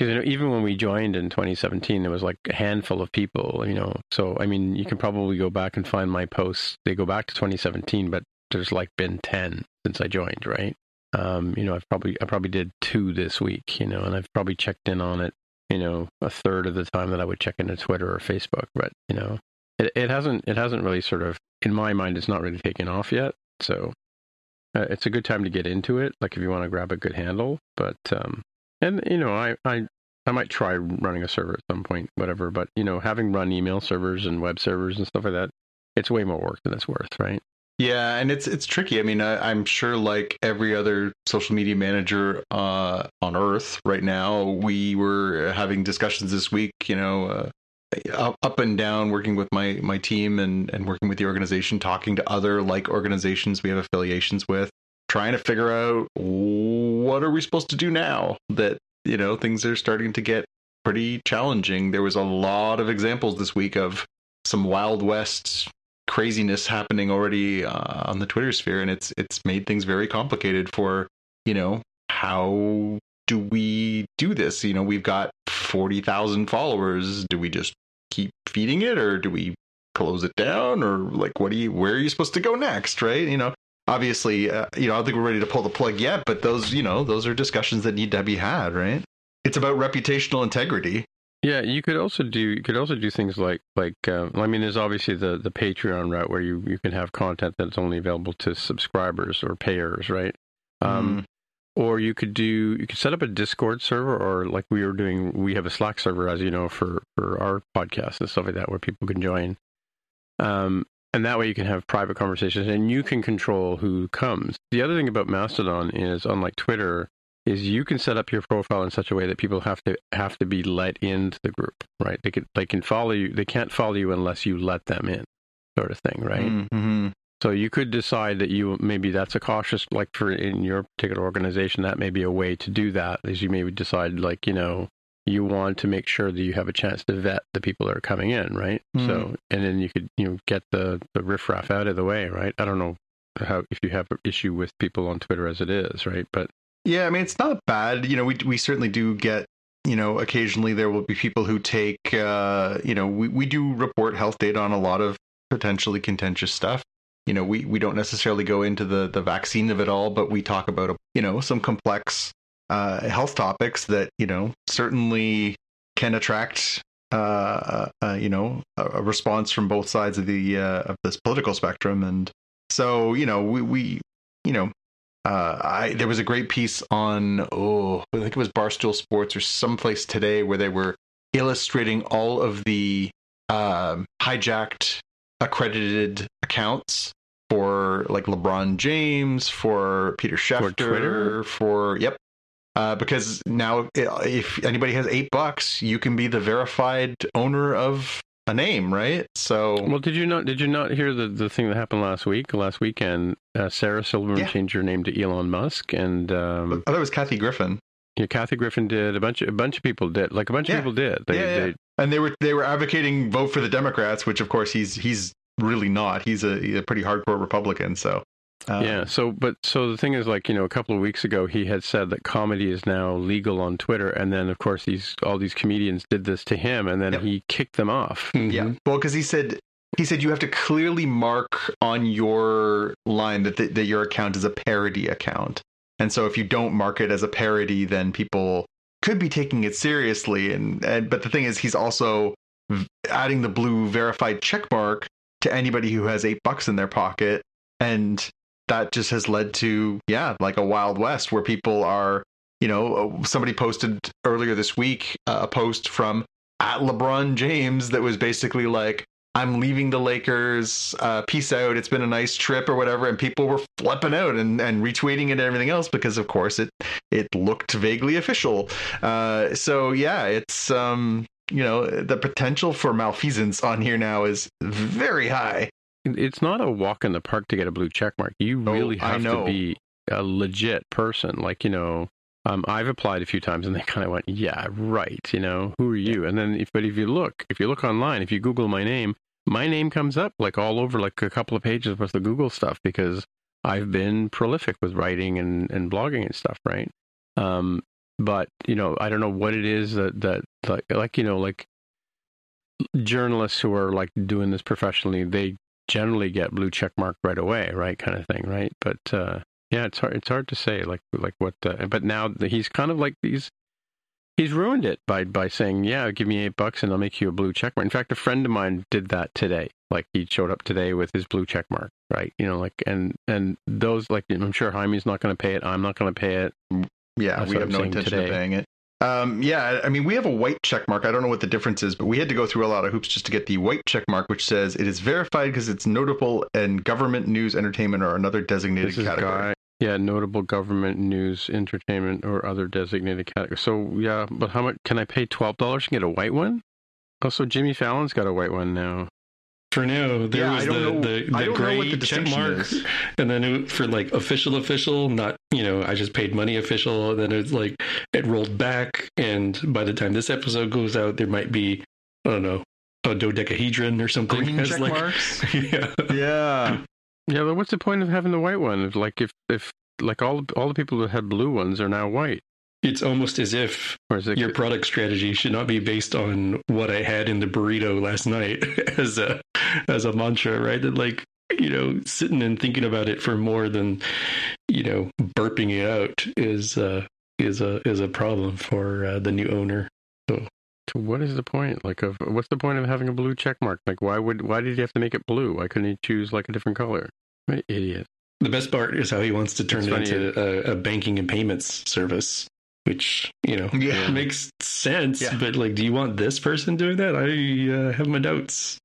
because you know, even when we joined in 2017, there was like a handful of people, you know. So I mean, you can probably go back and find my posts. They go back to 2017, but there's like been 10 since I joined, right? Um, you know, I've probably I probably did two this week, you know, and I've probably checked in on it, you know, a third of the time that I would check into Twitter or Facebook. But you know, it it hasn't it hasn't really sort of in my mind it's not really taken off yet. So uh, it's a good time to get into it, like if you want to grab a good handle. But um, and you know, I I I might try running a server at some point, whatever. But you know, having run email servers and web servers and stuff like that, it's way more work than it's worth, right? Yeah, and it's it's tricky. I mean, I, I'm sure, like every other social media manager uh, on Earth right now, we were having discussions this week. You know, uh, up, up and down, working with my my team and and working with the organization, talking to other like organizations we have affiliations with, trying to figure out what are we supposed to do now that you know things are starting to get pretty challenging. There was a lot of examples this week of some wild west craziness happening already uh, on the Twitter sphere, and it's it's made things very complicated for you know how do we do this? You know, we've got forty thousand followers. Do we just keep feeding it, or do we close it down, or like what do you? Where are you supposed to go next? Right? You know. Obviously, uh, you know, I don't think we're ready to pull the plug yet, but those, you know, those are discussions that need to be had, right? It's about reputational integrity. Yeah, you could also do you could also do things like like um, I mean, there's obviously the the Patreon route where you you can have content that's only available to subscribers or payers, right? Um, Or you could do you could set up a Discord server, or like we were doing, we have a Slack server, as you know, for for our podcast and stuff like that, where people can join. Um, and that way you can have private conversations, and you can control who comes. The other thing about Mastodon is, unlike Twitter, is you can set up your profile in such a way that people have to have to be let into the group, right? They can they can follow you. They can't follow you unless you let them in, sort of thing, right? Mm-hmm. So you could decide that you maybe that's a cautious like for in your particular organization that may be a way to do that is you maybe decide like you know you want to make sure that you have a chance to vet the people that are coming in, right? So and then you could you know get the the riffraff out of the way, right? I don't know how if you have an issue with people on Twitter as it is, right? But Yeah, I mean it's not bad. You know, we we certainly do get. You know, occasionally there will be people who take. Uh, you know, we we do report health data on a lot of potentially contentious stuff. You know, we we don't necessarily go into the the vaccine of it all, but we talk about you know some complex uh, health topics that you know certainly can attract uh, uh, you know a, a response from both sides of the uh, of this political spectrum, and so you know we we you know uh, I there was a great piece on oh I think it was Barstool Sports or someplace today where they were illustrating all of the um, hijacked accredited accounts for like LeBron James, for Peter Schefter, Twitter? for yep. Uh, because now, if anybody has eight bucks, you can be the verified owner of a name, right? So, Well, did you not did you not hear the, the thing that happened last week, last weekend? Uh, Sarah Silverman Yeah. changed her name to Elon Musk, and um, oh, that was Kathy Griffin, yeah, Kathy Griffin did. A bunch of a bunch of people did. Like a bunch Yeah. of people did. They, Yeah, yeah. they and they were they were advocating vote for the Democrats, which of course he's he's really not. He's a, he's a pretty hardcore Republican. So, uh, yeah. So, but so the thing is, like you know, a couple of weeks ago, he had said that comedy is now legal on Twitter, and then of course these all these comedians did this to him, and then Yep. he kicked them off. Yeah. Mhm. Well, because he said he said you have to clearly mark on your line that, that that your account is a parody account, and so if you don't mark it as a parody, then people could be taking it seriously. And, and but the thing is, he's also adding the blue verified check mark to anybody who has eight bucks in their pocket, and that just has led to yeah, like a wild west where people are. You know, uh, somebody posted earlier this week uh, a post from at LeBron James that was basically like, I'm leaving the Lakers. Uh, peace out. It's been a nice trip or whatever. And people were flipping out and, and retweeting it and everything else because, of course, it it looked vaguely official. Uh, so yeah, it's um, you know the potential for malfeasance on here now is very high. It's not a walk in the park to get a blue check mark. You Oh, really have to be a legit person. Like, you know, um, I've applied a few times and they kind of went, yeah, right. You know, who are you? And then, if, but if you look, if you look online, if you Google my name, my name comes up like all over like a couple of pages worth of Google stuff because I've been prolific with writing and, and blogging and stuff, right? Um, but you know, I don't know what it is that that like like you know like journalists who are like doing this professionally, they generally get blue check mark right away, right, kind of thing, right? But uh, yeah, it's hard. It's hard to say, like like what. Uh, but now he's kind of like he's he's ruined it by by saying, yeah, give me eight bucks and I'll make you a blue check mark. In fact, a friend of mine did that today. Like he showed up today with his blue check mark, right? You know, like and and those like I'm sure Jaime's not going to pay it. I'm not going to pay it. Yeah, That's we have no intention today. of paying it. Um, yeah, I mean, we have a white check mark. I don't know what the difference is, but we had to go through a lot of hoops just to get the white check mark, which says it is verified because it's notable and government, news, entertainment, or another designated category. guy. Yeah, notable government news, entertainment, or other designated category. So yeah, but how much can I pay? Twelve dollars to get a white one. Also, Jimmy Fallon's got a white one now. For now, there Yeah, I was don't the, know- the, I the don't know gray what the check mark, is. and then it, for like official, official, not you know, I just paid money official. Then it's like it rolled back, and by the time this episode goes out, there might be I don't know a dodecahedron or something. Green as check like, marks. yeah, Yeah, Yeah, but what's the point of having the white one? If, like if if like all all the people that had blue ones are now white, it's almost as if is it? your product strategy should not be based on what I had in the burrito last night as a as a mantra, right? That like you know, sitting and thinking about it for more than you know, burping it out is uh is a is a problem for uh, the new owner. so what is the point? Like, of what's the point of having a blue check mark? Like, why would why did he have to make it blue? Why couldn't he choose like a different color? What idiot. The best part is how he wants to turn It's it funny. into a, a banking and payments service, which you know Yeah. makes sense. Yeah. But like, do you want this person doing that? I uh, have my doubts.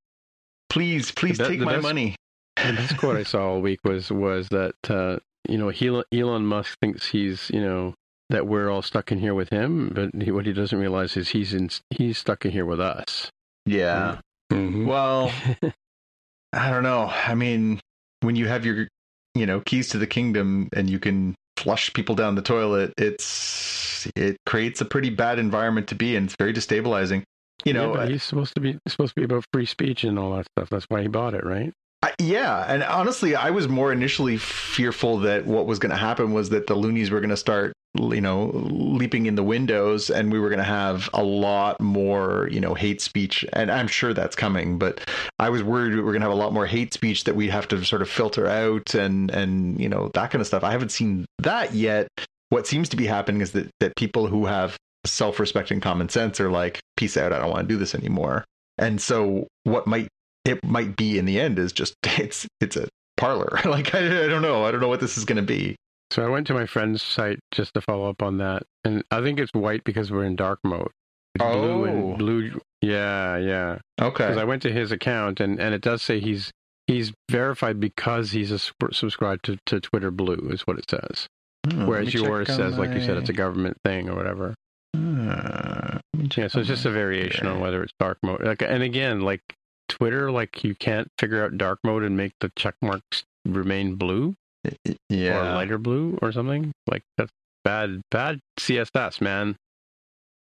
Please, please be- take my best- money. The best quote I saw all week was was that uh, you know Elon, Musk thinks he's you know that we're all stuck in here with him, but he, what he doesn't realize is he's in he's stuck in here with us. Yeah. Mhm. Well, I don't know. I mean, when you have your, you know, keys to the kingdom and you can flush people down the toilet, it's it creates a pretty bad environment to be in. It's very destabilizing. You know, yeah, but uh he's supposed to be supposed to be about free speech and all that stuff. That's why he bought it, right? I, yeah, and honestly, I was more initially fearful that what was going to happen was that the loonies were going to start, you know, leaping in the windows, and we were going to have a lot more, you know, hate speech. And I'm sure that's coming, but I was worried we were going to have a lot more hate speech that we'd have to sort of filter out, and and you know that kind of stuff. I haven't seen that yet, what seems to be happening is that that people who have self-respect and common sense are like, peace out, I don't want to do this anymore. And so what might it might be in the end is just it's it's a Parler. like I, I don't know. I don't know what this is going to be. So I went to my friend's site just to follow up on that, and I think it's white because we're in dark mode. It's blue Oh. and blue. Yeah, yeah. Okay. Because I went to his account, and, and it does say he's he's verified because he's a sub- subscribed to, to Twitter Blue, is what it says. Hmm, Whereas yours says, like you said, it's a government thing or whatever. Uh, let me check Yeah, so it's just a my variation on whether it's dark mode. Like, and again, like Twitter, like you can't figure out dark mode and make the check marks remain blue Yeah. or lighter blue or something. Like that's bad, bad CSS, man.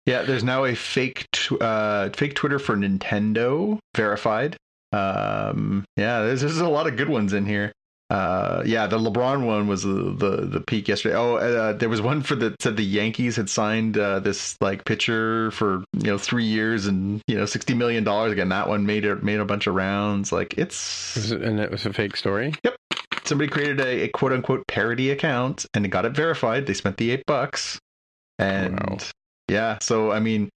Yeah, there's now a fake tw- uh, fake Twitter for Nintendo verified. Um, yeah, there's, there's a lot of good ones in here. Uh, yeah, the LeBron one was the the, the peak yesterday. Oh, uh, there was one for that said the Yankees had signed uh, this like pitcher for you know three years and you know sixty million dollars. Again, that one made it made a bunch of rounds. Like it's it- and it was a fake story. Yep, somebody created a, a quote unquote parody account and got it verified. They spent the eight bucks. And Wow. yeah, so I mean,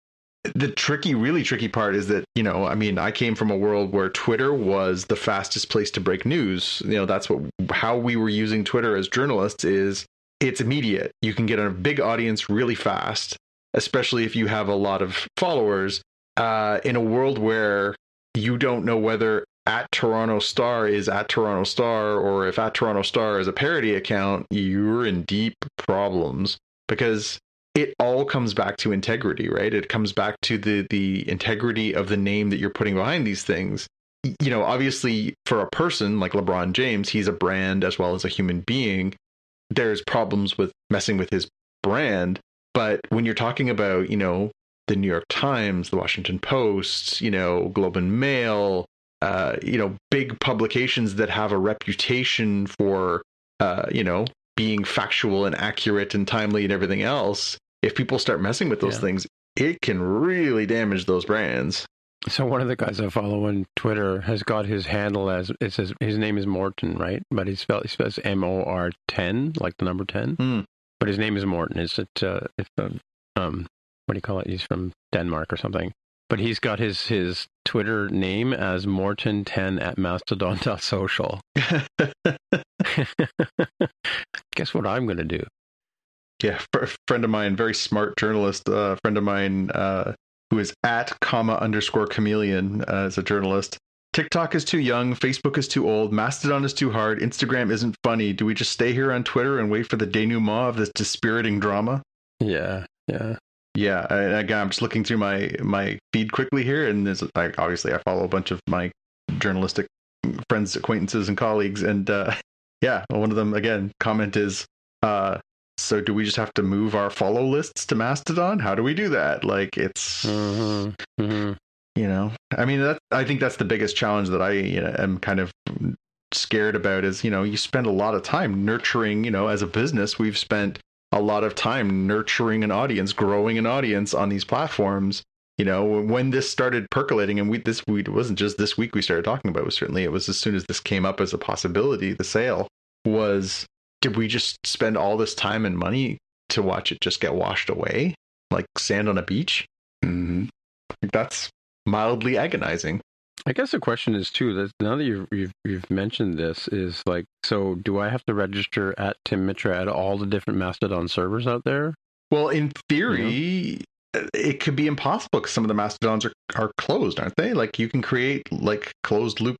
the tricky, really tricky part is that, you know, I mean, I came from a world where Twitter was the fastest place to break news. You know, that's what how we were using Twitter as journalists is it's immediate. You can get a big audience really fast, especially if you have a lot of followers. Uh, in a world where you don't know whether at Toronto Star is at Toronto Star or if at Toronto Star is a parody account, you're in deep problems because it all comes back to integrity, right? It comes back to the the integrity of the name that you're putting behind these things. You know, obviously for a person like LeBron James, he's a brand as well as a human being. There's problems with messing with his brand, but when you're talking about, you know, the New York Times, the Washington Post, you know, Globe and Mail, uh, you know, big publications that have a reputation for, uh, you know, being factual and accurate and timely and everything else. If people start messing with those Yeah. things, it can really damage those brands. So one of the guys I follow on Twitter has got his handle as it says his name is Morton, right? But he spells he spells M O R ten, like the number ten. Hmm. But his name is Morton. Is it? Uh, if, um, um, what do you call it? He's from Denmark or something. But he's got his his Twitter name as Morton ten at Mastodon.social. Guess what I'm gonna do? Yeah, fr- friend of mine, very smart journalist, uh, friend of mine, uh, who is at comma underscore chameleon uh, as a journalist. TikTok is too young, Facebook is too old, Mastodon is too hard, Instagram isn't funny. Do we just stay here on Twitter and wait for the denouement of this dispiriting drama? Yeah, yeah. Yeah, again, I'm just looking through my my feed quickly here, and there's like obviously I follow a bunch of my journalistic friends, acquaintances, and colleagues, and uh, yeah, one of them again comment is, uh, so do we just have to move our follow lists to Mastodon? How do we do that? Like it's hmm hmm you know, I mean that I think that's the biggest challenge that I you know, am kind of scared about is you know you spend a lot of time nurturing you know as a business we've spent a lot of time nurturing an audience growing an audience on these platforms you know when this started percolating and we this we it wasn't just this week we started talking about it was certainly it was as soon as this came up as a possibility the sale was did we just spend all this time and money to watch it just get washed away like sand on a beach hmm that's mildly agonizing I guess the question is too that now that you've, you've you've mentioned this is like so do I have to register at Tim Mitra at all the different Mastodon servers out there? Well, in theory, it could be impossible because some of the mastodons are, are closed, aren't they? Like you can create like closed loop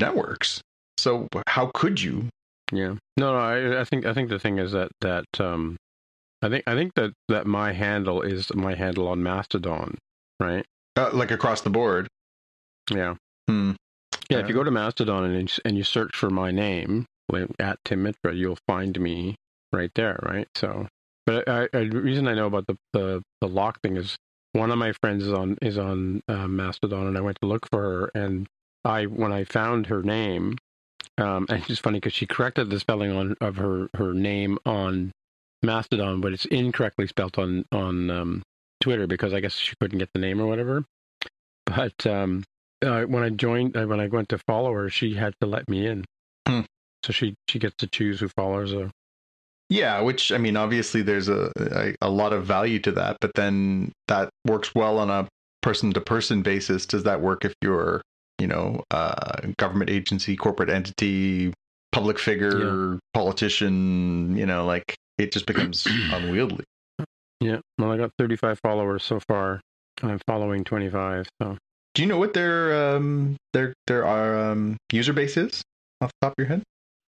networks. So how could you? Yeah. No, no. I, I think I think the thing is that that um, I think I think that that my handle is my handle on Mastodon, right? Uh, like across the board. Yeah. Hmm. Yeah. If you go to Mastodon and you, and you search for my name like, at Tim Mitra, you'll find me right there, right? So, but I, I, the reason I know about the, the the lock thing is one of my friends is on is on uh, Mastodon, and I went to look for her, and I when I found her name, um, and it's funny because she corrected the spelling on of her her name on Mastodon, but it's incorrectly spelled on on um, Twitter because I guess she couldn't get the name or whatever. But um, uh, when I joined, uh, when I went to follow her, she had to let me in. Hmm. So she she gets to choose who follows her. Yeah, which I mean, obviously there's a, a a lot of value to that, but then that works well on a person to person basis. Does that work if you're, you know, a government agency, corporate entity, public figure, yeah. politician? You know, like it just becomes unwieldy. Yeah. Well, I got 35 followers so far. I'm following 25. So. Do you know what their um their their um user base is off the top of your head?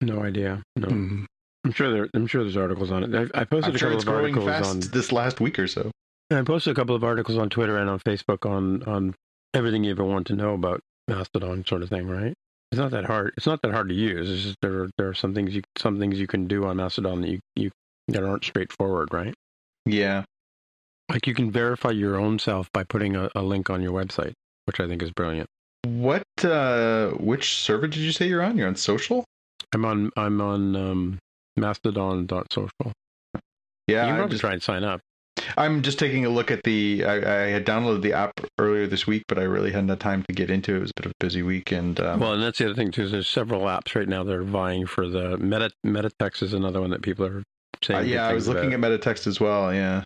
No idea. No. Mm. I'm sure there. I'm sure there's articles on it. I, I posted I'm a couple of articles on this last week or so. I posted a couple of articles on Twitter and on Facebook on on everything you ever want to know about Mastodon, sort of thing. Right? It's not that hard. It's not that hard to use. It's just there. Are, there are some things you some things you can do on Mastodon that you you that aren't straightforward. Right? Yeah. Like you can verify your own self by putting a, a link on your website, which I think is brilliant. What? uh Which server did you say you're on? You're on social. I'm on. I'm on. um mastodon.social. Yeah, you can probably just, try and sign up. I'm just taking a look at the. I, I, had downloaded the app earlier this week, but I really hadn't had time to get into it. It was a bit of a busy week, and um, well, and that's the other thing too. There's several apps right now that are vying for the Meta. Metatext is another one that people are saying. Uh, yeah, I was looking about. at Metatext as well. Yeah,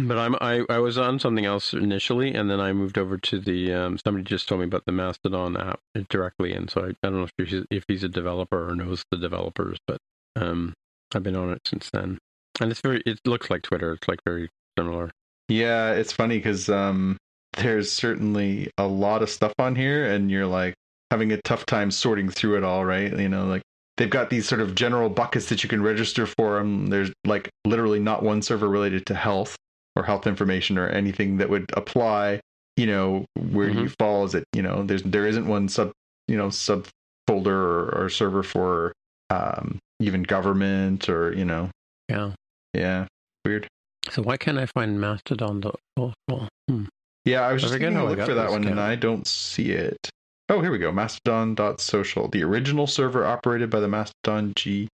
but I'm I, I was on something else initially, and then I moved over to the. Um, somebody just told me about the Mastodon app directly, and so I, I don't know if he's if he's a developer or knows the developers, but um, I've been on it since then, and it's very. It looks like Twitter. It's like very similar. Yeah, it's funny because um, there's certainly a lot of stuff on here, and you're like having a tough time sorting through it all, right? You know, like they've got these sort of general buckets that you can register for them. There's like literally not one server related to health or health information or anything that would apply. You know, where mm-hmm. do you fall? Is it you know, there's there isn't one sub you know subfolder or, or server for um, even government or you know. Yeah. Yeah. Weird. So why can't I find Mastodon? Hmm. Yeah, I was just going to look for that one and I don't see it. Oh, here we go. Mastodon.social, the original server operated by the Mastodon G.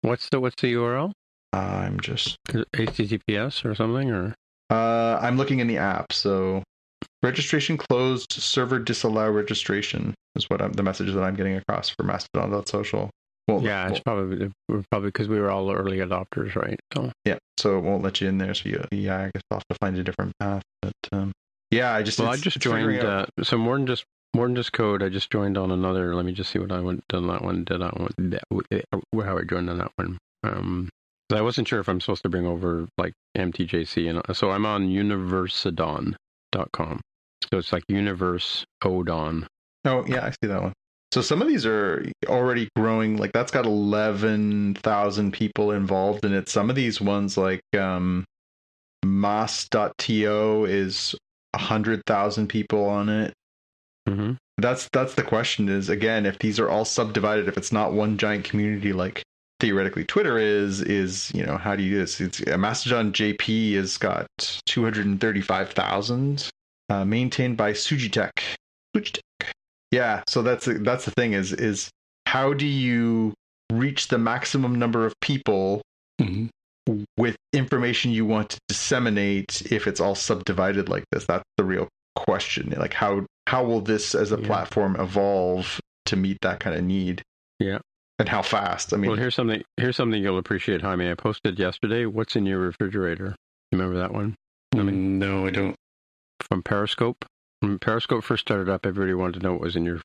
What's the what's the URL? I'm just HTTPS or something or. Uh, I'm looking in the app. So registration closed. Server disallow registration is what I'm, the message that I'm getting across for Mastodon.social. Well, yeah, it's probably probably because we were all early adopters, right? So yeah, so it won't let you in there. So you, yeah, I guess I'll have to find a different path. But um, yeah, I just well, I just joined. Uh, so more than just more than just code, I just joined on another. Let me just see what I went done that one. Did that one? How I joined on that one. Um, I wasn't sure if I'm supposed to bring over like MTJC, and so I'm on universeodon.com. So it's like universe odon. Oh yeah, I see that one. So some of these are already growing. Like that's got eleven thousand people involved in it. Some of these ones, like um, Mas.to, is hundred thousand people on it. Mm-hmm. That's that's the question. Is again, if these are all subdivided, if it's not one giant community like theoretically Twitter is, is you know how do you do this? It's a Mastodon JP has got two hundred and thirty-five thousand, uh, maintained by Sujitech. Sujitech yeah, so that's the, that's the thing is is how do you reach the maximum number of people mm-hmm. with information you want to disseminate if it's all subdivided like this? That's the real question. Like how how will this as a yeah. platform evolve to meet that kind of need? Yeah. And how fast? I mean, well, here's something. Here's something you'll appreciate, Jaime. I posted yesterday. What's in your refrigerator? Remember that one? I mean, no, I don't. From Periscope. When Periscope first started up, everybody wanted to know what was in your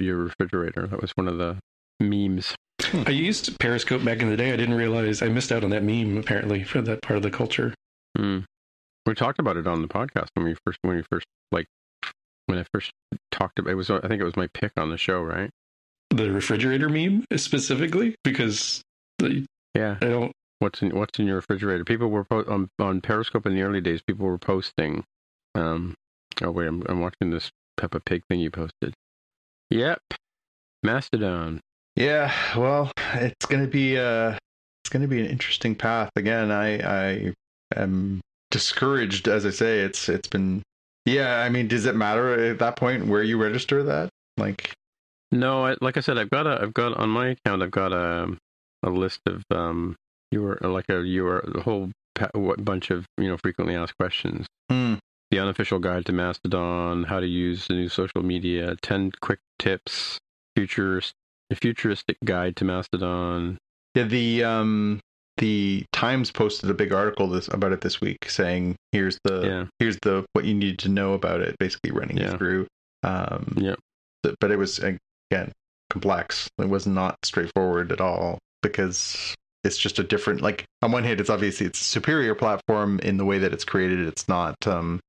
your refrigerator. That was one of the memes. I used Periscope back in the day. I didn't realize I missed out on that meme. Apparently, for that part of the culture. Mm. We talked about it on the podcast when we first when we first like when I first talked about it was I think it was my pick on the show, right? The refrigerator meme specifically because the, yeah I don't what's in what's in your refrigerator. People were po- on on Periscope in the early days. People were posting um, Oh wait, I'm, I'm watching this Peppa Pig thing you posted. Yep, Mastodon. Yeah, well, it's gonna be uh it's gonna be an interesting path. Again, I I am discouraged, as I say. It's it's been yeah. I mean, does it matter at that point where you register that? Like, no, I, like I said, I've got a I've got on my account I've got a a list of um you were like a you were a whole bunch of you know frequently asked questions. Mm the unofficial guide to Mastodon, how to use the new social media, 10 quick tips, futurist, futuristic guide to Mastodon. Yeah, the um the Times posted a big article this about it this week, saying here's the Yeah. here's the what you need to know about it, basically running Yeah. through. Um, Yeah. but it was again complex. It was not straightforward at all because it's just a different. Like on one hand, it's obviously it's a superior platform in the way that it's created. It's not. um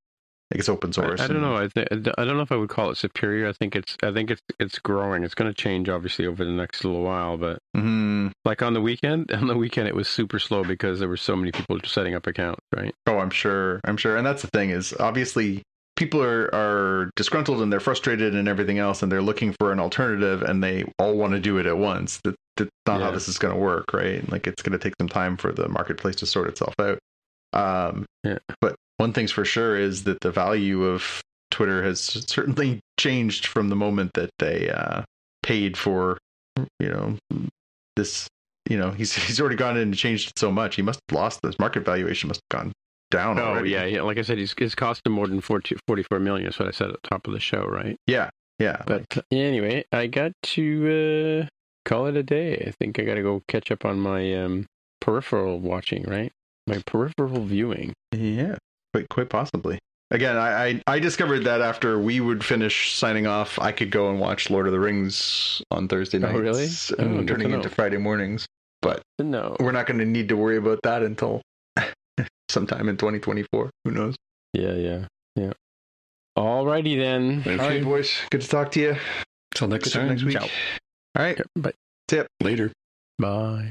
like it's open I, source. I don't know. I, th- I don't know if I would call it superior. I think it's I think it's it's growing. It's going to change obviously over the next little while. But Mhm. like on the weekend, on the weekend it was super slow because there were so many people setting up accounts. Right. Oh, I'm sure. I'm sure. And that's the thing is obviously people are are disgruntled and they're frustrated and everything else and they're looking for an alternative and they all want to do it at once. That that's not how this is going to work, right? Like it's going to take some time for the marketplace to sort itself out. Um Yeah. but one thing's for sure is that the value of Twitter has certainly changed from the moment that they uh paid for you know this you know he's he's already gone in and changed it so much he must have lost this market valuation must have gone down Oh already. yeah, yeah. Like I said, it's, it's cost him more than 40, 44 million. That's what I said at the top of the show, right? yeah yeah But anyway, I got to uh, call it a day. I think I got to go catch up on my um, peripheral watching, right? My peripheral viewing. yeah quite quite possibly again I, I i discovered that after we would finish signing off i could go and watch lord of the rings on thursday Oh, nights really? Uh, oh, and good turning into friday mornings but No. we're not going to need to worry about that until sometime in 2024 who knows Yeah, yeah, yeah. Alrighty then. Okay. all right boys good to talk to you Till next Catch up time. next week Ciao. all right Okay, bye. tip Later. Bye.